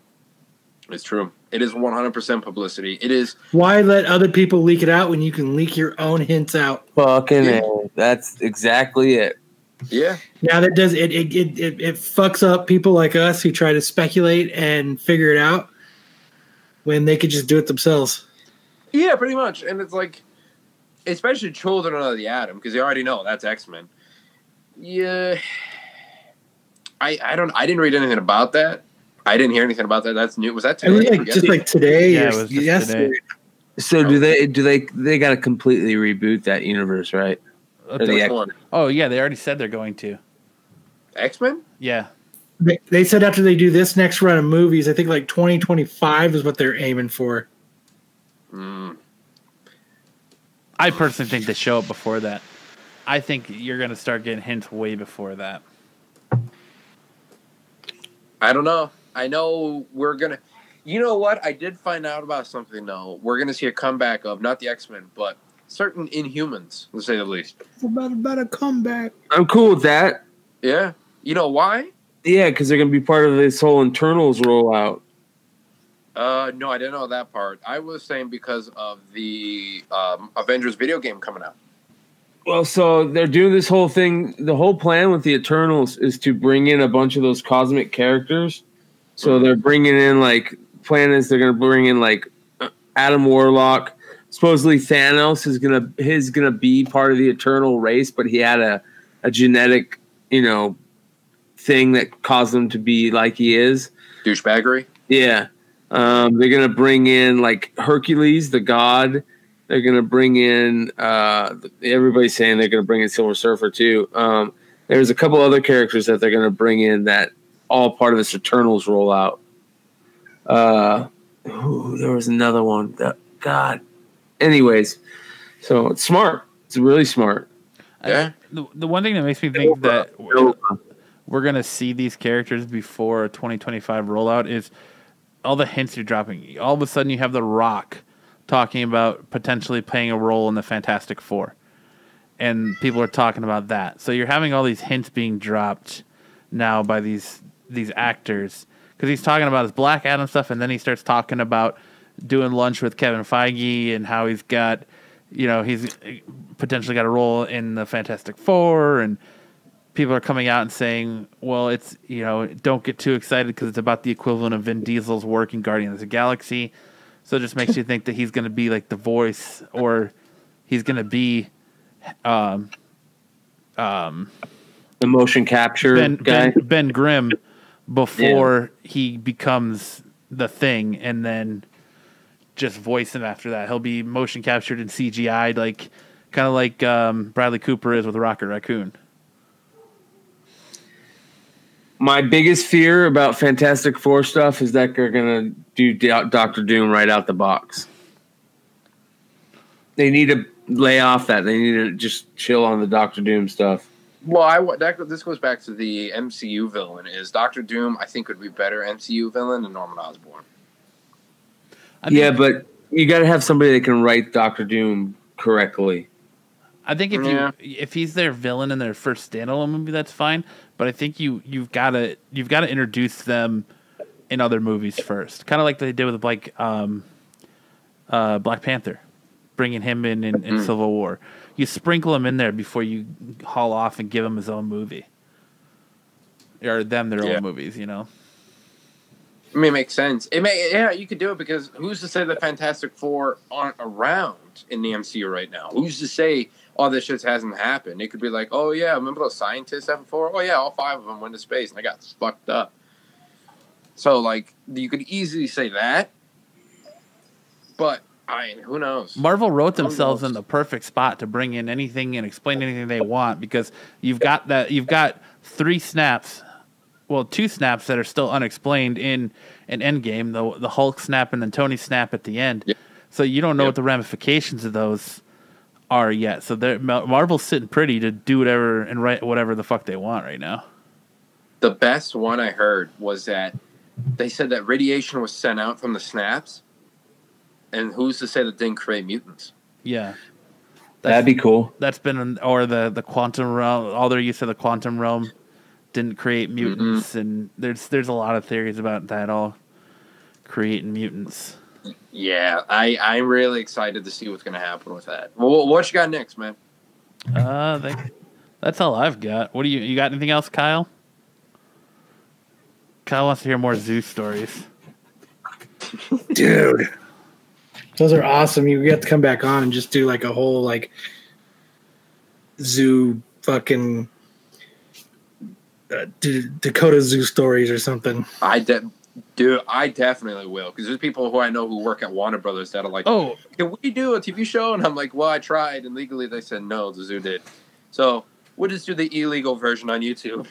It's true. It is 100% publicity. It is. Why let other people leak it out when you can leak your own hints out? Fucking Yeah. A. That's exactly it. Yeah. Now that does it it, it it it fucks up people like us who try to speculate and figure it out when they could just do it themselves. Yeah, pretty much. And it's like, especially Children of the Atom, because you already know that's X Men. Yeah. I I don't I didn't read anything about that. I didn't hear anything about that. That's new. Was that It was today? like just like today Yeah, or it was just yesterday. today. So do they? Do they? They got to completely reboot that universe, right? The X- one? Oh yeah, they already said they're going to. X Men? Yeah, They, they said after they do this next run of movies, I think like 2025 is what they're aiming for. Mm. I personally think they show up before that. I think you're gonna start getting hints way before that. I don't know. I know we're gonna. You know what? I did find out about something though. We're gonna see a comeback of not the X Men, but certain Inhumans, to say the least. It's about about a comeback. I'm cool with that. Yeah. You know why? Yeah, because they're gonna be part of this whole Eternals rollout. Uh, no, I didn't know that part. I was saying because of the um, Avengers video game coming out. Well, so they're doing this whole thing. The whole plan with the Eternals is to bring in a bunch of those cosmic characters. So they're bringing in like plan is they're going to bring in like Adam Warlock. Supposedly Thanos is gonna his gonna be part of the Eternal race, but he had a a genetic you know thing that caused him to be like he is. Douchebaggery. Yeah. Um, they're gonna bring in like Hercules, the god. They're gonna bring in uh, everybody's saying they're gonna bring in Silver Surfer too. Um, there's a couple other characters that they're gonna bring in that all part of this Eternals rollout. Uh, ooh, there was another one. That, God. Anyways, so it's smart. It's really smart. Yeah. The, the one thing that makes me think that we're, we're gonna see these characters before a 2025 rollout is all the hints you're dropping. All of a sudden, you have The Rock talking about potentially playing a role in the Fantastic Four, and people are talking about that. So you're having all these hints being dropped now by these these actors because he's talking about his Black Adam stuff, and then he starts talking about doing lunch with Kevin Feige and how he's got, you know, he's potentially got a role in the Fantastic Four, and people are coming out and saying, well, it's you know, don't get too excited because it's about the equivalent of Vin Diesel's work in Guardians of the Galaxy. So it just makes you think that he's going to be like the voice, or he's going to be, um, um, The motion capture Ben, guy. ben Ben Grimm before he becomes the thing, and then just voice him after that. He'll be motion captured and CGI'd, like kind of like um, Bradley Cooper is with Rocket Raccoon. My biggest fear about Fantastic Four stuff is that they're gonna do Do- Doctor Doom right out the box. They need to lay off that. They need to just chill on the Doctor Doom stuff. Well, I that this goes back to the MCU villain. Is Doctor Doom? I think would be better MCU villain than Norman Osborn. I think, yeah, but you got to have somebody that can write Doctor Doom correctly. I think if Yeah. you if he's their villain in their first standalone movie, that's fine. But I think you you've got to you've got to introduce them in other movies first, kind of like they did with like um, uh, Black Panther, bringing him in in, in Mhm. Civil War. You sprinkle him in there before you haul off and give him his own movie, or them their Yeah. own movies. You know, I mean, it makes sense. It may, yeah, you could do it because who's to say the Fantastic Four aren't around in the MCU right now? Who's to say all this shit hasn't happened? It could be like, oh yeah, remember those scientists having four? Oh yeah, all five of them went to space and they got fucked up. So like, you could easily say that, but I mean, who knows? Marvel wrote themselves in the perfect spot to bring in anything and explain anything they want because you've got that you've got three snaps, well, two snaps that are still unexplained in an Endgame, the the Hulk snap and then Tony snap at the end. Yep. So you don't know Yep. what the ramifications of those are yet. So they're, Marvel's sitting pretty to do whatever and write whatever the fuck they want right now. The best one I heard was that they said that radiation was sent out from the snaps, and who's to say that didn't create mutants? Yeah. That'd be cool. that's been an, or the the quantum realm all their use of the quantum realm didn't create mutants and there's there's a lot of theories about that all creating mutants Yeah, I I'm really excited to see what's gonna happen with that. Well, what you got next, man? uh they, that's all i've got what do you you got anything else kyle kyle wants to hear more zoo stories dude. Those are awesome. You get to come back on and just do like a whole like zoo fucking uh, D- Dakota Zoo stories or something. I de- dude, I definitely will because there's people who I know who work at Warner Brothers that are like, oh can we do a TV show? And I'm like, well, I tried, and legally they said no. The zoo did, so we'll just do the illegal version on YouTube.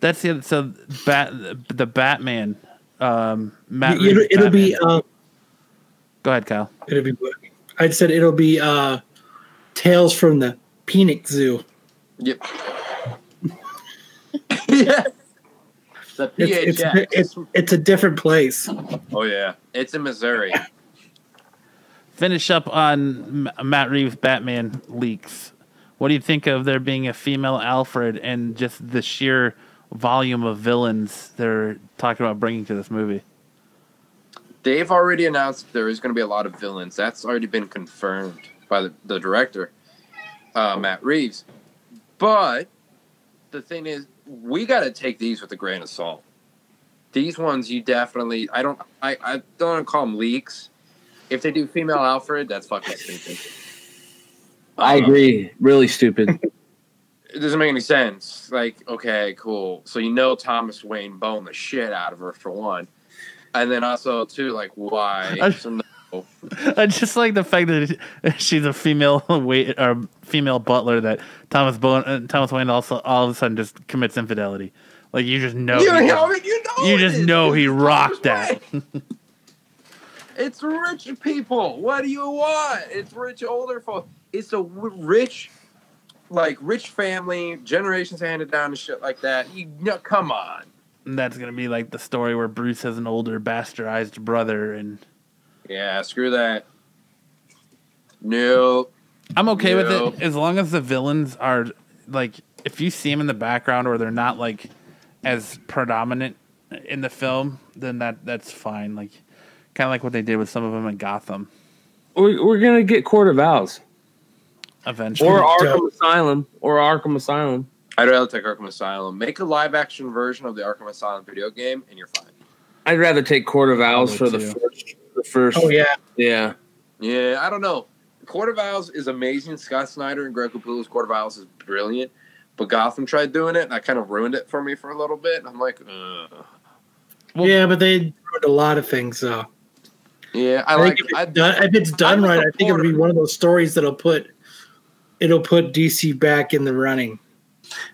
that's the so bat the batman um Matt it'll, Reeves' it'll be uh, go ahead kyle it'll be. I said it'll be uh, tales from the Phoenix Zoo. Yep. yeah. <laughs> The It's, it's, it's it's a different place. oh yeah, it's in Missouri. finish up on M- Matt Reeves Batman leaks. What do you think of there being a female Alfred and just the sheer volume of villains they're talking about bringing to this movie? They've already announced there is going to be a lot of villains. That's already been confirmed by the, the director, uh, Matt Reeves. But the thing is, we got to take these with a grain of salt. These ones, you definitely. I don't. I, I don't want to call them leaks. If they do female Alfred, that's fucking stupid. I Um, agree. Really stupid. <laughs> It doesn't make any sense. Like, okay, cool. So you know Thomas Wayne boned the shit out of her for one, and then also too, like, why? I- So no. <laughs> I just like the fact that <laughs> she's a female <laughs> wait or female butler that Thomas Bo- uh, Thomas Wayne also all of a sudden just commits infidelity. Like you just know, you, he- know, I mean, you know, you just is. know he rocked that. It's rich people. What do you want? It's rich older folk. It's a w- rich, like rich family, generations handed down and shit like that. You know, come on. And that's gonna be like the story where Bruce has an older bastardized brother and. Yeah, screw that. No. I'm okay with it as long as the villains are like if you see them in the background or they're not like as predominant in the film, then that that's fine. Like kind of like what they did with some of them in Gotham. we're, we're gonna get Court of Owls Eventually, or Dope. Arkham Asylum or Arkham Asylum. I'd rather take Arkham Asylum. Make a live action version of the Arkham Asylum video game, and you're fine. I'd rather take Court of Owls for would the first. The first. Oh yeah, yeah. Yeah, I don't know. Court of Owls is amazing. Scott Snyder and Greg Capullo's Court of Owls is brilliant. But Gotham tried doing it, and I kind of ruined it for me for a little bit. I'm like, Ugh. Well- yeah, but they did a lot of things. So yeah, I, I, like. think if I, it's, done, if it's done I'm right, I think it'll be one of those stories that'll put it'll put DC back in the running.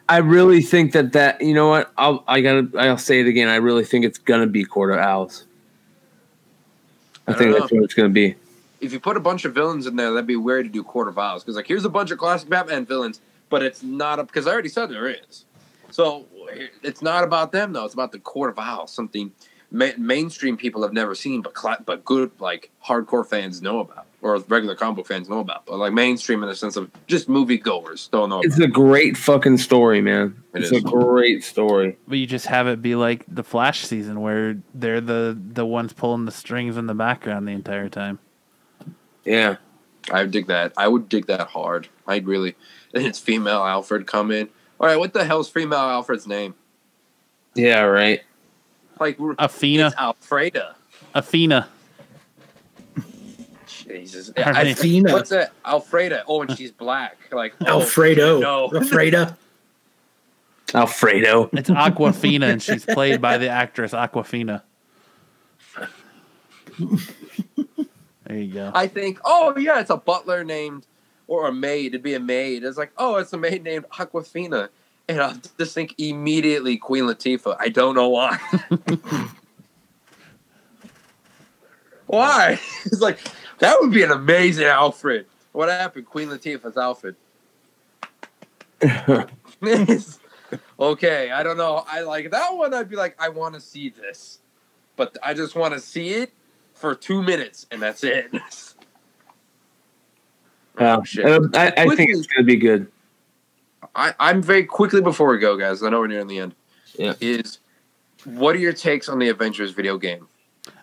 I really think that that you know what I'll I gotta I'll say it again. I really think it's gonna be of Owls. I, I think that's what it's gonna be. if you put a bunch of villains in there, that'd be weird to do of Owls because like here's a bunch of classic Batman villains, but it's not a because I already said there is. So it's not about them though. It's about the of Owls, something ma- mainstream people have never seen, but cla- but good like hardcore fans know about, or regular comic book fans know about, but like mainstream in the sense of just movie goers don't know. It's About. a great fucking story, man. It it's is. a great story. but you just have it be like the Flash season where they're the the ones pulling the strings in the background the entire time. Yeah. I would dig that. I would dig that hard. I'd really. <laughs> And it's female Alfred come in. All right, what the hell's female Alfred's name? Yeah, right. Like Athena. it's Alfreda. Athena. Jesus. Her <laughs> I- name- Athena. What's that? Alfreda. Oh, and she's black. Like oh, Alfredo. No. <laughs> Alfreda. Alfredo. It's Aquafina, and she's played by the actress Aquafina. There you go. I think, oh yeah, it's a butler named or a maid. It'd be a maid. It's like, oh, it's a maid named Aquafina. And I just think immediately Queen Latifah. I don't know why. <laughs> why? <laughs> It's like that would be an amazing Alfred. What happened? Queen Latifah's Alfred. <laughs> okay, I don't know. I like that one. I'd be like, I want to see this, but I just want to see it for two minutes, and that's it. <laughs> Oh, shit. uh, I, I think it's gonna be good. I, I'm very quickly before we go, guys. I know we're nearing the end. Yeah. Is what are your takes on the Avengers video game?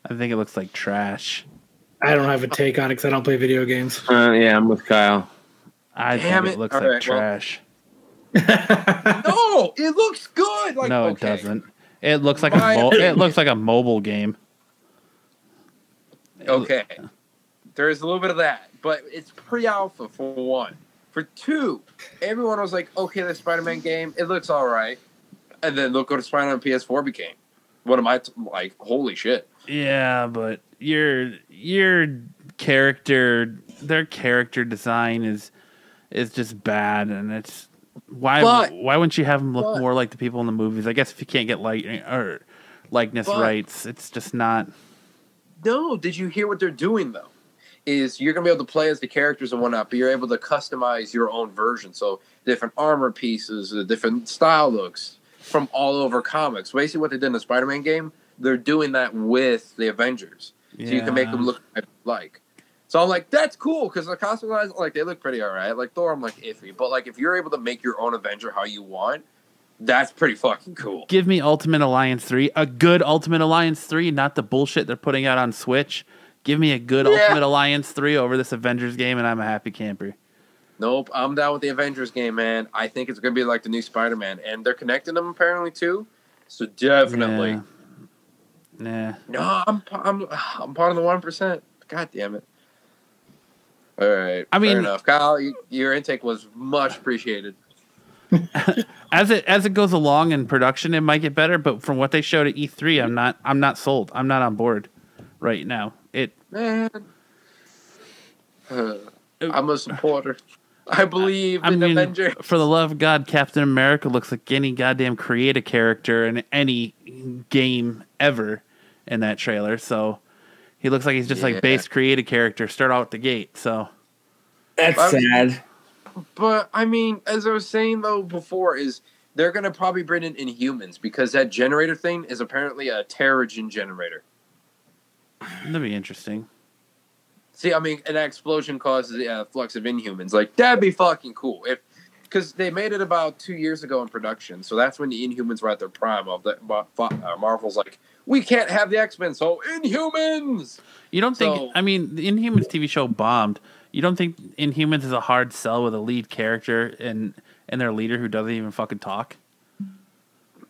I think it looks like trash. I don't have a take on it because I don't play video games. Uh, yeah, I'm with Kyle. I Damn think it it. looks All like right, well- trash. <laughs> no, it looks good. Like no, okay. it doesn't. It looks like My a mo- it looks like a mobile game. <laughs> Okay, there is a little bit of that, but it's pre-alpha for one. For two, everyone was like, "Okay, the Spider-Man game, it looks all right," and then look what Spider-Man PS4 became. What am I t- like? Holy shit! Yeah, but your your character their character design is is just bad and it's why But- why wouldn't you have them look but- more like the people in the movies? I guess if you can't get like or likeness But- rights, it's just not No, did you hear what they're doing though? Is you're gonna be able to play as the characters and whatnot, but you're able to customize your own version. So different armor pieces, uh, different style looks from all over comics. Basically, what they did in the Spider-Man game, they're doing that with the Avengers, so you can make them look like. So I'm like, that's cool because the costumes, like, they look pretty alright. Like Thor, I'm like iffy, but like if you're able to make your own Avenger how you want, that's pretty fucking cool. give me Ultimate Alliance 3, a good Ultimate Alliance 3, not the bullshit they're putting out on Switch. Give me a good Yeah. Ultimate Alliance 3 over this Avengers game and I'm a happy camper. Nope, I'm down with the Avengers game, man. I think it's gonna be like the new Spider-Man, and they're connecting them apparently too. So definitely, Yeah. Nah. no, I'm I'm I'm part of the one percent. God damn it! All right, I mean- enough. Kyle, you, your intake was much appreciated. <laughs> as it as it goes along in production, it might get better. But from what they showed at E3, I'm not I'm not sold. I'm not on board right now. It Man, Uh, I'm a supporter. I believe I in mean, Avengers. for the love of God, Captain America looks like any goddamn create a character in any game ever in that trailer. So he looks like he's just Yeah. like base create a character, start out at the gate. So That's I'm- sad. But I mean, as I was saying though before, is they're gonna probably bring in Inhumans because that generator thing is apparently a Terrigen generator. that'd be interesting. See, I mean, an explosion causes a uh, flux of Inhumans. Like that'd be fucking cool if, because they made it about two years ago in production. So that's when the Inhumans were at their prime. Of the uh, Marvel's like, we can't have the X Men, so Inhumans. You don't think? So- I mean, the Inhumans TV show bombed. You don't think Inhumans is a hard sell with a lead character and and their leader who doesn't even fucking talk?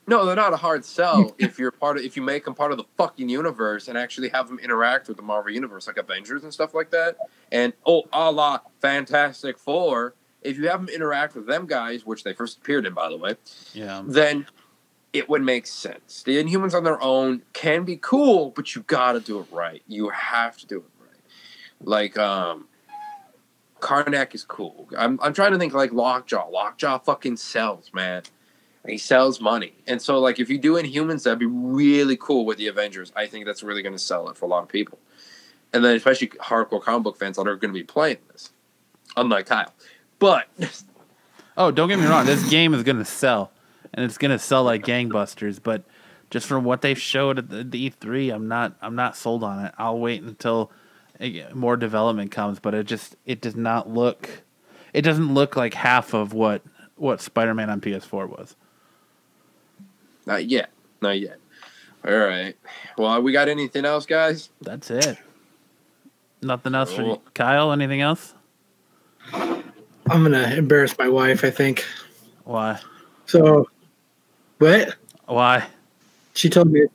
No, they're not a hard sell <laughs> if you're part of if you make them part of the fucking universe and actually have them interact with the Marvel universe, like Avengers and stuff like that. And oh, a la Fantastic Four, if you have them interact with them guys, which they first appeared in, by the way, Yeah. then it would make sense. The Inhumans on their own can be cool, but you gotta do it right. You have to do it right. Like, um, Karnak is cool. I'm, I'm trying to think like Lockjaw. Lockjaw fucking sells, man. He sells money. And so, like, if you do Inhumans, that'd be really cool with the Avengers. I think that's really going to sell it for a lot of people. And then, especially hardcore comic book fans that are going to be playing this, unlike Kyle. But Oh, don't get me wrong. This game is going to sell, and it's going to sell like gangbusters. But just from what they've showed at the, the E3, I'm not I'm not sold on it. I'll wait until eh, more development comes. But it just it does not look. It doesn't look like half of what what Spider-Man on PS4 was. not yet. Not yet. All right. Well, we got anything else, guys? That's it. Nothing else for you. Kyle. Anything else? I'm gonna embarrass my wife. I think. Why? So, what? Why? She told me.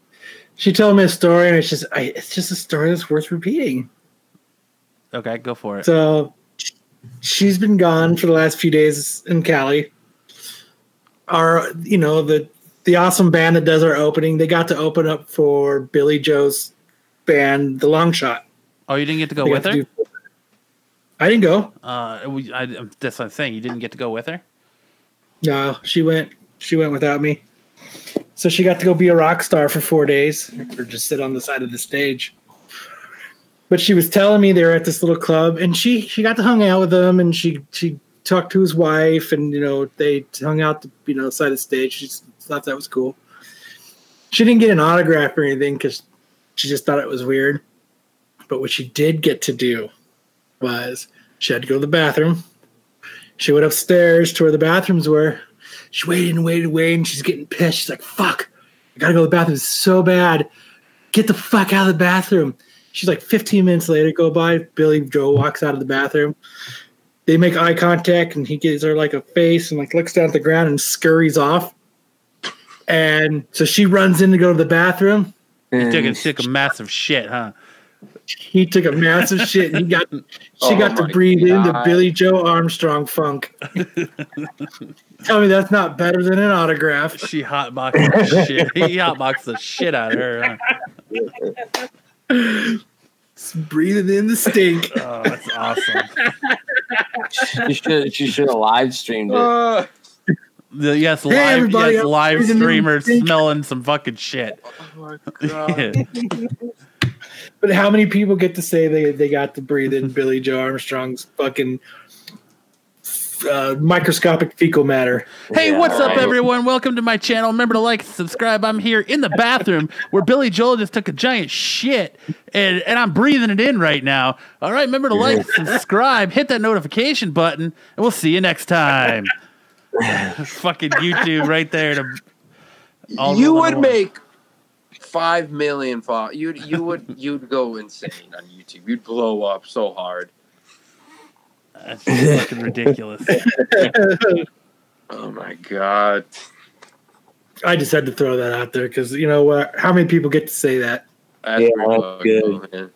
she told me a story, and it's just I, it's just a story that's worth repeating. Okay, go for it. So she's been gone for the last few days in Cali. Our, you know, the the awesome band that does our opening, they got to open up for Billie Joe's band, The Longshot. oh, you didn't get to go They with her? do- I didn't go. Uh, we, I, that's what I'm saying. You didn't get to go with her. No, she went. She went without me. So she got to go be a rock star for four days, or just sit on the side of the stage. But she was telling me they were at this little club, and she she got to hang out with them, and she she talked to his wife, and you know they hung out, the, you know, side of the stage. She thought that was cool. She didn't get an autograph or anything because she just thought it was weird. But what she did get to do was she had to go to the bathroom. She went upstairs to where the bathrooms were. She waited and waited and waited, and she's getting pissed. She's like, fuck, I gotta go to the bathroom so bad. Get the fuck out of the bathroom. She's like 15 minutes later, go by. Billie Joe walks out of the bathroom. They make eye contact, and he gives her like a face and like looks down at the ground and scurries off. And so she runs in to go to the bathroom. You took, a, And took a massive shit, huh? He took a massive shit. And he got she Oh got to breathe in the God. Billie Joe Armstrong funk. <laughs> Tell me that's not better than an autograph. She hotboxed the <laughs> shit. He hotboxed the shit out of her. Huh? breathing in the stink. Oh, that's awesome. she should she should have live streamed it. Uh, The, yes, Hey, live, yes, I'm live breathing in the streamer smelling some fucking shit. oh my god. Yeah. <laughs> But how many people get to say they, they got to breathe in <laughs> Billie Joe Armstrong's fucking uh, microscopic fecal matter? Hey, Yeah, what's up, right. everyone? Welcome to my channel. Remember to like, and subscribe. I'm here in the bathroom where Billy Joel just took a giant shit, and, and I'm breathing it in right now. All right, remember to like, subscribe, hit that notification button, and we'll see you next time. <laughs> <laughs> Fucking YouTube right there. To all you the would little- make five million fo- You'd you would <laughs> you'd go insane on YouTube. You'd blow up so hard. That's fucking ridiculous. <laughs> Oh my god. I just had to throw that out there because you know what? How many people get to say that? That's Yeah, pretty that's good. cool, man.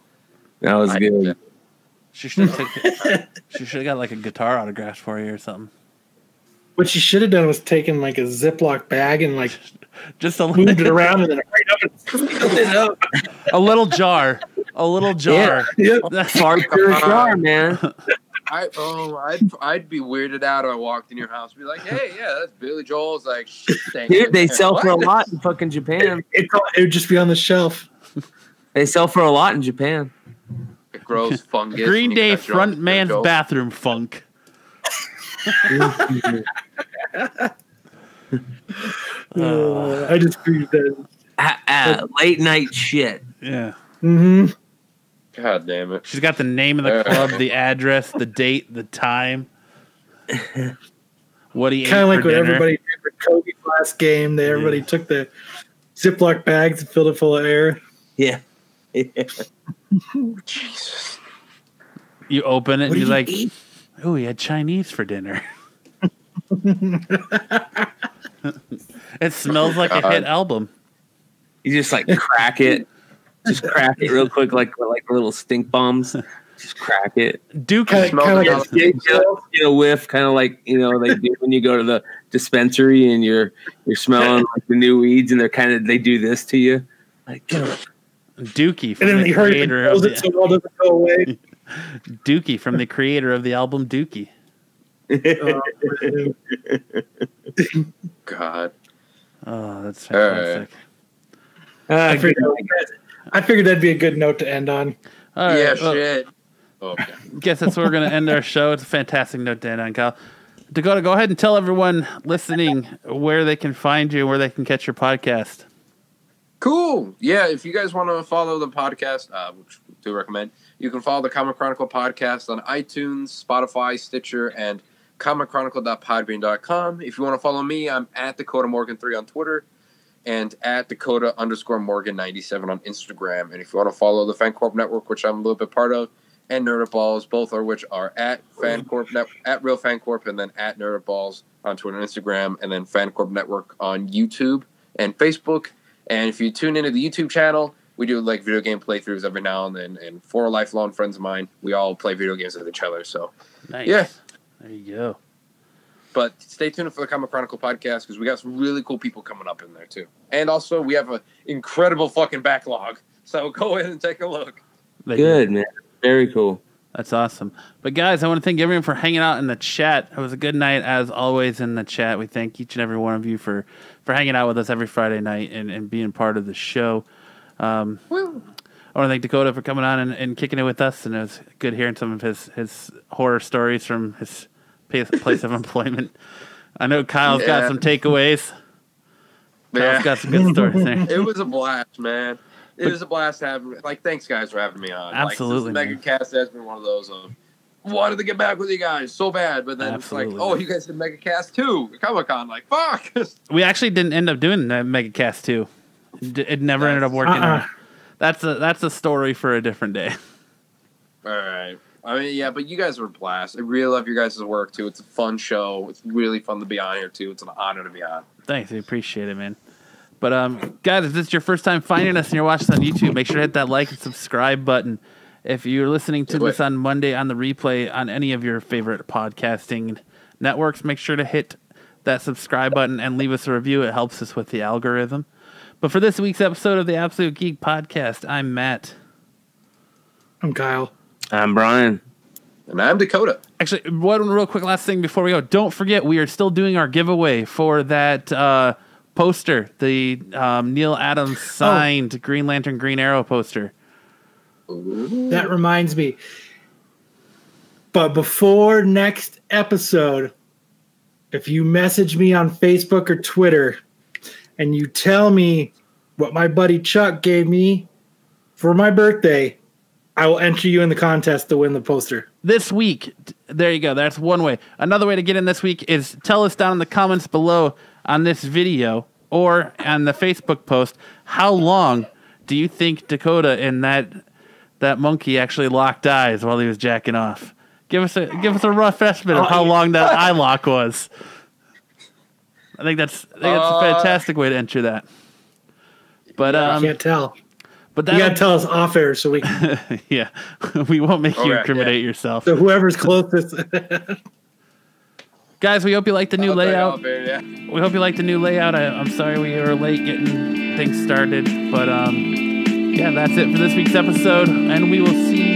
That was I- good. She should have <laughs> She should have got like a guitar autograph for you or something. What she should have done was taken like a Ziploc bag and like Just a moved it around and then right up and <laughs> filled it up. a little jar, a little jar. Yep. That's Fart jar, man. I oh I'd I'd be weirded out if I walked in your house and be like, hey, yeah, that's Billy Joel's like shit. Dude, they sell for a lot in fucking Japan. It, it would just be on the shelf. They sell for a lot in Japan. It grows <laughs> fungus. Green Day touch it on front man's bathroom funk. <laughs> <laughs> Uh, I just breathed that. Ah, ah, late night shit. Yeah. hmm God damn it. She's got the name of the Uh. club, the <laughs> address, the date, the time. <laughs> What he ate Kind of like for what dinner. everybody did for Kobe's last game. They everybody took the Ziploc bags and filled it full of air. Yeah. Jesus. You open it What and you're you like, eat? "Oh, he had Chinese for dinner." It smells like a hit album. You just like crack it. Just crack it real quick, like like little stink bombs. Just crack it. Duke Kind Smells of like like a- Get, get, a, get a whiff, kind of like you know they do when you go to the dispensary and you're you're smelling like the new weeds, and they're kind of they do this to you. Like get a, Dookie and then the he hurries and creator it so the it all doesn't go away. <laughs> Dookie from the creator of the album Dookie. Uh, <laughs> God. Oh, that's All right. fantastic. Ah, I, figured, I figured that'd be a good note to end on. All right, yeah, well, shit. Okay. guess that's where we're going to end our show. It's a fantastic note to end on, Kyle. Dakota, go ahead and tell everyone listening where they can find you, where they can catch your podcast. Cool. Yeah, if you guys want to follow the podcast, uh, which we do recommend, you can follow the Comic Chronicle podcast on iTunes, Spotify, Stitcher, and comicchronicle.podbean.com. If you want to follow me, I'm at Dakota Morgan3 on Twitter and at Dakota underscore Morgan97 on Instagram. And if you want to follow the FanCorp Network, which I'm a little bit part of, and Nerd Balls, both are which are at FanCorp Net, at Real FanCorp, and then at Nerd Balls on Twitter and Instagram, and then FanCorp Network on YouTube and Facebook. And if you tune into the YouTube channel, we do like video game playthroughs every now and then. And four lifelong friends of mine, we all play video games with each other. So, Nice. Yeah. There you go. but stay tuned for the Comic Chronicle podcast because we got some really cool people coming up in there too. And also, we have an incredible fucking backlog. So <laughs> go in and take a look. There you. Good man, very cool. That's awesome. But guys, I want to thank everyone for hanging out in the chat. It was a good night as always in the chat. We thank each and every one of you for for hanging out with us every Friday night and, and being part of the show. Um, Woo. I want to thank Dakota for coming on and, and kicking it with us, and it was good hearing some of his his horror stories from his place, of employment. I know Kyle's got some takeaways. Kyle's Yeah. got some good stories there. <laughs> it was a blast, man. It was a blast having like thanks guys for having me on. Absolutely, Like, Mega Cast has been one of those of wanted to get back with you guys so bad, but then Absolutely, it's like, oh, you guys did Mega Cast too. Comic Con, like fuck. <laughs> We actually didn't end up doing that MegaCast too. It, never ended up working. Uh-uh. That's a that's a story for a different day. <laughs> All right. I mean, yeah, but you guys were a blast. I really love your guys' work too. It's a fun show. It's really fun to be on here too. It's an honor to be on. Thanks, we appreciate it, man. But um, guys, if this is your first time finding us and you're watching us on YouTube, make sure to hit that like and subscribe button. If you're listening to this on Monday on the replay on any of your favorite podcasting networks, make sure to hit that subscribe button and leave us a review. It helps us with the algorithm. But for this week's episode of the Absolute Geek Podcast, I'm Matt. I'm Kyle. I'm Brian. And I'm Dakota. Actually, one real quick last thing before we go. Don't forget, we are still doing our giveaway for that uh, poster, the um, Neal Adams signed Green Lantern Green Arrow poster. That reminds me. But before next episode, if you message me on Facebook or Twitter and you tell me what my buddy Chuck gave me for my birthday, I will enter you in the contest to win the poster. This week, there you go. That's one way. Another way to get in this week is tell us down in the comments below on this video or on the Facebook post how long do you think Dakota and that that monkey actually locked eyes while he was jacking off? Give us a give us a rough estimate of Oh, how long that <laughs> eye lock was. I think that's I think that's a Uh, fantastic way to enter that. But I um, can't tell. But You got to tell us off air so we can, <laughs> yeah, <laughs> we won't make you Okay, incriminate yourself, so whoever's closest. <laughs> guys. We hope you like the new I'll layout. off air, yeah. We hope you like the new layout. I, I'm sorry we were late getting things started, but um, yeah, that's it for this week's episode, and we will see